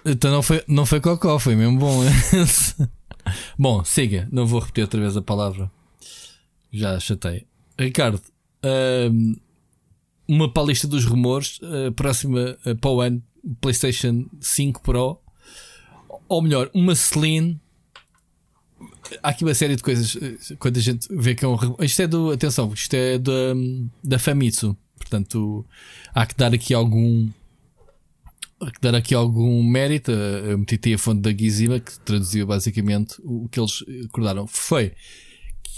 Então não foi, não foi cocó, foi mesmo bom. esse. bom, siga, não vou repetir outra vez a palavra. Já chatei. Ricardo, uma para a lista dos rumores, a próxima eh, para o ano, PlayStation 5 Pro, ou melhor, uma Slim. Há aqui uma série de coisas. eh, Quando a gente vê que é um. Isto é do. Atenção, isto é da, da Famitsu. Portanto, há que dar aqui algum. Há que dar aqui algum mérito. eh, Eu meti a fonte da Gizima que traduziu basicamente o que eles acordaram. Foi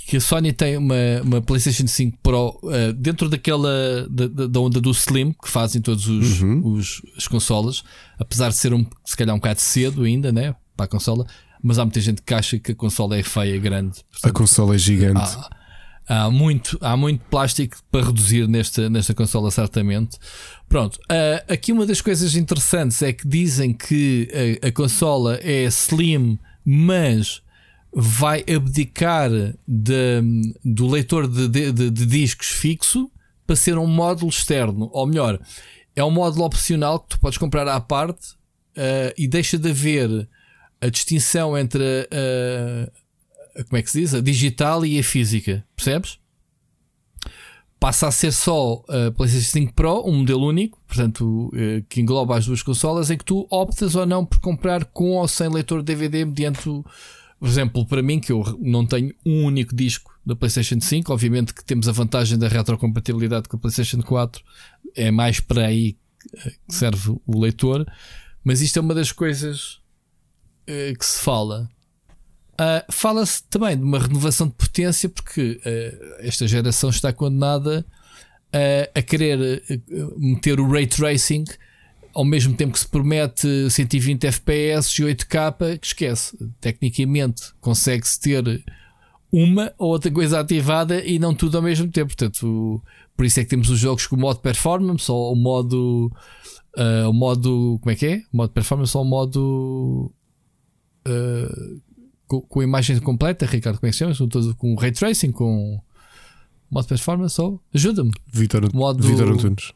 que a Sony tem uma, uma PlayStation 5 Pro eh, dentro daquela da, da- da onda do Slim que fazem todos os, os as consolas, apesar de ser um, se calhar um bocado cedo ainda, né? Para a consola, mas há muita gente que acha que a consola é feia, grande. A consola é gigante. Há, há muito, há muito plástico para reduzir nesta, nesta consola, certamente. Pronto, ah, aqui uma das coisas interessantes é que dizem que a, a consola é slim, mas vai abdicar de- do leitor de, de- de- discos fixo para ser um módulo externo. Ou melhor, é um módulo opcional que tu podes comprar à parte ah, e deixa de haver a distinção entre a, a- como é que se diz? A digital e a física, percebes? Passa a ser só a PlayStation 5 Pro, um modelo único, portanto, eh, que engloba as duas consolas, em que tu optas ou não por comprar com ou sem leitor DVD mediante. Por exemplo, para mim, que eu não tenho um único disco da PlayStation 5, obviamente que temos a vantagem da retrocompatibilidade com a PlayStation 4, é mais para aí eh, que serve o leitor, mas isto é uma das coisas eh, que se fala. Ah, Fala-se também de uma renovação de potência, porque ah, esta geração está condenada a- a querer meter o ray tracing ao mesmo tempo que se promete 120 FPS e 8K, que esquece. Tecnicamente consegue-se ter uma ou outra coisa ativada e não tudo ao mesmo tempo. Portanto, por isso é que temos os jogos com o modo performance ou o modo. ah, o modo. Como é que é? O modo performance ou o modo. ah, com, com a imagem completa, Ricardo, como é que se chama? Com, todo- com ray tracing, com modo performance ou. Ajuda-me. Vitor, Modo- Vitor Antunes.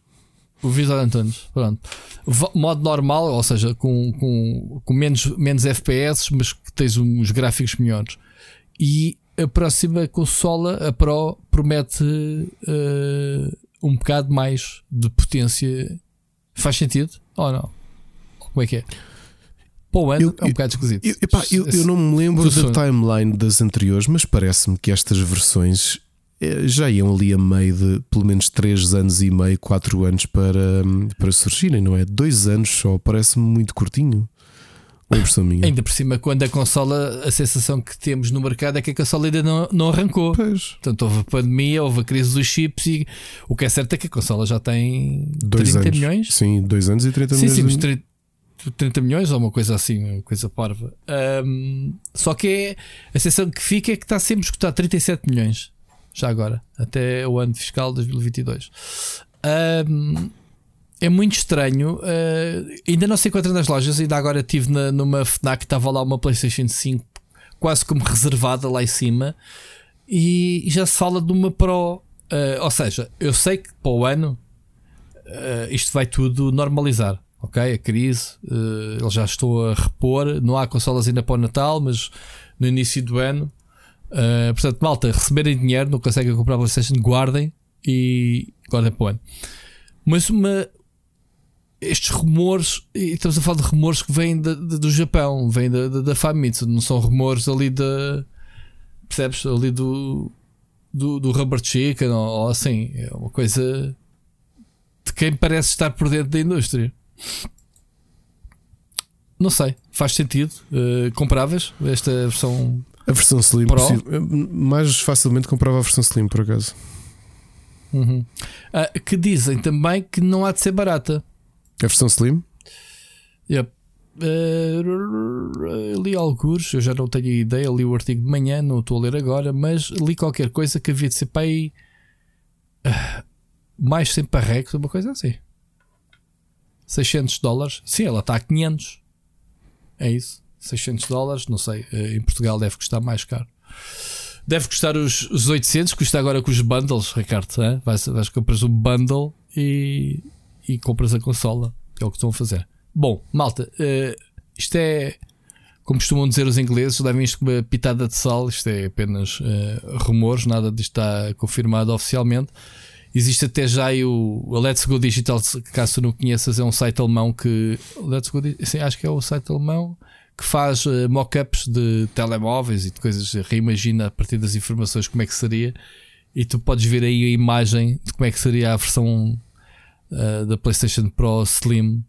O Visor Antunes, pronto. Va- Modo normal, ou seja, com, com, com menos, menos FPS, mas que tens uns gráficos melhores. E a próxima consola, a Pro, promete eh, um bocado mais de potência. Faz sentido? Ou não? Como é que é? Para o ano Eu- é um bocado esquisito. Eu, epá, eu, eu não me lembro da timeline das anteriores, mas parece-me que estas versões eh, já iam ali a meio de pelo menos 3 anos e meio, 4 anos para, para surgirem, não é? 2 anos só, parece-me muito curtinho. Ainda por cima, quando a consola, a sensação que temos no mercado é que a consola ainda não, não arrancou. Pois, Portanto, houve a pandemia, houve a crise dos chips e o que é certo é que a consola já tem 2 30 anos. milhões. Sim, 2 anos e 30 Sim, milhões. sim, mas de- 30, 30 milhões ou uma coisa assim, uma coisa parva. Ahm, só que é, a sensação que fica é que está sempre escutado 37 milhões, já agora, até o ano fiscal 2022. Ahm, é muito estranho. ah, ainda não se encontra nas lojas. Ainda agora estive na, numa Fnac, estava lá uma PlayStation 5 quase como reservada lá em cima. E, e já se fala de uma Pro. ah, ou seja, eu sei que para o ano ah, isto vai tudo normalizar. Ok? A crise, ah, ele já estou a repor. Não há consolas ainda para o Natal, mas no início do ano. ah, portanto, malta, receberem dinheiro, não conseguem comprar PlayStation, guardem e guardem para o ano. Mas uma, estes rumores, e estamos a falar de rumores que vêm da- da- do Japão, vêm da, da, da Famitsu, não são rumores ali da. Percebes? Ali do. do, do Rubber Chicken ou, ou assim. É uma coisa de quem parece estar por dentro da indústria. Não sei, faz sentido. Uh, compravas esta versão? A versão Slim, mais facilmente comprava a versão Slim, por acaso. Uhum. Uh, que dizem também que não há de ser barata. A versão Slim? Yep. Uh, li alguns, eu já não tenho ideia. Li o artigo de manhã, não estou a ler agora, mas li qualquer coisa que havia de ser para aí uh, mais sempre a uma coisa assim. 600 dólares, sim, ela está a 500. É isso, 600 dólares. Não sei, uh, em Portugal deve custar mais caro. Deve custar os, os 800, custa agora com os bundles, Ricardo. Hein? Vais, vais comprar um bundle e, e compras a consola, é o que estão a fazer. Bom, malta, uh, isto é. Como costumam dizer os ingleses, levem isto com uma pitada de sal. Isto é apenas uh, rumores, nada disto está confirmado oficialmente. Existe até já o, o Let's Go Digital, caso não conheças, é um site alemão que. Let's Go sim, acho que é o site alemão que faz uh, mock-ups de telemóveis e de coisas. Reimagina a partir das informações como é que seria. E tu podes ver aí a imagem de como é que seria a versão uh, da PlayStation Pro Slim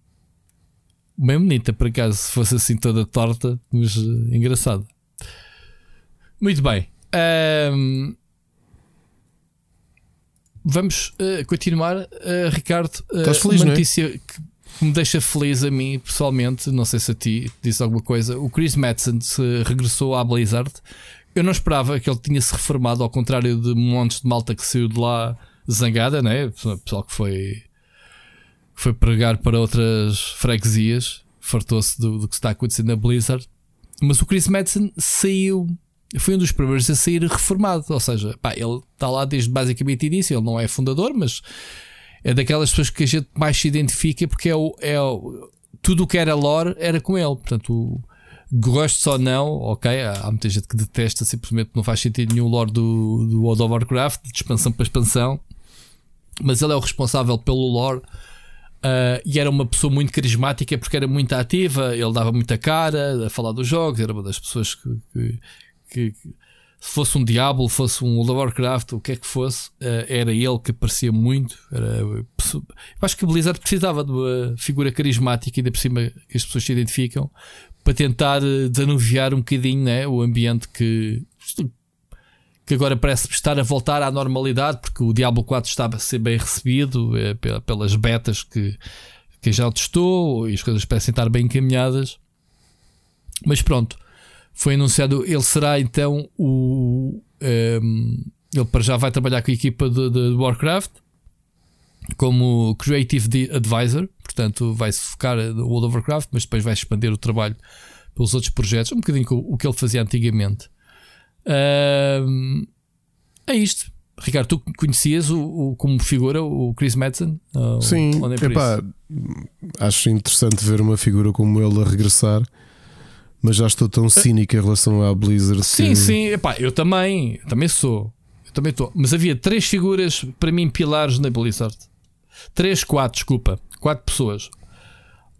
bem bonita, por acaso, se fosse assim toda torta, mas uh, engraçada. Muito bem. Um, vamos uh, continuar. Uh, Ricardo, uh, feliz, uma é? notícia é? que me deixa feliz a mim, pessoalmente. Não sei se a ti disse alguma coisa. O Chris Madsen se regressou à Blizzard. Eu não esperava que ele tinha se reformado, ao contrário de montes de malta que saiu de lá zangada, né? Pessoal que foi foi pregar para outras freguesias, fartou-se do, do, que está acontecendo na Blizzard. Mas o Chris Madsen saiu, foi um dos primeiros a sair reformado. Ou seja, pá, ele está lá desde basicamente início. Ele não é fundador, mas é daquelas pessoas que a gente mais se identifica porque é o, é o, tudo o que era lore era com ele. Portanto, o, ou não, ok, há, muita gente que detesta, simplesmente não faz sentido nenhum lore do, do World of Warcraft, de expansão para expansão, mas ele é o responsável pelo lore Uh, e era uma pessoa muito carismática porque era muito ativa, ele dava muita cara a falar dos jogos, era uma das pessoas que, que, que, se fosse um Diablo, fosse um Warcraft, o que é que fosse, uh, era ele que aparecia muito. Era, eu acho que a Blizzard precisava de uma figura carismática, ainda por cima que as pessoas se identificam, para tentar ah, desanuviar um bocadinho né, o ambiente que que agora parece estar a voltar à normalidade, porque o Diablo 4 estava a ser bem recebido é, pelas betas que, que já testou e as coisas parecem estar bem encaminhadas. Mas pronto, foi anunciado. Ele será então o. Um, ehm, ele para já vai trabalhar com a equipa de, de Warcraft como Creative Advisor, portanto, vai se focar no World of Warcraft, mas depois vai expandir o trabalho pelos outros projetos, um bocadinho com o que ele fazia antigamente. Uh, é isto. Ricardo, tu conhecias o, o, como figura o Chris Madsen? Sim, é epá, acho interessante ver uma figura como ele a regressar, mas já estou tão cínico em relação à Blizzard. Sim, que... sim, epá, eu também, também sou. Eu também estou. Mas havia três figuras para mim pilares na Blizzard. Três, quatro, desculpa. Quatro pessoas.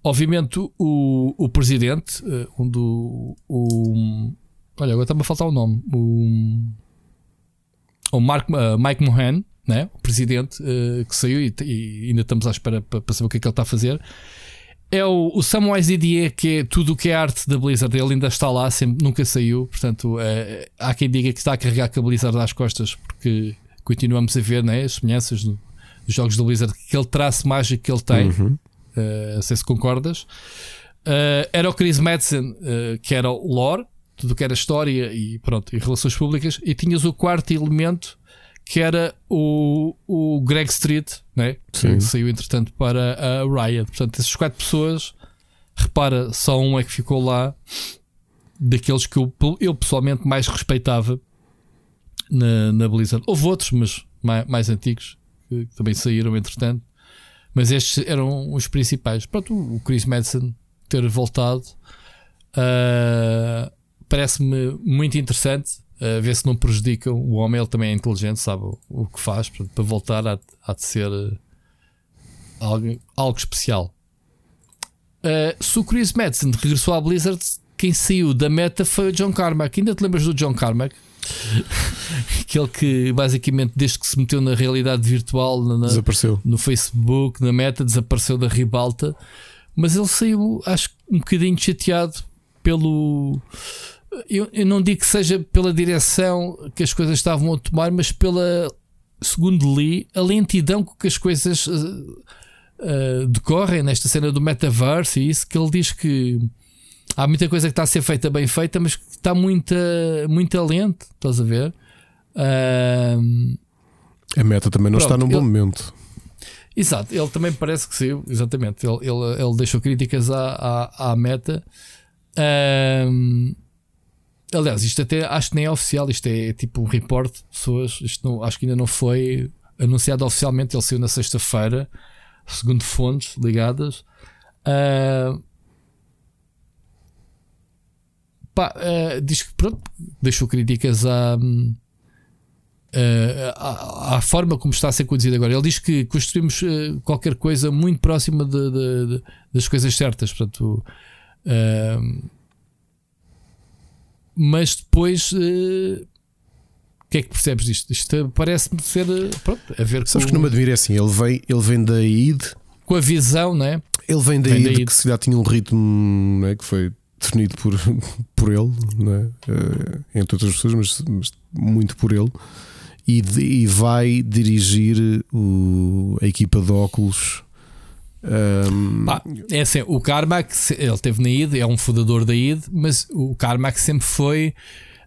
Obviamente o, o presidente, eh, um do, o, Olha, agora está-me a faltar o nome. O, o Mark, uh, Mike Mohan, né? o presidente uh, que saiu e, e, ainda estamos à espera para, para, saber o que é que ele está a fazer. É o, o Samwise Didier, que é tudo o que é arte da Blizzard. Ele ainda está lá, sempre, nunca saiu. Portanto, é, há quem diga que está a carregar com a Blizzard às costas, porque continuamos a ver né, as semelhanças dos jogos da Blizzard, aquele traço mágico que ele tem. Uhum. Uh, não sei se concordas. Uh, era o Chris Madsen, uh, que era o lore, tudo que era história e pronto, e relações públicas, e tinhas o quarto elemento que era o, o Greg Street, né? que saiu entretanto para a Riot. Portanto, essas quatro pessoas, repara, só um é que ficou lá daqueles que eu, eu pessoalmente mais respeitava na, na Blizzard. Houve outros, mas mais, mais antigos que também saíram entretanto. Mas estes eram os principais. Pronto, o Chris Madison ter voltado. Uh, parece-me muito interessante. Uh, ver se não prejudica o homem. Ele também é inteligente, sabe o, o que faz. Portanto, para voltar, há, há de ser uh, algo, algo especial. Uh, se o Chris Madsen regressou à Blizzard, quem saiu da meta foi o John Carmack. Ainda te lembras do John Carmack? Aquele que basicamente, desde que se meteu na realidade virtual, na, desapareceu. no Facebook, na meta, desapareceu da ribalta. Mas ele saiu, acho um bocadinho chateado pelo. Eu, eu não digo que seja pela direção que as coisas estavam a tomar, mas pela, segundo li, a lentidão com que as coisas uh, uh, decorrem nesta cena do metaverse e isso que ele diz que há muita coisa que está a ser feita bem feita, mas que está muita, muito lento, estás a ver? Uh, a meta também não pronto, está num bom ele, momento. Exato, ele também parece que sim, exatamente. Ele, ele, ele deixou críticas à, à, à meta. Uh, aliás, isto até acho que nem é oficial, isto é, é tipo um report de pessoas. Isto não, acho que ainda não foi anunciado oficialmente. Ele saiu na sexta-feira, segundo fontes ligadas. Uh, pá, uh, diz que pronto, deixou críticas à, uh, à, à, forma como está a ser conduzido agora. Ele diz que construímos uh, qualquer coisa muito próxima de, de, de, das coisas certas. Portanto, mas depois. o que é que percebes disto? Isto parece-me ser pronto, a ver Sabes com... que não me admira assim, ele vem, ele vem da ID com a visão, não é? Ele vem da ID que se já tinha um ritmo é? que foi definido por, por ele, não é? Uh, entre outras pessoas, mas, mas muito por ele, e, de, e vai dirigir o, a equipa de óculos. Um... é assim, o Carmack, ele teve na ID, é um fundador da ID, mas o Carmack sempre foi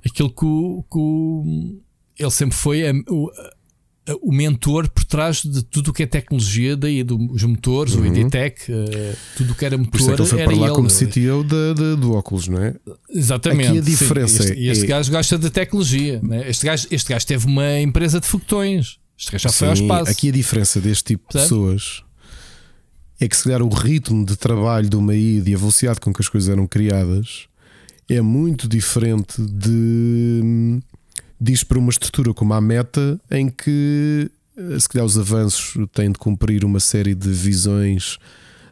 aquilo que o, que o ele sempre foi a, o, o mentor por trás de tudo o que é tecnologia, daí dos motores, uhum. o IDTech, uh, tudo o que era motor. Por isso é que ele foi para lá ele. como CTO de, de, do óculos, não é? Exatamente. Aqui a diferença sim, este, é. este é... gajo gosta de tecnologia. Né? Este, gajo, este gajo teve uma empresa de foguetões. Este gajo já sim, foi ao espaço. Aqui a diferença deste tipo de pessoas é que se calhar o ritmo de trabalho de uma e a velocidade com que as coisas eram criadas é muito diferente de diz para uma estrutura como a meta, em que eh, se calhar os avanços têm de cumprir uma série de visões,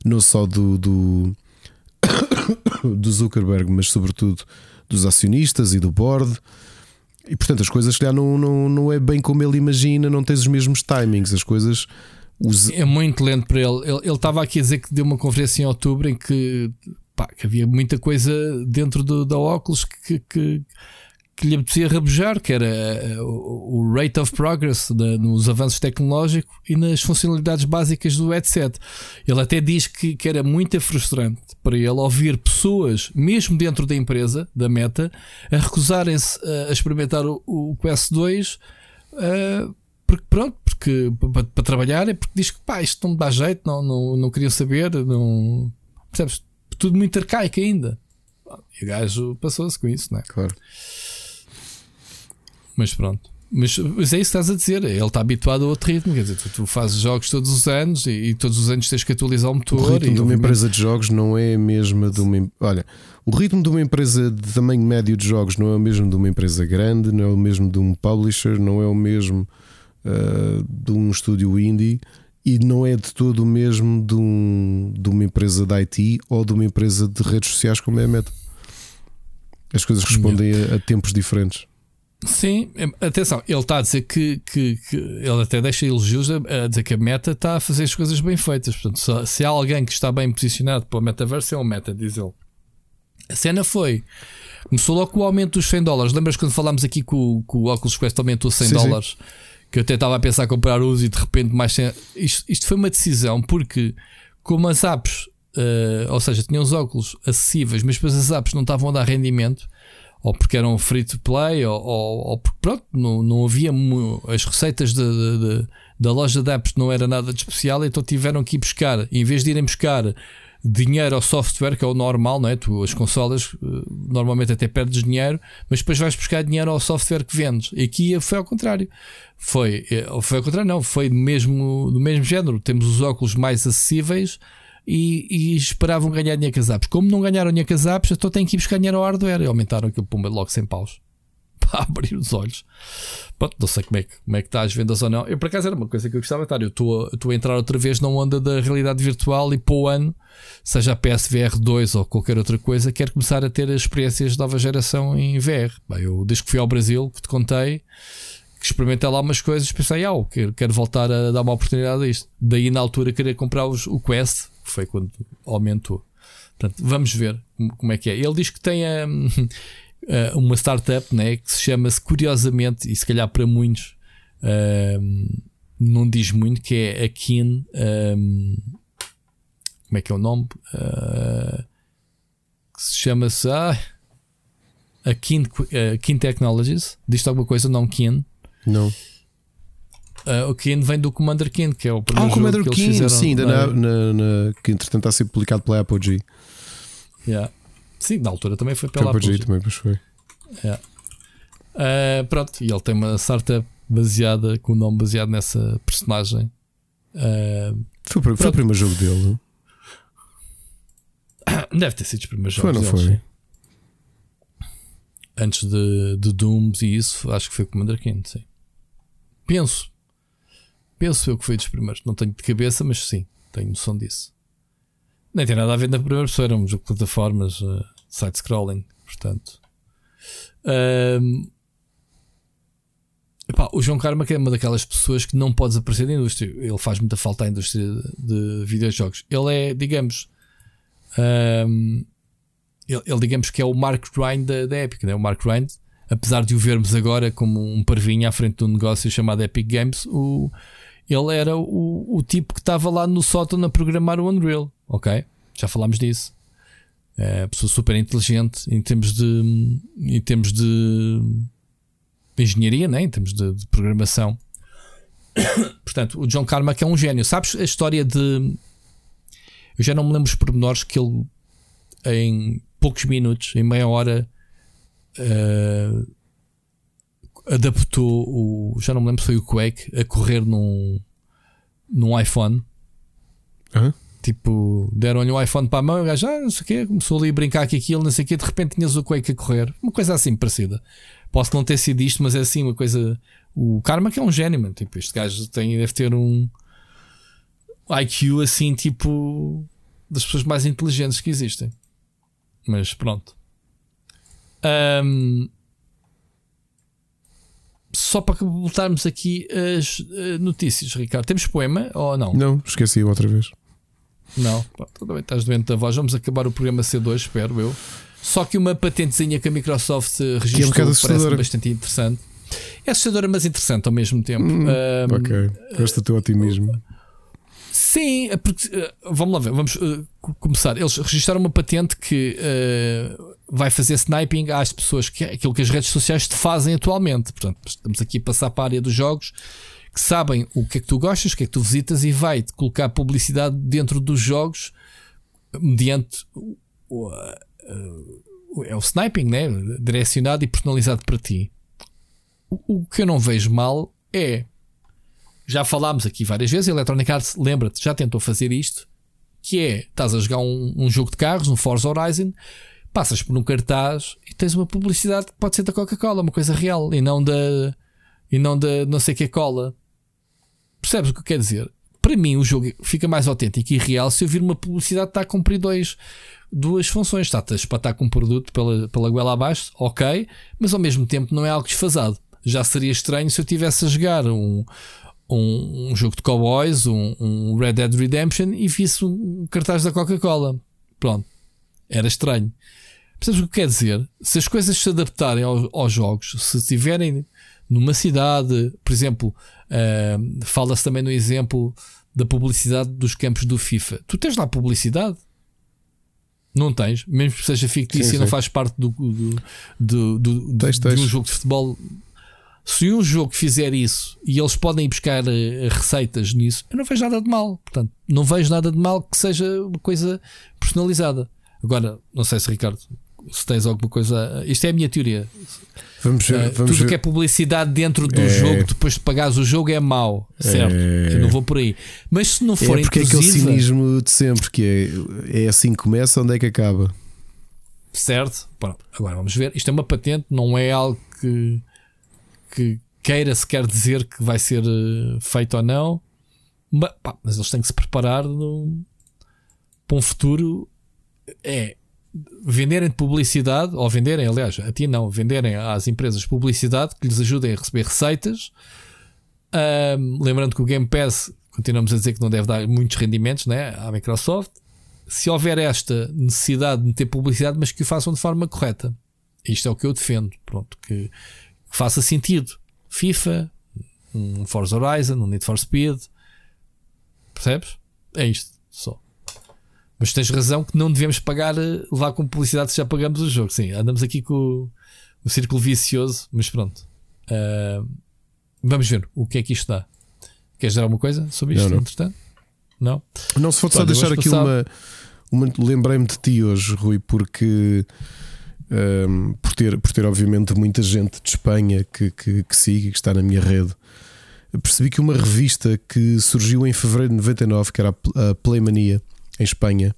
não só do, do, do Zuckerberg, mas sobretudo dos acionistas e do board. E portanto as coisas se calhar não, não, não é bem como ele imagina, não tens os mesmos timings, as coisas. Os... É muito lento para ele. Ele estava aqui a dizer que deu uma conferência em outubro em que, pá, que havia muita coisa dentro do, da óculos que, que que lhe apetecia rabujar, que era eh, o rate of progress de, nos avanços tecnológicos e nas funcionalidades básicas do headset. Ele até diz que, que era muito frustrante para ele ouvir pessoas, mesmo dentro da empresa, da Meta, a recusarem-se a experimentar o, o Quest 2. Uh, eh, porque pronto, porque para, trabalhar é porque diz que pá, isto não me dá jeito, não, não, não queria saber, não percebes? Tudo muito arcaico ainda. E o gajo passou-se com isso, não é? Claro. Mas pronto. Mas, mas, é isso que estás a dizer. Ele está habituado a outro ritmo. Quer dizer, tu, tu fazes jogos todos os anos e, e, todos os anos tens que atualizar o motor. O ritmo de uma empresa de jogos não é a mesma de uma. Olha, o ritmo de uma empresa de tamanho médio de jogos não é o mesmo de uma empresa grande, não é o mesmo de um publisher, não é o mesmo uh, de um estúdio indie e não é de todo o mesmo de, um, de uma empresa de IT ou de uma empresa de redes sociais como é a Meta. As coisas respondem a, a tempos diferentes. Sim, atenção, ele está a dizer que, que, que, ele até deixa elogios a, a, dizer que a meta está a fazer as coisas bem feitas. Portanto, se, se há alguém que está bem posicionado para o metaverso, é o meta, diz ele. A cena foi. Começou logo com o aumento dos 100 dólares. Lembras quando falámos aqui que o, que o Oculus Quest aumentou 100 sim, dólares? Sim. Que eu até estava a pensar comprar uso e de repente mais 100... isto, isto foi uma decisão porque, como as apps, uh, ou seja, tinham os óculos acessíveis, mas depois as apps não estavam a dar rendimento ou porque eram free to play, ou, ou, ou porque pronto, não, não havia as receitas de, de, de, da loja de apps não era nada de especial, então tiveram que ir buscar, em vez de irem buscar dinheiro ao software, que é o normal, não é? Tu, as consolas eh, normalmente até perdes dinheiro, mas depois vais buscar dinheiro ao software que vendes. E aqui foi ao contrário. Foi, eh, foi ao contrário, não, foi do mesmo, do mesmo género. Temos os óculos mais acessíveis e, e, esperavam ganhar dinheiro com as apps. Como não ganharam dinheiro com as apps, então têm que ir buscar dinheiro ao hardware e aumentaram aquilo pumba logo 100 paus. para abrir os olhos. Pronto, não sei como é, que, como é que está as vendas ou não. Eu, por acaso, era uma coisa que eu gostava de estar. Eu estou, a entrar outra vez na onda da realidade virtual e para o ano, seja a PSVR 2 ou qualquer outra coisa, quero começar a ter experiências de nova geração em VR. Bem, eu, desde que fui ao Brasil, que te contei, que experimentei lá umas coisas, pensei, ah, quero, quero voltar a dar uma oportunidade a isto. Daí, na altura, querer comprar os, o Quest, que foi quando aumentou. Portanto, vamos ver como é que é. Ele diz que tem hum, uh, uma startup né, que se chama-se curiosamente, e se calhar para muitos uh, não diz muito, que é a Kin. Um, como é que é o nome? Uh, que se chama-se ah, a Kin, uh, Kin Technologies. Diz-te alguma coisa? Não, Kin. Não. Uh, o Kin vem do Commander Kin, que é o primeiro ah, o Commander que Kin, fizeram, sim, na, na, na, que entretanto está a ser publicado pela Apogee. Yeah. Sim, na altura também foi pela Apogee. também, pois foi. Yeah. Uh, pronto, e ele tem uma startup baseada, com o nome baseado nessa personagem. Uh, foi, foi o primeiro jogo dele. Deve ter sido os primeiros jogos. Foi, não foi? Sim. Antes de, de Dooms e isso, acho que foi o Commander King, sim. Penso. Penso eu que foi dos primeiros. Não tenho de cabeça, mas sim, tenho noção disso. Nem tem nada a ver na primeira pessoa, era um jogo de plataformas, uh, side-scrolling, portanto. Um, epá, o João Carmack é uma daquelas pessoas que não pode desaparecer da indústria. Ele faz muita falta à indústria de, videojogos. Ele é, digamos, um, ele, ele, digamos que é o Mark Ryan da, da Epic, né? o Mark Ryan, apesar de o vermos agora como um parvinho à frente de um negócio chamado Epic Games, o, ele era o, o tipo que estava lá no sótão a programar o Unreal, ok? Já falámos disso. É pessoa super inteligente em termos de, em termos de engenharia, né? em termos de, de programação. Portanto, o John Carmack é um gênio. Sabes a história de. Eu já não me lembro os pormenores que ele, em poucos minutos, em meia hora, uh, adaptou o. Já não me lembro se foi o Quake a correr num, num iPhone. Uhum. Tipo, deram-lhe um iPhone para a mão, o gajo, ah, não sei o quê, começou ali a brincar com aquilo, não sei o quê, de repente tinhas o Quake a correr. Uma coisa assim parecida. Posso não ter sido isto, mas é assim, uma coisa. O Karma que é um gênio, mano. Tipo, este gajo tem, deve ter um IQ assim, tipo, das pessoas mais inteligentes que existem. Mas pronto. Um, só para voltarmos aqui as uh, notícias, Ricardo. Temos poema ou não? Não, esqueci outra vez. Não, tudo bem, estás doente da voz. Vamos acabar o programa C2, espero eu. Só que uma patentezinha que a Microsoft registrou que é um parece bastante interessante. É assustadora, mas interessante ao mesmo tempo. Hum, um, ok, gosto do teu otimismo. Sim, é porque, uh, vamos lá ver, vamos uh, começar. Eles registraram uma patente que uh, vai fazer sniping às pessoas, que é aquilo que as redes sociais te fazem atualmente. Portanto, estamos aqui a passar para a área dos jogos que sabem o que é que tu gostas, o que é que tu visitas e vai-te colocar publicidade dentro dos jogos mediante o, o, o, é o sniping, né? direcionado e personalizado para ti. O, que eu não vejo mal é já falámos aqui várias vezes, a Electronic Arts, lembra-te, já tentou fazer isto, que é, estás a jogar um, um, jogo de carros, um Forza Horizon, passas por um cartaz e tens uma publicidade que pode ser da Coca-Cola, uma coisa real, e não da e não da não sei que cola. Percebes o que eu quero dizer? Para mim, o jogo fica mais autêntico e real se eu vir uma publicidade que está a cumprir dois, duas funções. Está-te a espatar com um produto pela, pela goela abaixo, ok, mas ao mesmo tempo não é algo desfasado. Já seria estranho se eu tivesse a jogar um, um, um jogo de cowboys, um, um, Red Dead Redemption e visse um cartaz da Coca-Cola. Pronto. Era estranho. Percebes o que quer dizer? Se as coisas se adaptarem aos, aos jogos, se estiverem numa cidade, por exemplo, uh, fala-se também no exemplo da publicidade dos campos do FIFA. Tu tens lá publicidade? Não tens, mesmo que seja fictício e não faz parte do, do, do, do tens, de um jogo de futebol. Se um jogo fizer isso e eles podem ir buscar uh, receitas nisso, eu não vejo nada de mal. Portanto, não vejo nada de mal que seja uma coisa personalizada. Agora, não sei se Ricardo, se tens alguma coisa. Isto é a minha teoria. Vamos ver, uh, vamos tudo ver. que é publicidade dentro do é. jogo, depois de pagares o jogo, é mau, certo? É. Eu não vou por aí. Mas se não for é porque inclusiva... é aquele cinismo de sempre que é, é assim que começa, onde é que acaba? certo? Pronto, agora vamos ver. Isto é uma patente, não é algo que, que queira sequer dizer que vai ser eh, feito ou não. Mas, pá, mas eles têm que se preparar no, para um futuro. É venderem publicidade, ou venderem, aliás, a ti não, venderem às empresas publicidade que lhes ajudem a receber receitas. Um, lembrando que o Game Pass, continuamos a dizer que não deve dar muitos rendimentos né, à Microsoft. Se houver esta necessidade de ter publicidade, mas que o façam de forma correta. Isto é o que eu defendo. Pronto, que, que faça sentido. FIFA, um Forza Horizon, um Need for Speed. Percebes? É isto só. Mas tens razão que não devemos pagar, eh, levar com publicidade se já pagamos o jogo. Sim, andamos aqui com o, o círculo vicioso, mas pronto. Uh, vamos ver o que é que isto dá. Queres dizer alguma coisa sobre isto, não, não. entretanto? Não? Não, se for só deixar aqui passar... uma. uma Lembrei-me de ti hoje, Rui, porque. Um, por, ter, por ter, obviamente, muita gente de Espanha que, que, que siga, que está na minha rede, percebi que uma revista que surgiu em fevereiro de 99, que era a Playmania, em Espanha,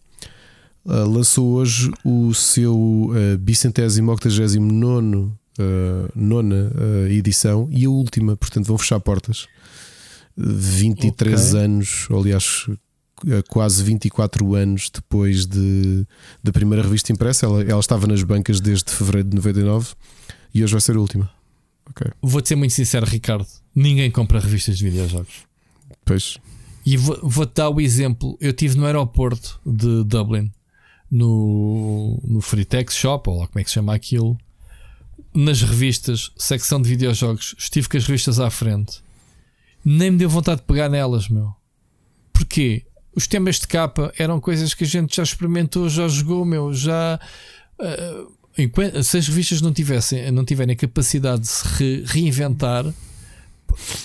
uh, lançou hoje o seu uh, bicentésimo, octagésimo nono, uh, nona uh, edição e a última, portanto vão fechar portas. 23 okay. anos, aliás, quase 24 anos depois de, da primeira revista impressa. Ela, ela estava nas bancas desde fevereiro de 99 e hoje vai ser a última. Okay. Vou-te ser muito sincero, Ricardo. Ninguém compra revistas de videojogos. Pois. E vou-te dar o exemplo. Eu estive no aeroporto de Dublin, no, no Freetex Shop, ou lá como é que se chama aquilo, nas revistas, secção de videojogos. Estive com as revistas à frente. Nem me deu vontade de pegar nelas, meu. Porquê? Os temas de capa eram coisas que a gente já experimentou, já jogou, meu. Já. Uh, se as revistas não, tivessem, não tiverem capacidade de se re, reinventar,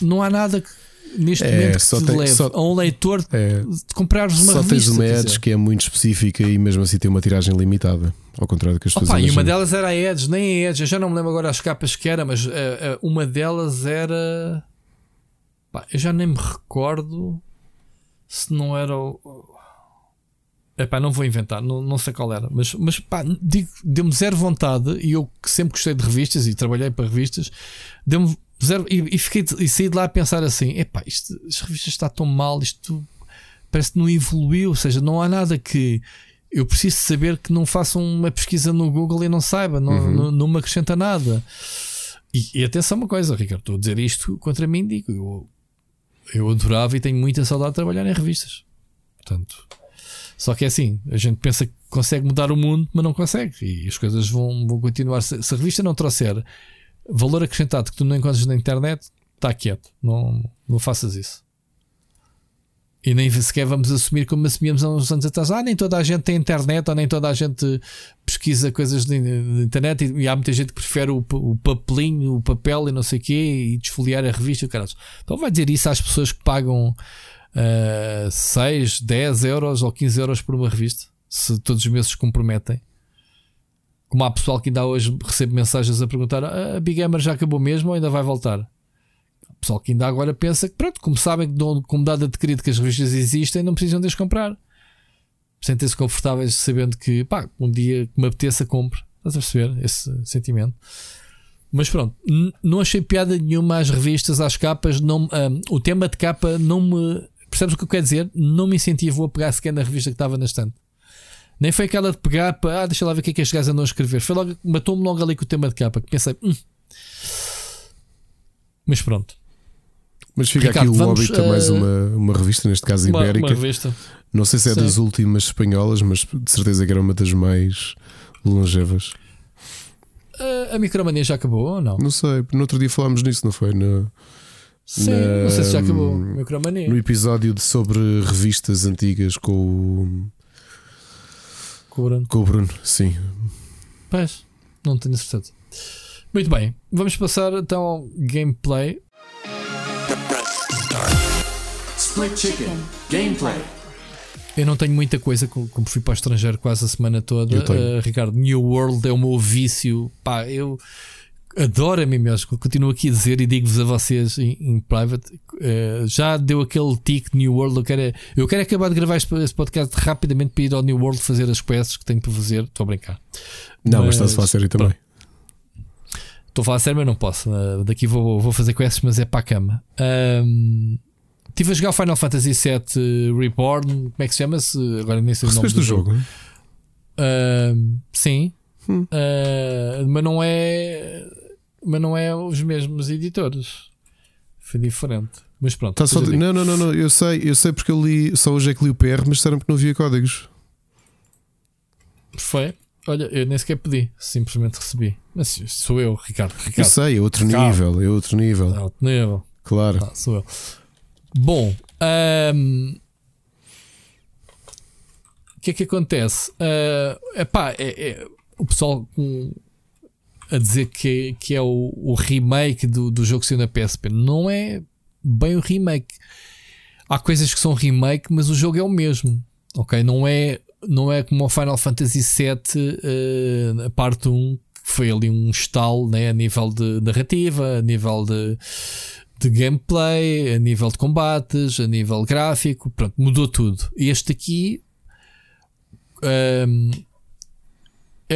não há nada que neste é, momento que te tem, leve só, a um leitor é, de comprares uma só revista. Só tens uma Edge que é muito específica e mesmo assim tem uma tiragem limitada. Ao contrário do que as pessoas E uma delas era a Edge, nem a Edge, eu já não me lembro agora as capas que era, mas uh, uh, uma delas era. Pá, eu já nem me recordo se não era o. Epá, não vou inventar, não, não sei qual era, mas, mas pá, deu-me zero vontade. E eu que sempre gostei de revistas e trabalhei para revistas, deu-me Zero, e, e, fiquei, e saí de lá a pensar assim: epá, isto, as revistas está tão mal, isto parece que não evoluiu. Ou seja, não há nada que eu preciso saber que não façam uma pesquisa no Google e não saiba, não, uhum. não, não me acrescenta nada. E, e atenção, uma coisa, Ricardo, estou a dizer isto contra mim, digo, eu, eu adorava e tenho muita saudade de trabalhar em revistas. Portanto, só que é assim, a gente pensa que consegue mudar o mundo, mas não consegue. E as coisas vão, vão continuar. Se, se a revista não trouxer valor acrescentado que tu não encontras na internet, está quieto. Não, não faças isso. E nem sequer vamos assumir como assumíamos há uns anos atrás. Ah, nem toda a gente tem internet ou nem toda a gente pesquisa coisas de internet e, e, há muita gente que prefere o, o, papelinho, o papel e não sei o quê e desfoliar a revista. Então vai dizer isso às pessoas que pagam uh, 6, 10 euros ou 15 euros por uma revista, se todos os meses se comprometem. Como há pessoal que ainda hoje recebe mensagens a perguntar: ah, a Big Gamer já acabou mesmo ou ainda vai voltar? O pessoal que ainda agora pensa que, pronto, como sabem que como dado adquirido que as revistas existem, não precisam de as comprar. Sentem-se confortáveis sabendo que, pá, um dia que me apeteça, compre. Estás a perceber esse sentimento? Mas pronto, não achei piada nenhuma às revistas, às capas. Não, um, o tema de capa não me. Percebes o que eu quero dizer? Não me incentivou a pegar sequer na revista que estava na estante. Nem foi aquela de pegar para, ah, deixa lá ver o que é que estes gajos andam a escrever. Foi logo, matou-me logo ali com o tema de capa, que pensei, hum. Mas pronto. Mas fica Ricardo, aqui o vamos, Hobbit, uh, mais uma, uma revista, neste caso uma, ibérica. Uma revista. Não sei se é Sim. das últimas espanholas, mas de certeza que era uma das mais longevas. Uh, a Micromania já acabou ou não? Não sei, no outro dia falámos nisso, não foi? No, Sim, na, não sei se já acabou. Micromania. No episódio de sobre revistas antigas com o. Com o Bruno. Com o Bruno, sim. Pois, não tenho certeza. Muito bem, vamos passar então ao gameplay. Split Chicken Gameplay. Eu não tenho muita coisa, como fui para o estrangeiro quase a semana toda. Uh, Ricardo, New World é o meu vício. Pá, eu adoro MMOs, continuo aqui a dizer e digo-vos a vocês em, em private. Uh, já deu aquele tic New World. Eu quero, eu quero acabar de gravar este, podcast rapidamente para ir ao New World fazer as quests que tenho para fazer. Estou a brincar. Não, mas, mas estás a falar sério também. Estou a falar sério, mas não posso. Uh, daqui vou, vou fazer quests, mas é para a cama. Um, Estive a jogar o Final Fantasy VII Reborn. Como é que se chama-se? Agora nem sei o nome do, do jogo. jogo. Uh, sim. Hum. Uh, mas não é. Mas não é os mesmos editores. Foi diferente. Mas pronto. Tá só. Não, não, não, não. Eu sei, eu sei porque eu li. Só hoje é que li o PR, mas disseram que não havia códigos. Foi. Olha, eu nem sequer pedi, simplesmente recebi. Mas sou eu, Ricardo. Ricardo. Eu sei, é outro Ricardo. nível, é outro nível. É outro nível. Claro. Ah, sou eu. Bom, o que é que acontece? Uh, epá, é, é, o pessoal com, a dizer que, que é o, o remake do, do jogo que saiu na PSP. Não é bem o remake. Há coisas que são remake, mas o jogo é o mesmo. Ok? Não é, não é como o Final Fantasy VII, uh, a parte 1, que foi ali um estalo né, a nível de narrativa, a nível de de gameplay, a nível de combates, a nível gráfico, pronto, mudou tudo. Este aqui um,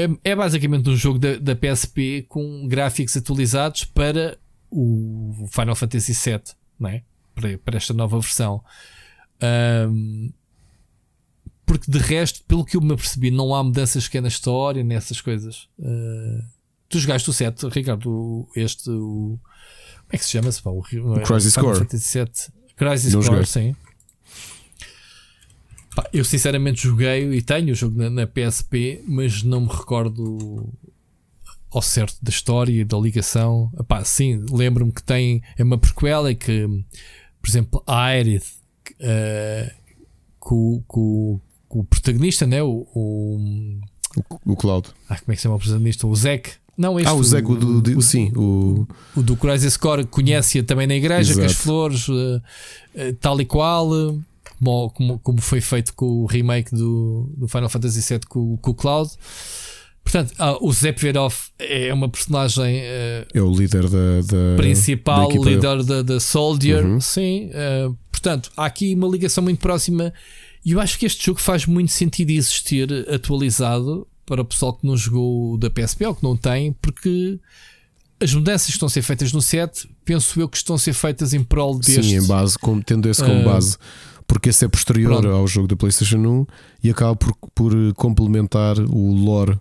é, é, basicamente um jogo da, da, PSP com gráficos atualizados para o Final Fantasy VII, não é? para, para esta nova versão. Um, porque de resto, pelo que eu me apercebi, não há mudanças que é na história, nessas coisas. Uh, tu jogaste o 7, Ricardo, este, o, como é que se chama-se? O, o Crisis Core. Crisis Não Core, joguei. sim. Pá, eu sinceramente joguei e tenho o jogo na, na, PSP, mas não me recordo ao certo da história da ligação. Epá, sim, lembro-me que tem é uma prequela que, por exemplo, a Aerith uh, com, com, com, o protagonista, né? o, o, o, o Cloud. Ah, como é que se chama o protagonista? O Zack não, este, ah, o Zé, o, do, do, sim, o, o do Crisis Core conhece também na igreja, Exato. com as flores, uh, uh, tal e qual, uh, como, como, como, foi feito com o remake do, do Final Fantasy VII com, com o Cloud. Portanto, ah, o Verhoff é uma personagem. é o líder da. da principal, da líder da, da Soldier. Uhum. Sim. portanto, há aqui uma ligação muito próxima. E eu acho que este jogo faz muito sentido existir atualizado para o pessoal que não jogou da PSP ou que não tem, porque as mudanças que estão a ser feitas no set, penso eu que estão a ser feitas em prol deste. Sim, em base, como, tendo esse como uh, base, porque esse é posterior pronto. ao jogo da PlayStation 1 e acaba por, por complementar o lore.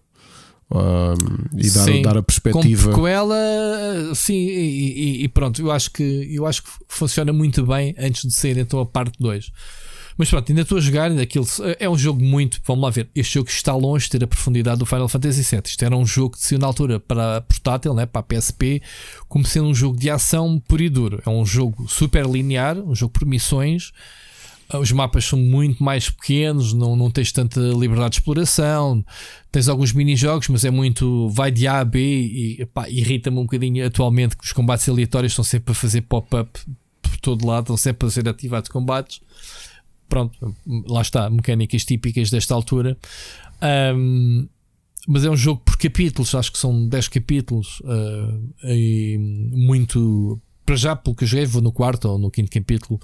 Um, e dar, sim, dar a perspectiva com ela sim e, e, pronto eu acho que eu acho que funciona muito bem antes de sair então a parte 2 mas pronto, ainda estou a jogar. Aquilo é um jogo muito. Vamos lá ver. Este jogo está longe de ter a profundidade do Final Fantasy VII. Isto era um jogo que saiu na altura para portátil, né, para a PSP, como sendo um jogo de ação puro e duro. É um jogo super linear, um jogo por missões. Ah, os mapas são muito mais pequenos, não, não tens tanta liberdade de exploração. Tens alguns mini-jogos, mas é muito. Vai de A a B e irrita-me um bocadinho atualmente que os combates aleatórios estão sempre a fazer pop-up por todo lado, estão sempre a ser ativados combates pronto, lá está, mecânicas típicas desta altura. Um, mas é um jogo por capítulos, acho que são 10 capítulos. Uh, e muito. Para já, pelo que eu joguei, vou no quarto ou no quinto capítulo.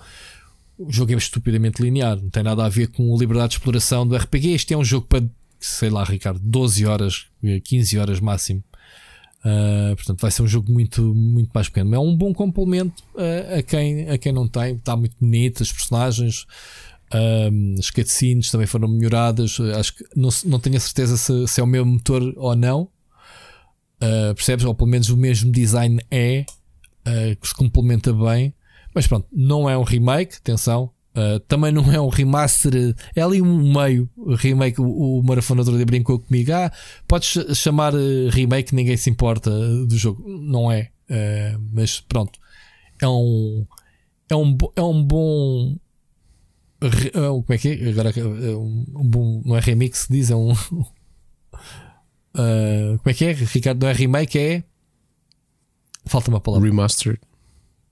O jogo é estupidamente linear, não tem nada a ver com a liberdade de exploração do RPG. Este é um jogo para, sei lá, Ricardo, 12 horas, 15 horas máximo. Uh, portanto, vai ser um jogo muito, muito mais pequeno. É um bom complemento uh, a, quem, a quem não tem. Está muito bonito, as personagens, um, as cutscenes também foram melhoradas. Acho que não, não tenho a certeza se, se é o mesmo motor ou não. Uh, percebes? Ou pelo menos o mesmo design é, uh, que se complementa bem. Mas pronto, não é um remake, atenção. Uh, também não é um remaster, é ali um meio remake. O, o Marafonador de brincou comigo. Ah, podes chamar remake, ninguém se importa do jogo. Não é, mas pronto, é um, é um, é um bom eh, como é que é? Agora um, um bom, não é remix, diz, é um. Uh, como é que é? Ricardo, não é remake, é. Falta uma palavra. Remastered.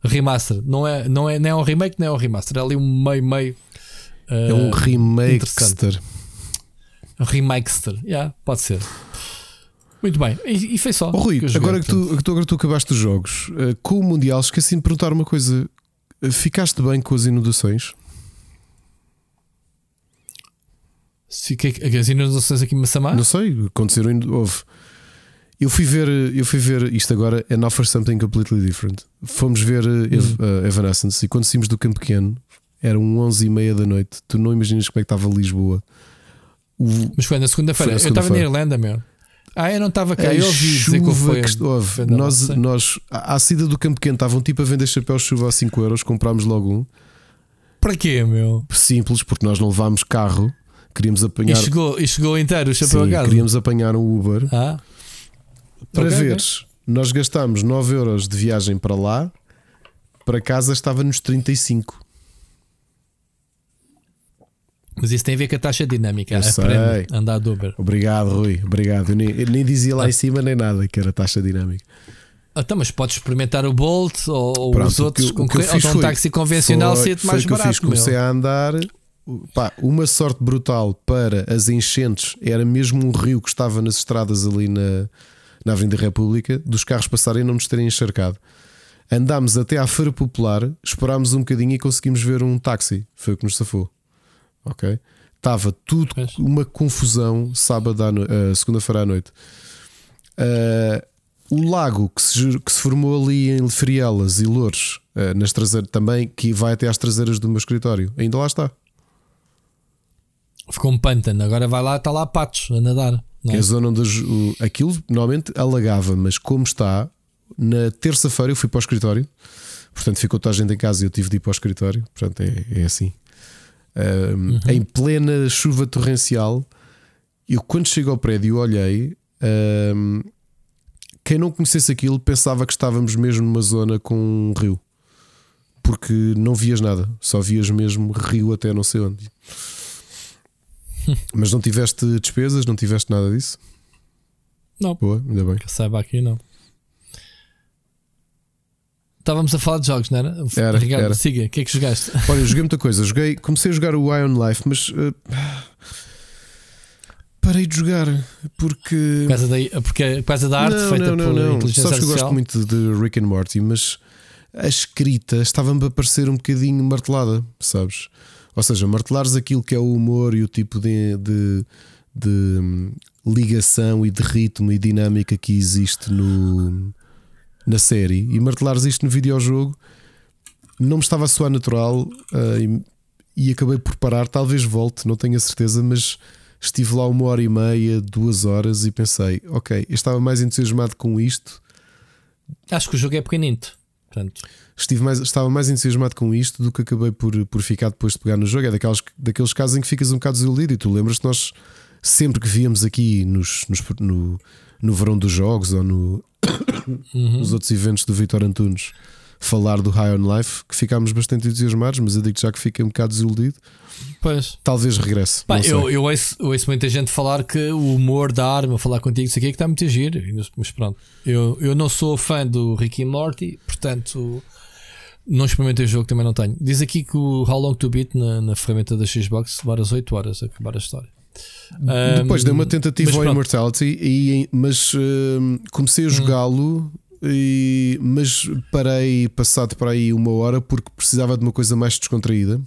Remaster. Não é, não é, não é um remake, não é um remaster. É ali um meio, meio. Uh, é um remakester. Um remakester. Yeah, pode ser. Muito bem, e, e foi só. Oh, Rui, que joguei, agora, que tu, que tu- agora tu acabaste os jogos, eh, com o Mundial, esqueci de perguntar uma coisa. Eh, Ficaste bem com as inundações? Se que, as inundações aqui em Massamá? Não sei, aconteceram. Houve. Eu fui ver, eu fui ver isto agora, and now for something completely different. Fomos ver eh, Evanescence e quando saímos do Campo Pequeno, eram 11 e meia da noite. Tu não imaginas como é que estava Lisboa. O, Mas foi na segunda-feira. Na Eu estava na. Irlanda, meu. Ah, eu não estava cá. a Eu ouvi dizer que foi. que houve. Nós, nós, à à saída do Campo Pequeno, estavam tipo a vender chapéus de chuva a 5 euros. Comprámos logo um. Para quê, meu? Simples, porque nós não levámos carro. Queríamos E apanhar. chegou, e chegou inteiro o chapéu Sim, a casa. queríamos apanhar um Uber. Ah, Para Ok, ok. veres, nós gastámos 9 euros de viagem para lá, para casa estava nos 35. mas isso tem a ver com a taxa dinâmica. Eu a sei. prémio, andar de Uber. Obrigado, Rui. Obrigado. Eu nem, eu nem dizia Ah. lá em cima nem nada que era taxa dinâmica. Então, mas podes experimentar o Bolt ou, ou Pronto, os outros que que Ou um foi- táxi convencional Foi- ser foi mais o que eu barato. fiz. Comecei meu. a andar. Pá, uma sorte brutal para as enchentes era mesmo um rio que estava nas estradas ali na, na Avenida República, dos carros passarem e não nos terem encharcado. Andámos até à Feira Popular, esperámos um bocadinho e conseguimos ver um táxi. Foi o que nos safou. Ok? Estava tudo uma confusão sábado à no... eh, segunda-feira à noite. Eh, o lago que se, que se formou ali em Frielas e Louros, eh, nas traseiras também, que vai até às traseiras do meu escritório, ainda lá está. Ficou um pântano. Agora vai lá, está lá patos a nadar. É? a zona onde o- aquilo normalmente alagava, mas como está, na terça-feira eu fui para o escritório, portanto ficou toda a gente em casa e eu tive de ir para o escritório, portanto é, é assim. Ahm, Uhum. Em plena chuva torrencial, eu quando chego ao prédio olhei. ahm, quem não conhecesse aquilo pensava que estávamos mesmo numa zona com um rio, porque não vias nada, só vias mesmo rio até não sei onde. Mas não tiveste despesas, não tiveste nada disso? Não. Boa, ainda bem. Que eu saiba aqui, não. Estávamos a falar de jogos, não era? Era, Ricardo, era. siga. O que é que jogaste? Olha, eu joguei muita coisa. Joguei, comecei a jogar o Ion Life, mas eh, parei de jogar porque. Por causa da, porque, por causa da arte não, feita não, não, por não. inteligência Sabes que eu gosto artificial. muito de Rick and Morty, mas a escrita estava-me a parecer um bocadinho martelada, sabes? Ou seja, martelares aquilo que é o humor e o tipo de, de, de, hum, ligação e de ritmo e dinâmica que existe no, na série e martelares isto no videojogo não me estava a soar natural ah, e, e acabei por parar. Talvez volte, não tenho a certeza, mas estive lá uma hora e meia, duas horas e pensei, ok, eu estava mais entusiasmado com isto Acho que o jogo é pequenito. Portanto, estive mais, estava mais entusiasmado com isto do que acabei por, por ficar depois de pegar no jogo. É daqueles, daqueles casos em que ficas um bocado desiludido. E tu lembras que nós sempre que víamos aqui nos, nos- no, no verão dos jogos ou no, uhum. nos outros eventos do Vitor Antunes falar do High on Life, que ficámos bastante entusiasmados, mas eu digo já que fiquei um bocado desiludido. pois. Talvez regresse. Pá, eu, eu, ouço, ouço muita gente falar que o humor da arma, falar contigo, isso aqui é que está muito a giro. Mas pronto, eu, eu não sou fã do Ricky Morty, portanto, não experimentei o jogo, também não tenho. Diz aqui que o How Long to Beat na, na ferramenta da Xbox demora 8 horas a acabar a história. Depois Ahm, dei uma tentativa ao. Immortality, e, mas hum, comecei a jogá-lo. E, mas parei passado para aí uma hora porque precisava de uma coisa mais descontraída.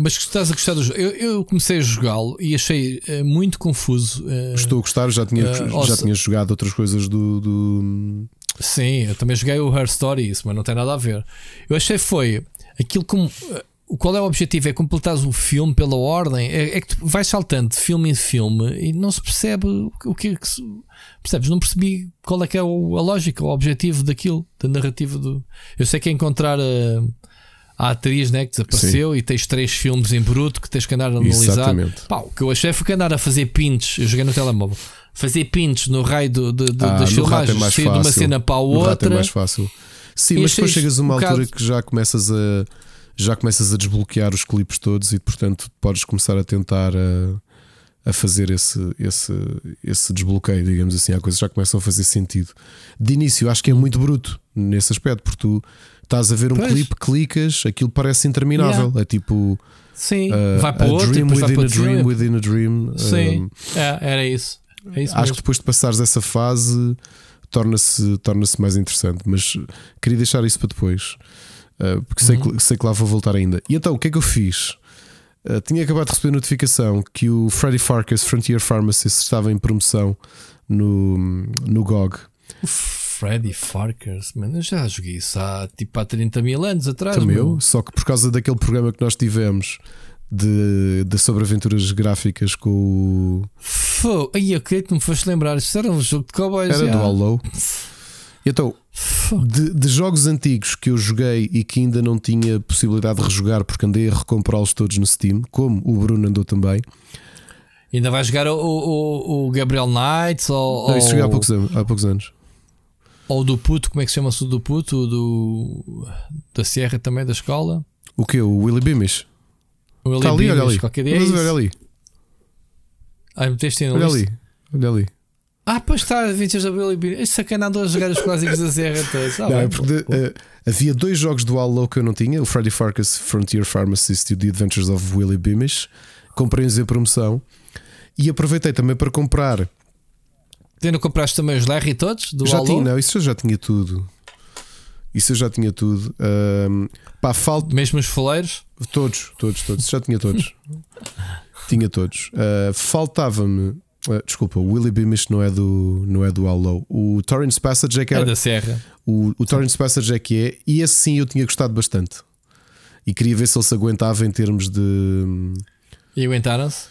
Mas que estás a gostar do jogo. Eu, eu comecei a jogá-lo e achei eh, muito confuso. eh, Estou a gostar, já tinha, Ah, já tinha jogado outras coisas do. do- Sim, eu também joguei o Her Story, isso, mas não tem nada a ver. Eu achei foi aquilo como. eh, Qual é o objetivo? É completares o filme pela ordem? É, é que tu vais saltando de filme em filme e não se percebe o que- é que se. Percebes? Não percebi qual é que é o- a lógica, o objetivo daquilo, da narrativa do. Eu sei que é encontrar a, a atriz né, que desapareceu e tens três filmes em bruto que tens que andar a analisar. Pá, o que eu achei foi que andar a fazer pintos. Eu joguei no telemóvel. Fazer pintos no raio do, do, do, Ah, das é filmagens, sair de uma cena para a rato outra. é mais fácil. Sim, mas depois chegas a uma um altura bocado- que já começas a já começas a desbloquear os clipes todos e portanto podes começar a tentar a, a fazer esse, esse, esse desbloqueio, digamos assim, há coisas que já começam a fazer sentido. De início acho que é muito bruto nesse aspecto, porque tu estás a ver um Pois. clipe, clicas, aquilo parece interminável. É tipo Sim, uh, vai para a outro, dream within a dream within a dream. Sim, Um, é, era isso. É acho mesmo. que depois de passares essa fase torna-se torna mais interessante. Mas queria deixar isso para depois, uh, porque sei, Uhum. que, sei que lá vou voltar ainda. E então, o que é que eu fiz? Uh, tinha acabado de receber notificação que o Freddy Farkas Frontier Pharmacist estava em promoção no, no GOG. Freddy Farkers, mano, eu já joguei isso há tipo há 30 mil anos atrás. Também eu, só que por causa daquele programa que nós tivemos de, de sobre aventuras gráficas com o. Fô, aí queria que me foste lembrar. Isto era um jogo de cowboys. Era do Hollow. Então, de, de jogos antigos que eu joguei e que ainda não tinha possibilidade de rejogar porque andei a recomprá-los todos no Steam, como o Bruno andou também. Ainda vai jogar o, o, o Gabriel Knights ou, Não, isso joguei há ou, poucos, anos, há poucos anos. ou do puto, como é que se chama-se o do puto? Do, da Sierra também, da escola. O que? O Willy Beamish? O Está ali, olha ali. Qualquer dia é ali, Ah, meteste na olha lista? ali, olha ali. Ah, pois está, Adventures da Billy Bean. Este sacana andou a jogar os clássicos da Sierra todos. Ah, Não, é bem, porque de- boa, boa. eh, havia dois jogos do Hollow que eu não tinha: o Freddy Farkas Frontier Pharmacist e o The Adventures of Willy Beamish. Comprei-os em promoção e aproveitei também para comprar. Tu não compraste também os Larry todos? Do já Hollow? tinha, não, isso eu já tinha tudo. Isso eu já tinha tudo. Ahm, pá, falta. Mesmo os foleiros? Todos, todos, todos. Já tinha todos. tinha todos. Ah, Faltava-me. ah, desculpa, o Willy Beamish não é do, não é do Hollow. O Torrance Passage é que É era. da Serra. O, o Torrance Passage é que é. E esse sim eu tinha gostado bastante. E queria ver se ele se aguentava em termos de. E aguentaram-se?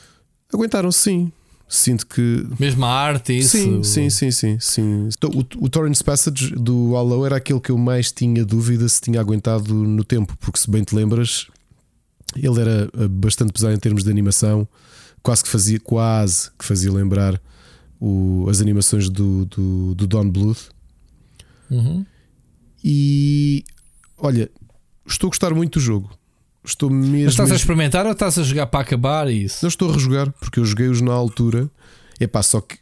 Aguentaram, sim. Sinto que. Mesmo a arte e isso. Sim, sim, sim, sim, sim. Então, o, o Torrance Passage do Hollow era aquele que eu mais tinha dúvida se tinha aguentado no tempo, porque se bem te lembras, ele era eh, bastante pesado em termos de animação, quase que fazia, quase que fazia lembrar o- as animações do, do, do Don Bluth. Uhum. E olha, estou a gostar muito do jogo. Estou Mas mesmo. estás a experimentar ou estás a jogar para acabar isso? Não estou a rejogar, porque eu joguei-os na altura. É pá, só que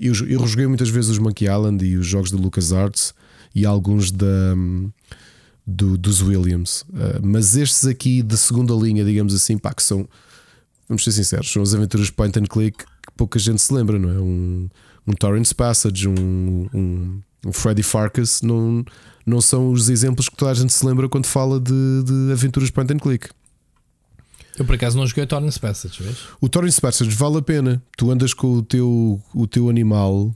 eu, eu rejoguei muitas vezes os Monkey Island e os jogos da LucasArts e alguns da, do- dos Williams. Uh, mas estes aqui de segunda linha, digamos assim, pá, que são, vamos ser sinceros, são as aventuras point and click que pouca gente se lembra, não é? Um, um Torrance Passage, um, um, um Freddy Farkas, não, não são os exemplos que toda a gente se lembra quando fala de, de aventuras point and click. Eu por acaso não joguei Torrance Passage, vês? O Torrance Passage vale a pena. Tu andas com o teu, o teu animal,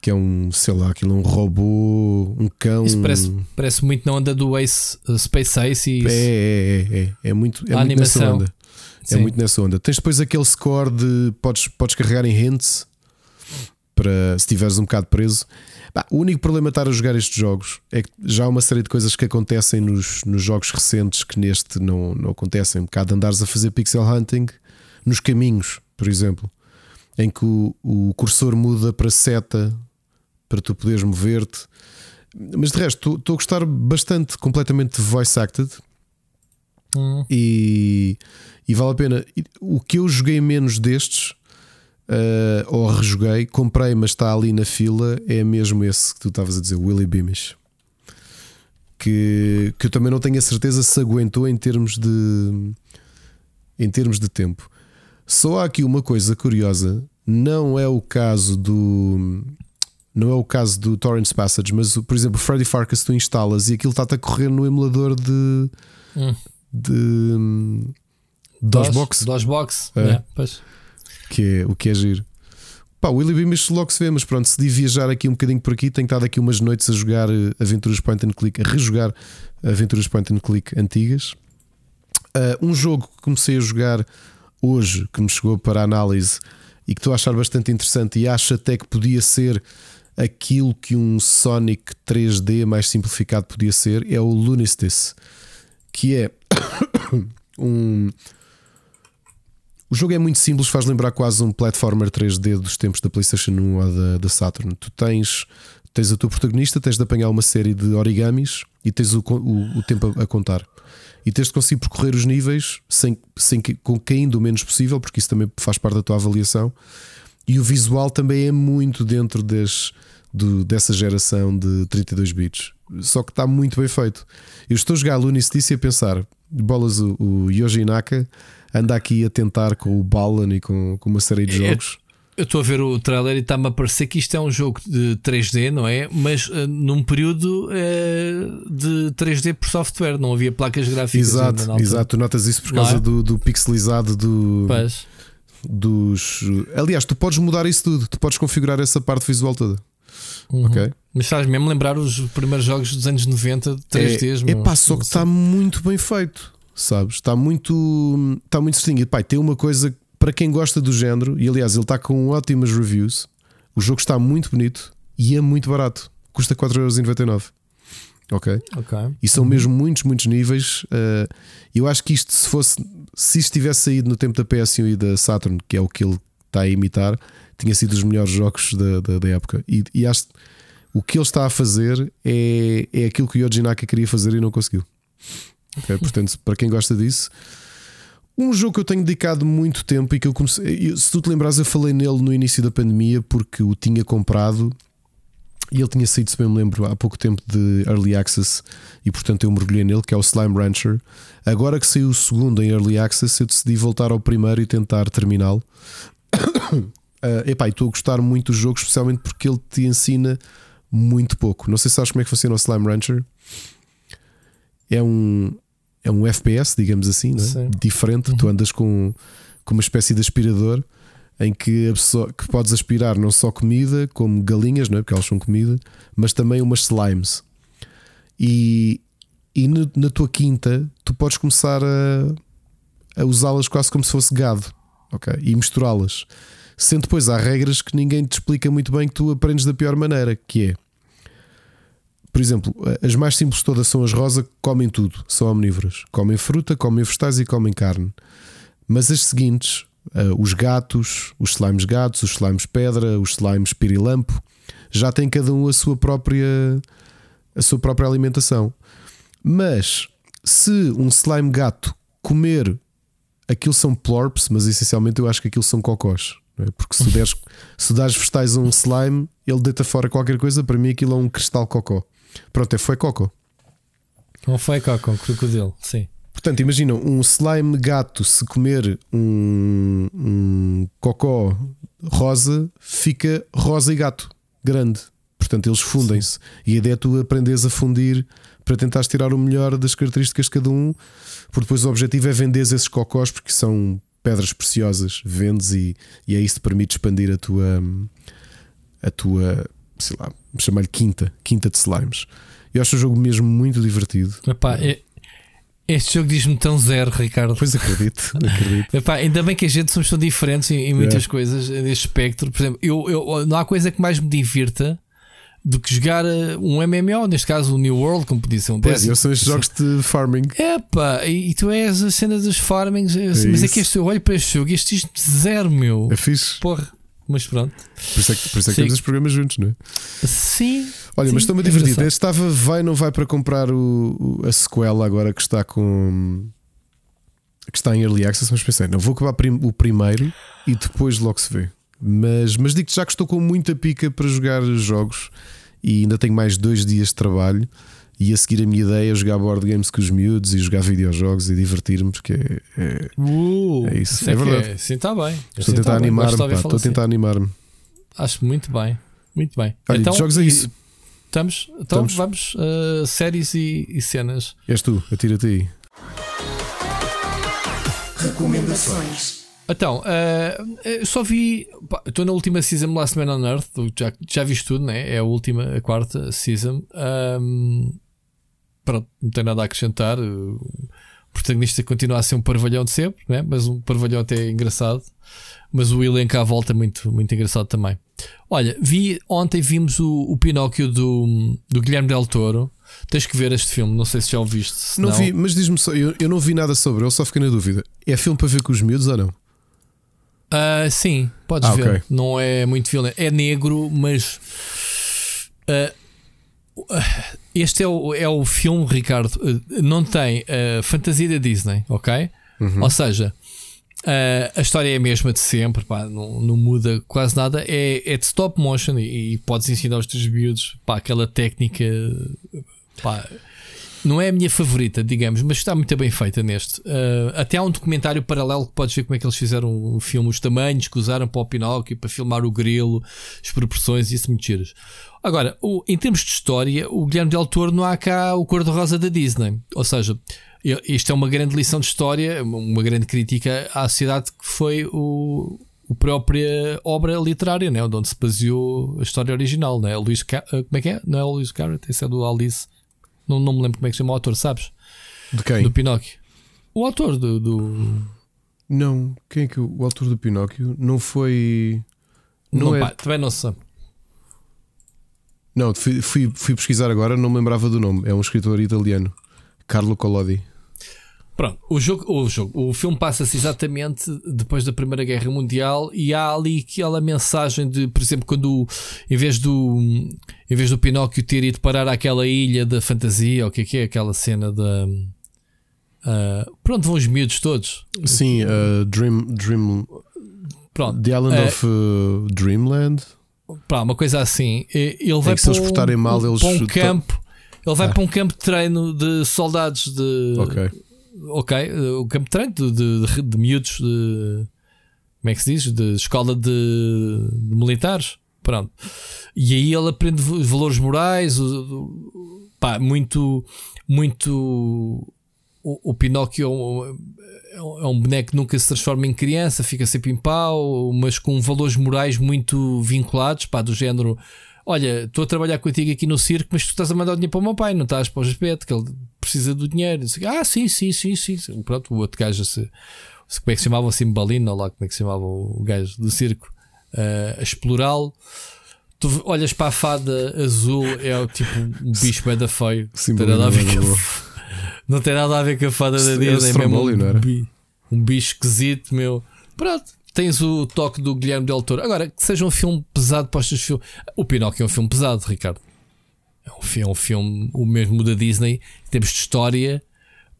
que é um, sei lá, aquilo um robô, um cão. Isso parece, parece muito na onda do Ace, uh, Space Ace e É, é, é, é, é muito, é muito nessa onda. É muito nessa onda. Tens depois aquele score de podes, podes carregar em hints para se estiveres um bocado preso. Pá, o único problema de estar a jogar estes jogos é que já há uma série de coisas que acontecem nos, nos jogos recentes que neste não, não acontecem. Um bocado de andares a fazer pixel hunting nos caminhos, por exemplo, em que o, o cursor muda para seta para tu poderes mover-te. Mas de resto, estou a gostar bastante, completamente de voice acted Hum. e, e vale a pena. O que eu joguei menos destes, eh, ou rejoguei, comprei, mas está ali na fila, é mesmo esse que tu estavas a dizer, o Willy Beamish. Que, que eu também não tenho a certeza se aguentou em termos de em termos de tempo. Só há aqui uma coisa curiosa, não é o caso do não é o caso do Torrance Passage, mas por exemplo, o Freddy Farkas tu instalas e aquilo está-te a correr no emulador de Hum. de DOSBox, DOSBox. É. É, pois. que é o que é giro. Pá, o Willy Beamish logo se vê, mas pronto, se de viajar aqui um bocadinho por aqui, tenho estado aqui umas noites a jogar eh, aventuras point and click, a rejogar aventuras point and click antigas. Ah, um jogo que comecei a jogar hoje, que me chegou para análise e que estou a achar bastante interessante e acho até que podia ser aquilo que um Sonic 3D mais simplificado podia ser, é o Lunistis, que é um. O jogo é muito simples, faz lembrar quase um platformer 3D dos tempos da PlayStation 1 ou da, da Saturn. Tu tens, tens a tua protagonista, tens de apanhar uma série de origamis e tens o, o, o tempo a, a contar. E tens de conseguir percorrer os níveis sem, sem com caindo o menos possível, porque isso também faz parte da tua avaliação. E o visual também é muito dentro des, do- dessa geração de 32 bits. Só que está muito bem feito. Eu estou a jogar Stitch e a pensar: bolas, o, o Yoji Naka anda aqui a tentar com o Balan e com, com uma série de É- jogos. eu estou a ver o trailer e está-me a parecer que isto é um jogo de 3D, não é? Mas uh, num período uh, de 3D por software, não havia placas gráficas. Exato, exato. Tu notas isso por causa é? do, do, pixelizado do. Pois. Dos. Aliás, tu podes mudar isso tudo, tu podes configurar essa parte visual toda. Uhum. Ok? Mas sabes mesmo lembrar os primeiros jogos dos anos 90 de 3Ds, é, é pá, só que está muito bem feito, sabes? Está muito, está muito. E, pá, tem uma coisa para quem gosta do género, e aliás, ele está com ótimas reviews. O jogo está muito bonito e é muito barato. Custa 4,99€. Ok? Ok. E são uhum. mesmo muitos, muitos níveis. Uh, eu acho que isto, se fosse, se isto tivesse saído no tempo da PS1 e da Saturn, que é o que ele está a imitar, tinha sido os melhores jogos da, da, da época. E, e acho o que ele está a fazer é, é aquilo que o Yoji Naka queria fazer e não conseguiu. Okay? Portanto, para quem gosta disso, um jogo que eu tenho dedicado muito tempo e que eu comecei. Se tu te lembras, eu falei nele no início da pandemia porque o tinha comprado e ele tinha saído, se bem me lembro, há pouco tempo de Early Access e portanto eu mergulhei nele, que é o Slime Rancher. Agora que saiu o segundo em Early Access, eu decidi voltar ao primeiro e tentar terminá-lo. Uh, epá, estou a gostar muito do jogo, especialmente porque ele te ensina muito pouco. Não sei se sabes como é que funciona o Slime Rancher. É um, é um FPS, digamos assim, é? diferente. Uhum. Tu andas com, com uma espécie de aspirador em que, que podes aspirar não só comida, como galinhas, não é? porque elas são comida, mas também umas slimes. E, e na tua quinta tu podes começar a, a usá-las quase como se fosse gado okay? e misturá-las. Sendo depois há regras que ninguém te explica muito bem que tu aprendes da pior maneira, que é por exemplo, as mais simples todas são as rosa, comem tudo, são omnívoras. Comem fruta, comem vegetais e comem carne. Mas as seguintes, os gatos, os slimes gatos, os slimes pedra, os slimes pirilampo, já têm cada um a sua própria a sua própria alimentação. Mas se um slime gato comer aquilo são plorps, mas essencialmente eu acho que aquilo são cocós. É? Porque se, deres, se dares vegetais a um slime, ele deita fora qualquer coisa. Para mim, aquilo é um cristal cocó. Pronto, é foi coco. Não foi coco, um crocodilo, sim. Portanto, imagina um slime gato se comer um, um cocó rosa, fica rosa e gato grande. Portanto, eles fundem-se. E a ideia é tu aprenderes a fundir para tentar tirar o melhor das características de cada um, porque depois o objetivo é vender esses cocós porque são pedras preciosas, vendes e, e é isso que permite expandir a tua a tua sei lá, chamar-lhe quinta, quinta de slimes. Eu acho o jogo mesmo muito divertido. Epá, é, este jogo diz-me tão zero, Ricardo. Pois acredito, acredito. Epá, ainda bem que a gente somos tão diferentes em, em muitas é. coisas neste espectro. Por exemplo, eu, eu, não há coisa que mais me divirta do que jogar uh, um MMO, neste caso o New World, como podia ser um Pois, eu sou estes jogos de farming. Epá, e, e tu és a cena dos farmings. É mas isso. é que este, eu olho para este jogo e este diz-me zero, meu. É fixe. Porra mas pronto. Por isso é que, por isso é que temos os programas juntos, não é? Sim. Olha, sim, mas estou-me a divertir. É estava, vai não vai para comprar o, a sequela agora que está com. que está em early access, mas pensei, não vou acabar o primeiro e depois logo se vê. Mas, mas digo-te já que estou com muita pica para jogar jogos e ainda tenho mais dois dias de trabalho. E a seguir a minha ideia é jogar board games com os miúdos e jogar videojogos e divertir-me, porque é, é, uh, é isso. É verdade. É, sim, está bem. Estou a tentar animar-me. Estou a tentar animar-me. Acho muito bem. Muito bem. Olha, então, jogos é isso. Estamos, então estamos. vamos uh, séries e, e, cenas. És tu, atira-te aí. Recomendações. Então, uh, só vi. Estou na última season Last Man on Earth. Já, já viste tudo, né? É a última, a quarta season. Um, pronto, não tem nada a acrescentar. O protagonista continua a ser um parvalhão de sempre, né? mas um parvalhão até engraçado. Mas o elenco à volta é muito, muito engraçado também. Olha, vi ontem vimos o, o Pinóquio do, do Guilherme Del Toro. Tens que ver este filme, não sei se já o viste. Não vi, mas diz-me só, eu, eu não vi nada sobre ele, só fiquei na dúvida. É filme para ver com os miúdos ou não? Uh, sim, podes ah, ver. Okay. Não é muito violento. É negro, mas. Uh, este é o, é o filme, Ricardo, eh, não tem a fantasia da Disney, ok? Uhum. Ou seja, a, a história é a mesma de sempre, pá, não, não muda quase nada. É, é de stop motion e, e podes ensinar aos teus miúdos pá, aquela técnica. Pá, não é a minha favorita, digamos, mas está muito bem feita neste. Uh, até há um documentário paralelo que podes ver como é que eles fizeram o filme, os tamanhos que usaram para o Pinóquio, para filmar o grilo, as proporções e isso muito. Agora, o, em termos de história, o Guilherme Del Toro não há cá o cor-de-rosa da Disney. Ou seja, isto é uma grande lição de história, uma grande crítica à sociedade que foi o, a própria obra literária, né? onde se baseou a história original. Né? Luís Ca... Como é que é? Não é o Luís Carrot, esse é do Alice. Não, não me lembro como é que se chama o autor, sabes? De quem? Do Pinóquio. O autor do. do... Não, quem é que o, o autor do Pinóquio não foi. Não, não é... pá, também não se sabe. Não, fui, fui, fui, pesquisar agora, não me lembrava do nome. É um escritor italiano, Carlo Collodi. Pronto, o jogo, o jogo, o filme passa-se exatamente depois da Primeira Guerra Mundial e há ali aquela mensagem de, por exemplo, quando em vez do em vez do Pinóquio ter ido parar àquela ilha da fantasia, o que é que é aquela cena da uh, pronto, vão os miúdos todos. Sim, uh, Dream, Dream Pronto, The Island uh, of uh, Dreamland. Pá, uma coisa assim. Ele vai é para, um, mal, eles para um campo. Ele vai ah. para um campo de treino de soldados de. Ok. Ok, o campo de treino de, de, de miúdos de. Como é que se diz? De escola de, de militares. Pronto. E aí ele aprende valores morais. Pá, muito. Muito. O, o Pinóquio é um, é um boneco que nunca se transforma em criança, fica sempre em pau, mas com valores morais muito vinculados, pá, do género olha, estou a trabalhar contigo aqui no circo, mas tu estás a mandar o dinheiro para o meu pai, não estás para o aspecto, que ele precisa do dinheiro. Ah, sim, sim, sim, sim. Pronto, o outro gajo, se, como é que se chamava assim, Balina, lá como é que se chamava o gajo do circo, uh, a explorá-lo. Tu olhas para a fada azul, é tipo um bicho bem da feio. Sim, não, tem nada a ver com não tem nada a ver com a fada da Disney, é mesmo um, um bicho esquisito, meu. Pronto, tens o toque do Guilherme Del Toro. Agora, que seja um filme pesado para os filmes. O Pinóquio é um filme pesado, Ricardo. É um filme, é um filme o mesmo da Disney, em termos de história.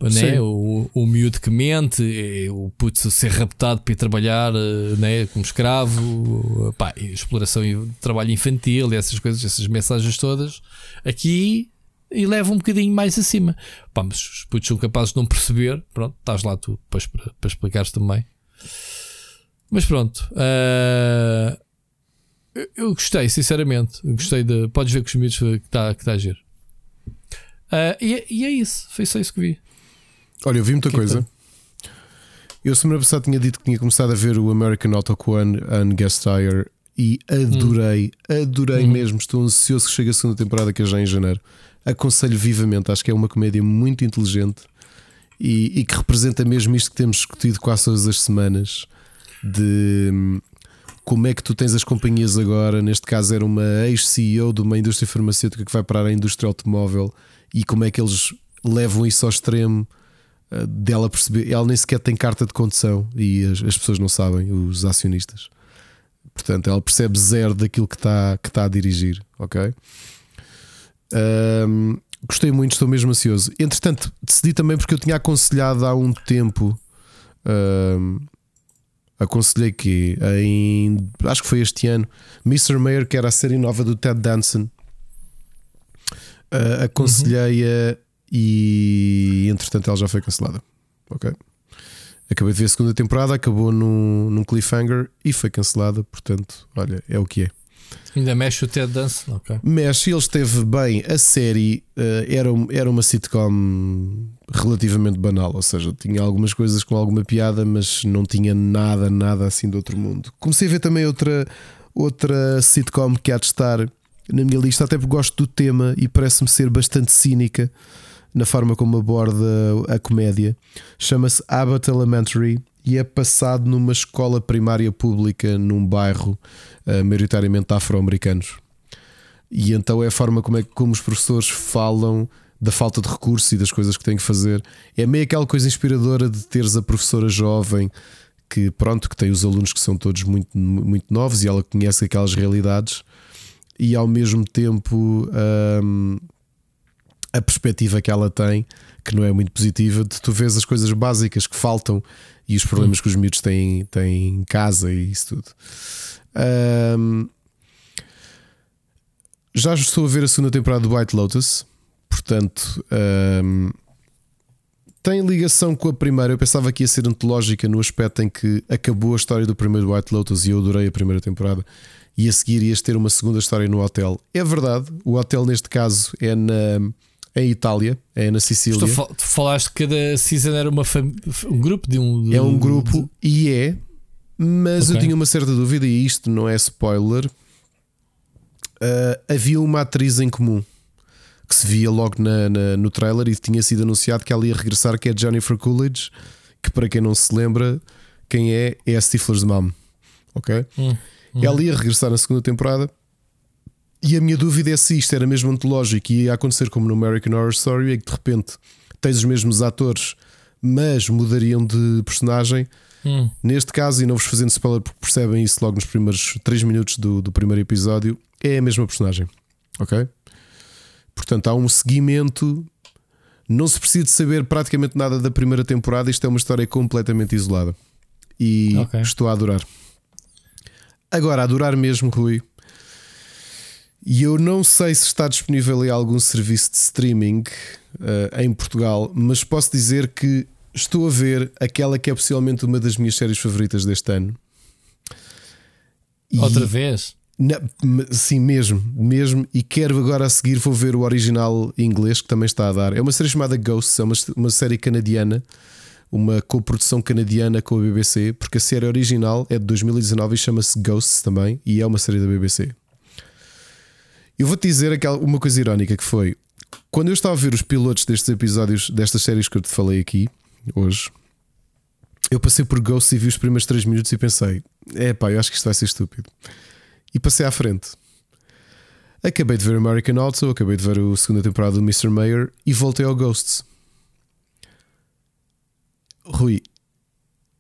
Né? O, o miúdo que mente, o putz a ser raptado para ir trabalhar né? como escravo, pá, exploração e trabalho infantil, essas coisas, essas mensagens todas. Aqui e leva um bocadinho mais acima. Pá, mas os putos são capazes de não perceber. Pronto, estás lá tu para, para explicares também. Mas pronto. Uh, eu, gostei, sinceramente. Eu gostei de. Podes ver com os miúdos que está que tá a giro. Uh, e, e, é isso. Foi só isso que vi. Olha, eu vi muita que coisa. eu semana passada tinha dito que tinha começado a ver o American Auto One and Guest Tire e adorei, hum. adorei uhum. mesmo. Estou ansioso que chegue a segunda temporada, que é já em janeiro. Aconselho vivamente, acho que é uma comédia muito inteligente e, e que representa mesmo isto que temos discutido quase todas as semanas de como é que tu tens as companhias agora. Neste caso, era uma ex-CEO de uma indústria farmacêutica que vai parar a indústria automóvel e como é que eles levam isso ao extremo uh, dela perceber. Ela nem sequer tem carta de condução e as, as pessoas não sabem, os acionistas. Portanto, ela percebe zero daquilo que está que tá a dirigir, ok? Um, gostei muito, estou mesmo ansioso. Entretanto, decidi também porque eu tinha aconselhado há um tempo. Um, aconselhei que em acho que foi este ano Mr. Mayor, que era a série nova do Ted Danson, uh, aconselhei-a e entretanto ela já foi cancelada. Ok. Acabei de ver a segunda temporada, acabou num, num cliffhanger e foi cancelada. Portanto, olha, é o que é. Ainda mexe o Ted Danson, ok. Mexe, ele esteve bem. A série uh, era, era uma sitcom relativamente banal, ou seja, tinha algumas coisas com alguma piada, mas não tinha nada, nada assim do outro mundo. Comecei a ver também outra, outra sitcom que há de estar na minha lista, até porque gosto do tema e parece-me ser bastante cínica na forma como aborda a comédia. Chama-se Abbott Elementary e é passado numa escola primária pública num bairro uh, maioritariamente afro-americanos. E então é a forma como, é, como os professores falam da falta de recursos e das coisas que têm que fazer. É meio aquela coisa inspiradora de teres a professora jovem que, pronto, que tem os alunos que são todos muito, muito novos e ela conhece aquelas realidades e ao mesmo tempo hum, a perspectiva que ela tem, que não é muito positiva, de tu vês as coisas básicas que faltam e os problemas hum. que os miúdos têm, têm em casa e isso tudo. Um, já estou a ver a segunda temporada do White Lotus, portanto, um, tem ligação com a primeira. Eu pensava que ia ser antológica no aspecto em que acabou a história do primeiro White Lotus e eu adorei a primeira temporada. E a seguir ias ter uma segunda história no hotel. É verdade, o hotel neste caso é na em Itália, é na Sicília. Tu falaste que cada season era uma um grupo de um. De, é um grupo de... e é, mas okay. eu tinha uma certa dúvida, e isto não é spoiler. Uh, havia uma atriz em comum que se via logo na, na, no trailer e tinha sido anunciado que ela ia regressar, que é Jennifer Coolidge, que para quem não se lembra, quem é, é a Stifler's mom. Ok? Hum, hum. Ela ia regressar na segunda temporada. E a minha dúvida é se isto era mesmo antológico e ia acontecer como no American Horror Story, é que de repente tens os mesmos atores, mas mudariam de personagem. Hum. Neste caso, e não vos fazendo spoiler porque percebem isso logo nos primeiros 3 minutos do, do primeiro episódio, é a mesma personagem. Ok? Portanto, há um seguimento. Não se precisa de saber praticamente nada da primeira temporada. Isto é uma história completamente isolada. E okay. estou a adorar. Agora, a adorar mesmo, Rui. E eu não sei se está disponível em algum serviço de streaming uh, em Portugal, mas posso dizer que estou a ver aquela que é possivelmente uma das minhas séries favoritas deste ano. Outra vez? Na, sim, mesmo, mesmo. E quero agora a seguir, vou ver o original inglês que também está a dar. É uma série chamada Ghosts, é uma, uma série canadiana, uma coprodução canadiana com a BBC, porque a série original é de 2019 e chama-se Ghosts também, e é uma série da BBC. Eu vou-te dizer aquela, uma coisa irónica que foi quando eu estava a ver os pilotos destes episódios, destas séries que eu te falei aqui hoje. Eu passei por Ghosts e vi os primeiros 3 minutos e pensei: é pá, eu acho que isto vai ser estúpido e passei à frente. Acabei de ver American Auto, acabei de ver a segunda temporada do Mr. Mayor e voltei ao Ghosts. Rui,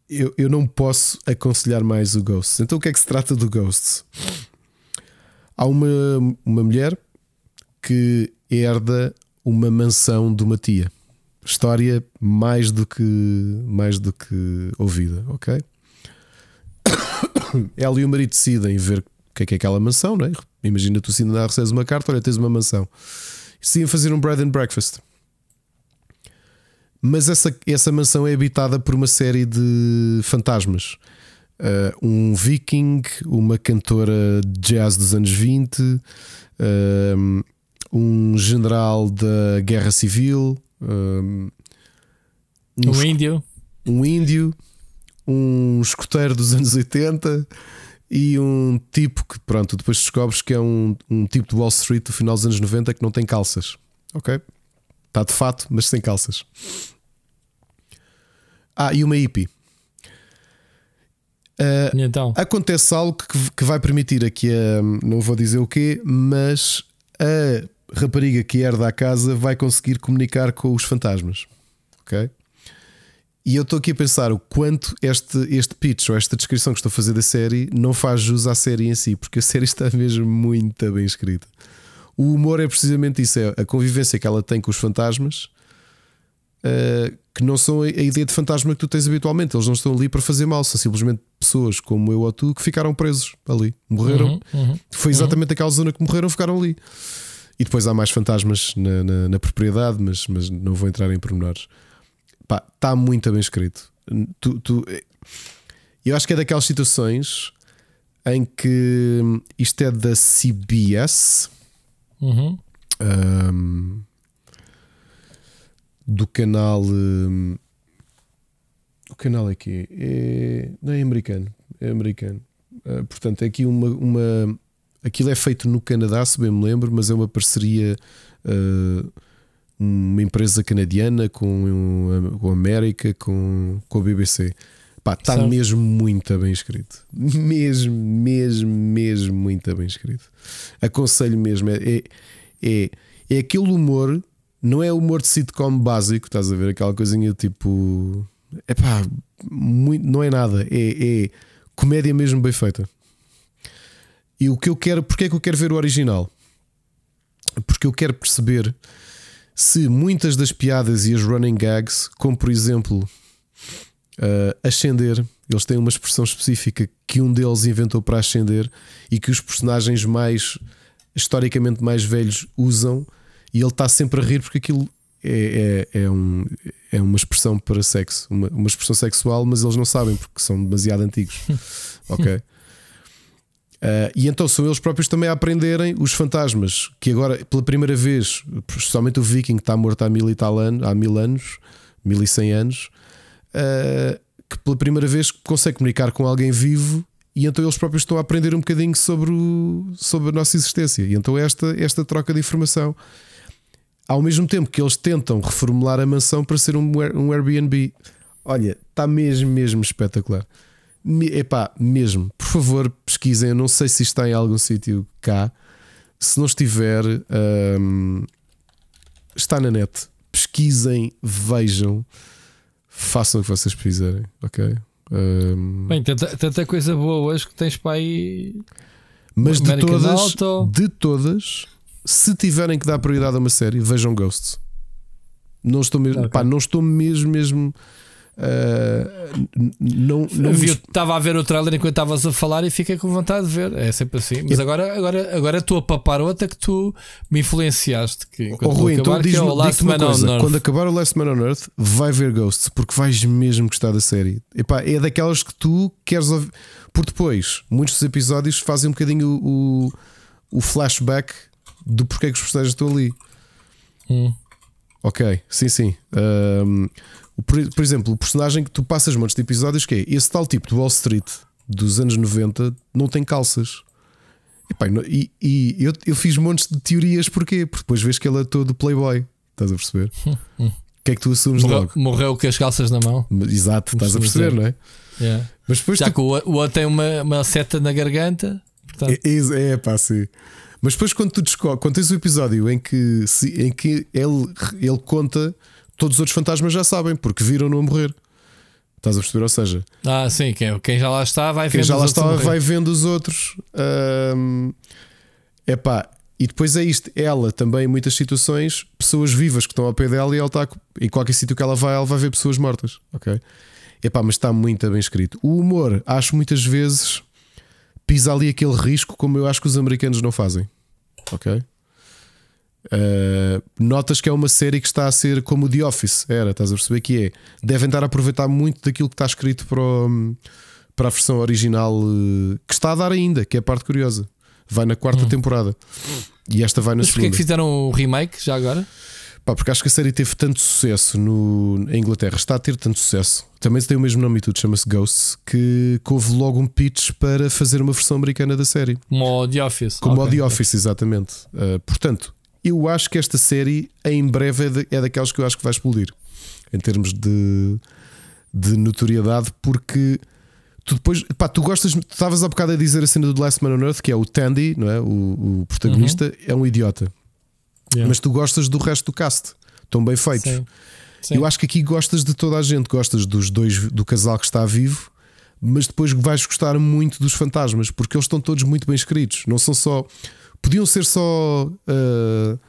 eu, eu não posso aconselhar mais o Ghosts. Então o que é que se trata do Ghosts? Há uma, uma mulher que herda uma mansão de uma tia. História mais do que mais do que ouvida, ok? Ela e o marido decidem ver que é que é aquela mansão, não é? Imagina tu se ainda recebes uma carta, olha, tens uma mansão. Sim, fazer um bread and breakfast. Mas essa, essa mansão é habitada por uma série de fantasmas. Uh, um viking, uma cantora de jazz dos anos 20, uh, um general da guerra civil, uh, um, um índio, um índio, um escoteiro dos anos 80 e um tipo que, pronto, depois descobres que é um, um tipo de Wall Street do final dos anos 90 que não tem calças. Ok? Está de fato, mas sem calças. Ah, e uma hippie. Uh, então? Acontece algo que, que vai permitir aqui a. Não vou dizer o quê, mas a rapariga que herda a casa vai conseguir comunicar com os fantasmas. Ok? E eu estou aqui a pensar o quanto este, este pitch ou esta descrição que estou a fazer da série não faz jus à série em si, porque a série está mesmo muito bem escrita. O humor é precisamente isso: é a convivência que ela tem com os fantasmas, uh, que não são a, ideia de fantasma que tu tens habitualmente. Eles não estão ali para fazer mal, são simplesmente pessoas como eu ou tu que ficaram presos ali, morreram. Uhum, uhum, Foi exatamente uhum. aquela zona que morreram, ficaram ali. E depois há mais fantasmas na, na, na propriedade, mas, mas não vou entrar em pormenores. Está muito bem escrito. Tu, tu, eu acho que é daquelas situações em que isto é da CBS uhum. um, do canal. Um, o canal é que é, não é americano, é americano. Uh, portanto, é aqui uma, uma. Aquilo é feito no Canadá, se bem me lembro, mas é uma parceria. Uh, uma empresa canadiana com, com a América, com, com a BBC. Pá, está mesmo muito bem escrito. Mesmo, mesmo, mesmo muito bem escrito. Aconselho mesmo. É, é, é, é aquele humor, não é humor de sitcom básico, estás a ver? Aquela coisinha tipo. É pá, não é nada. É, é comédia mesmo bem feita. E o que eu quero, porque é que eu quero ver o original? Porque eu quero perceber se muitas das piadas e as running gags, como por exemplo uh, ascender, eles têm uma expressão específica que um deles inventou para ascender e que os personagens mais historicamente mais velhos usam, e ele está sempre a rir porque aquilo é, é, é, um, é uma expressão para sexo, uma, uma expressão sexual, mas eles não sabem porque são demasiado antigos. ok? Uh, e então são eles próprios também a aprenderem os fantasmas, que agora, pela primeira vez, especialmente o Viking que está morto há mil e tal anos, há mil anos, mil e cem anos, uh, que pela primeira vez consegue comunicar com alguém vivo e então eles próprios estão a aprender um bocadinho sobre, o, sobre a nossa existência. E então esta, esta troca de informação ao mesmo tempo que eles tentam reformular a mansão para ser um, um Airbnb. Olha, está mesmo, mesmo espetacular. Epá, mesmo, por favor, pesquisem. Eu não sei se está em algum sítio cá. Se não estiver, hum, está na net. Pesquisem, vejam, façam o que vocês precisarem, ok? Um... Bem, tanta, tanta, coisa boa hoje que tens para aí. Mas de todas, de todas, se tiverem que dar prioridade a uma série, vejam Ghosts. Não estou mesmo, okay. pá, não estou mesmo, mesmo. Uh, não, não Estava a ver o trailer enquanto estavas a falar e fiquei com vontade de ver. É sempre assim. Mas é. agora, agora, agora estou a papar outra que tu me influenciaste. Que, oh, Rui, então acabar, então diz-me é diz uma coisa: quando acabar o Last Man on Earth, vai ver Ghosts, porque vais mesmo gostar da série. Epá, é daquelas que tu queres ouvir. Por depois, muitos dos episódios fazem um bocadinho o, o flashback do porquê que os personagens estão ali. Hum. Ok, sim, sim. Um, por, por, exemplo, o personagem que tu passas montes de episódios que é esse tal tipo de Wall Street dos anos 90 não tem calças. E, e, e eu, eu, fiz montes de teorias porquê? Porque depois vês que ele é todo playboy. Estás a perceber? O que é que tu assumes morreu, logo? Morreu com as calças na mão. Exato, estás a perceber, não é? Yeah. Mas depois Já tu... que o, o outro tem uma, uma seta na garganta. Portanto... É, é, é pá, sim. Mas depois, quando tu quando tens o episódio em que, se, em que ele, ele conta, todos os outros fantasmas já sabem, porque viram-no a morrer. Estás a perceber? Ou seja, ah, sim, quem, quem já lá está vai quem vendo já lá está vai vendo os outros. É pá, e depois é isto. Ela também, em muitas situações, pessoas vivas que estão ao pé dela e ela está em qualquer sítio que ela vai, ela vai ver pessoas mortas. Ok? Epá, mas está muito bem escrito. O humor, acho muitas vezes pisa ali aquele risco como eu acho que os americanos não fazem. Ok? Uh, notas que é uma série que está a ser como o The Office era, estás a perceber que é? Devem estar a aproveitar muito daquilo que está escrito para, o, para a versão original uh, que está a dar ainda, que é a parte curiosa. Vai na quarta hum. temporada e esta vai na Mas segunda. Mas porquê que fizeram o remake já agora? Pá, porque acho que a série teve tanto sucesso no, em Inglaterra, está a ter tanto sucesso. Também tem o mesmo nome e tudo, chama-se Ghosts, que, que, houve logo um pitch para fazer uma versão americana da série. Como The Office. Como okay. The Office, exatamente. Uh, portanto, eu acho que esta série em breve é, de, é daquelas que eu acho que vai explodir em termos de, de notoriedade, porque tu depois, pá, tu gostas, tu estavas há bocado a dizer a cena do Last Man on Earth, que é o Tandy, não é? O, o protagonista, uhum. é um idiota. Yeah. Mas tu gostas do resto do cast, estão bem feitos. Sim. Sim. Eu acho que aqui gostas de toda a gente, gostas dos dois do casal que está vivo, mas depois vais gostar muito dos fantasmas, porque eles estão todos muito bem escritos. Não são só. Podiam ser só uh,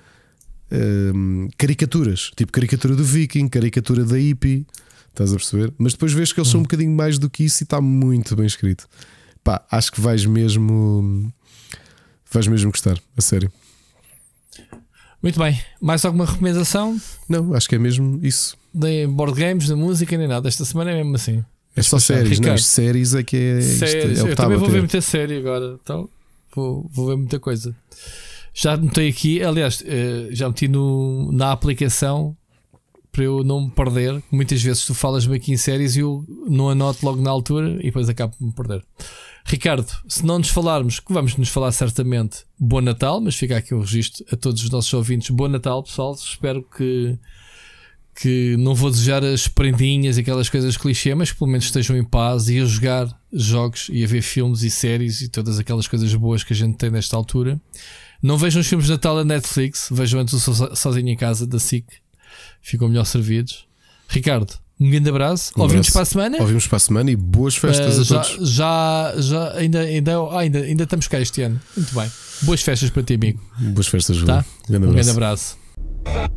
uh, caricaturas, tipo caricatura do Viking, caricatura da hippie, estás a perceber? Mas depois vês que eles hum. são um bocadinho mais do que isso e está muito bem escrito. Pá, acho que vais mesmo. Vais mesmo gostar, a sério. Muito bem. Mais alguma recomendação? Não, acho que é mesmo isso. De board games, de música, nem nada. Esta semana é mesmo assim. É só séries, não? As séries é que é. Séries. É eu também vou ver muita série agora. Então, vou, vou ver muita coisa. Já notei aqui, aliás, eh, já meti no, na aplicação para eu não me perder. Muitas vezes tu falas-me aqui em séries e eu não anoto logo na altura e depois acabo por me perder. Ricardo, se não nos falarmos, que vamos nos falar certamente, bom Natal, mas fica aqui o registro a todos os nossos ouvintes. Bom Natal, pessoal. Espero que, que não vou desejar as prendinhas, aquelas coisas clichê, mas que pelo menos estejam em paz e a jogar jogos e a ver filmes e séries e todas aquelas coisas boas que a gente tem nesta altura. Não vejam os filmes de Natal da Netflix, vejam antes o Sozinho em Casa da SIC, ficam melhor servidos. Ricardo, um grande abraço. Um Ouvimos para a semana. Ouvimos para a semana e boas festas uh, já, a todos. Já, já ainda, ainda, ainda, ainda estamos cá este ano. Muito bem. Boas festas para ti, amigo. Boas festas, João. Tá? Grande um grande abraço. Tá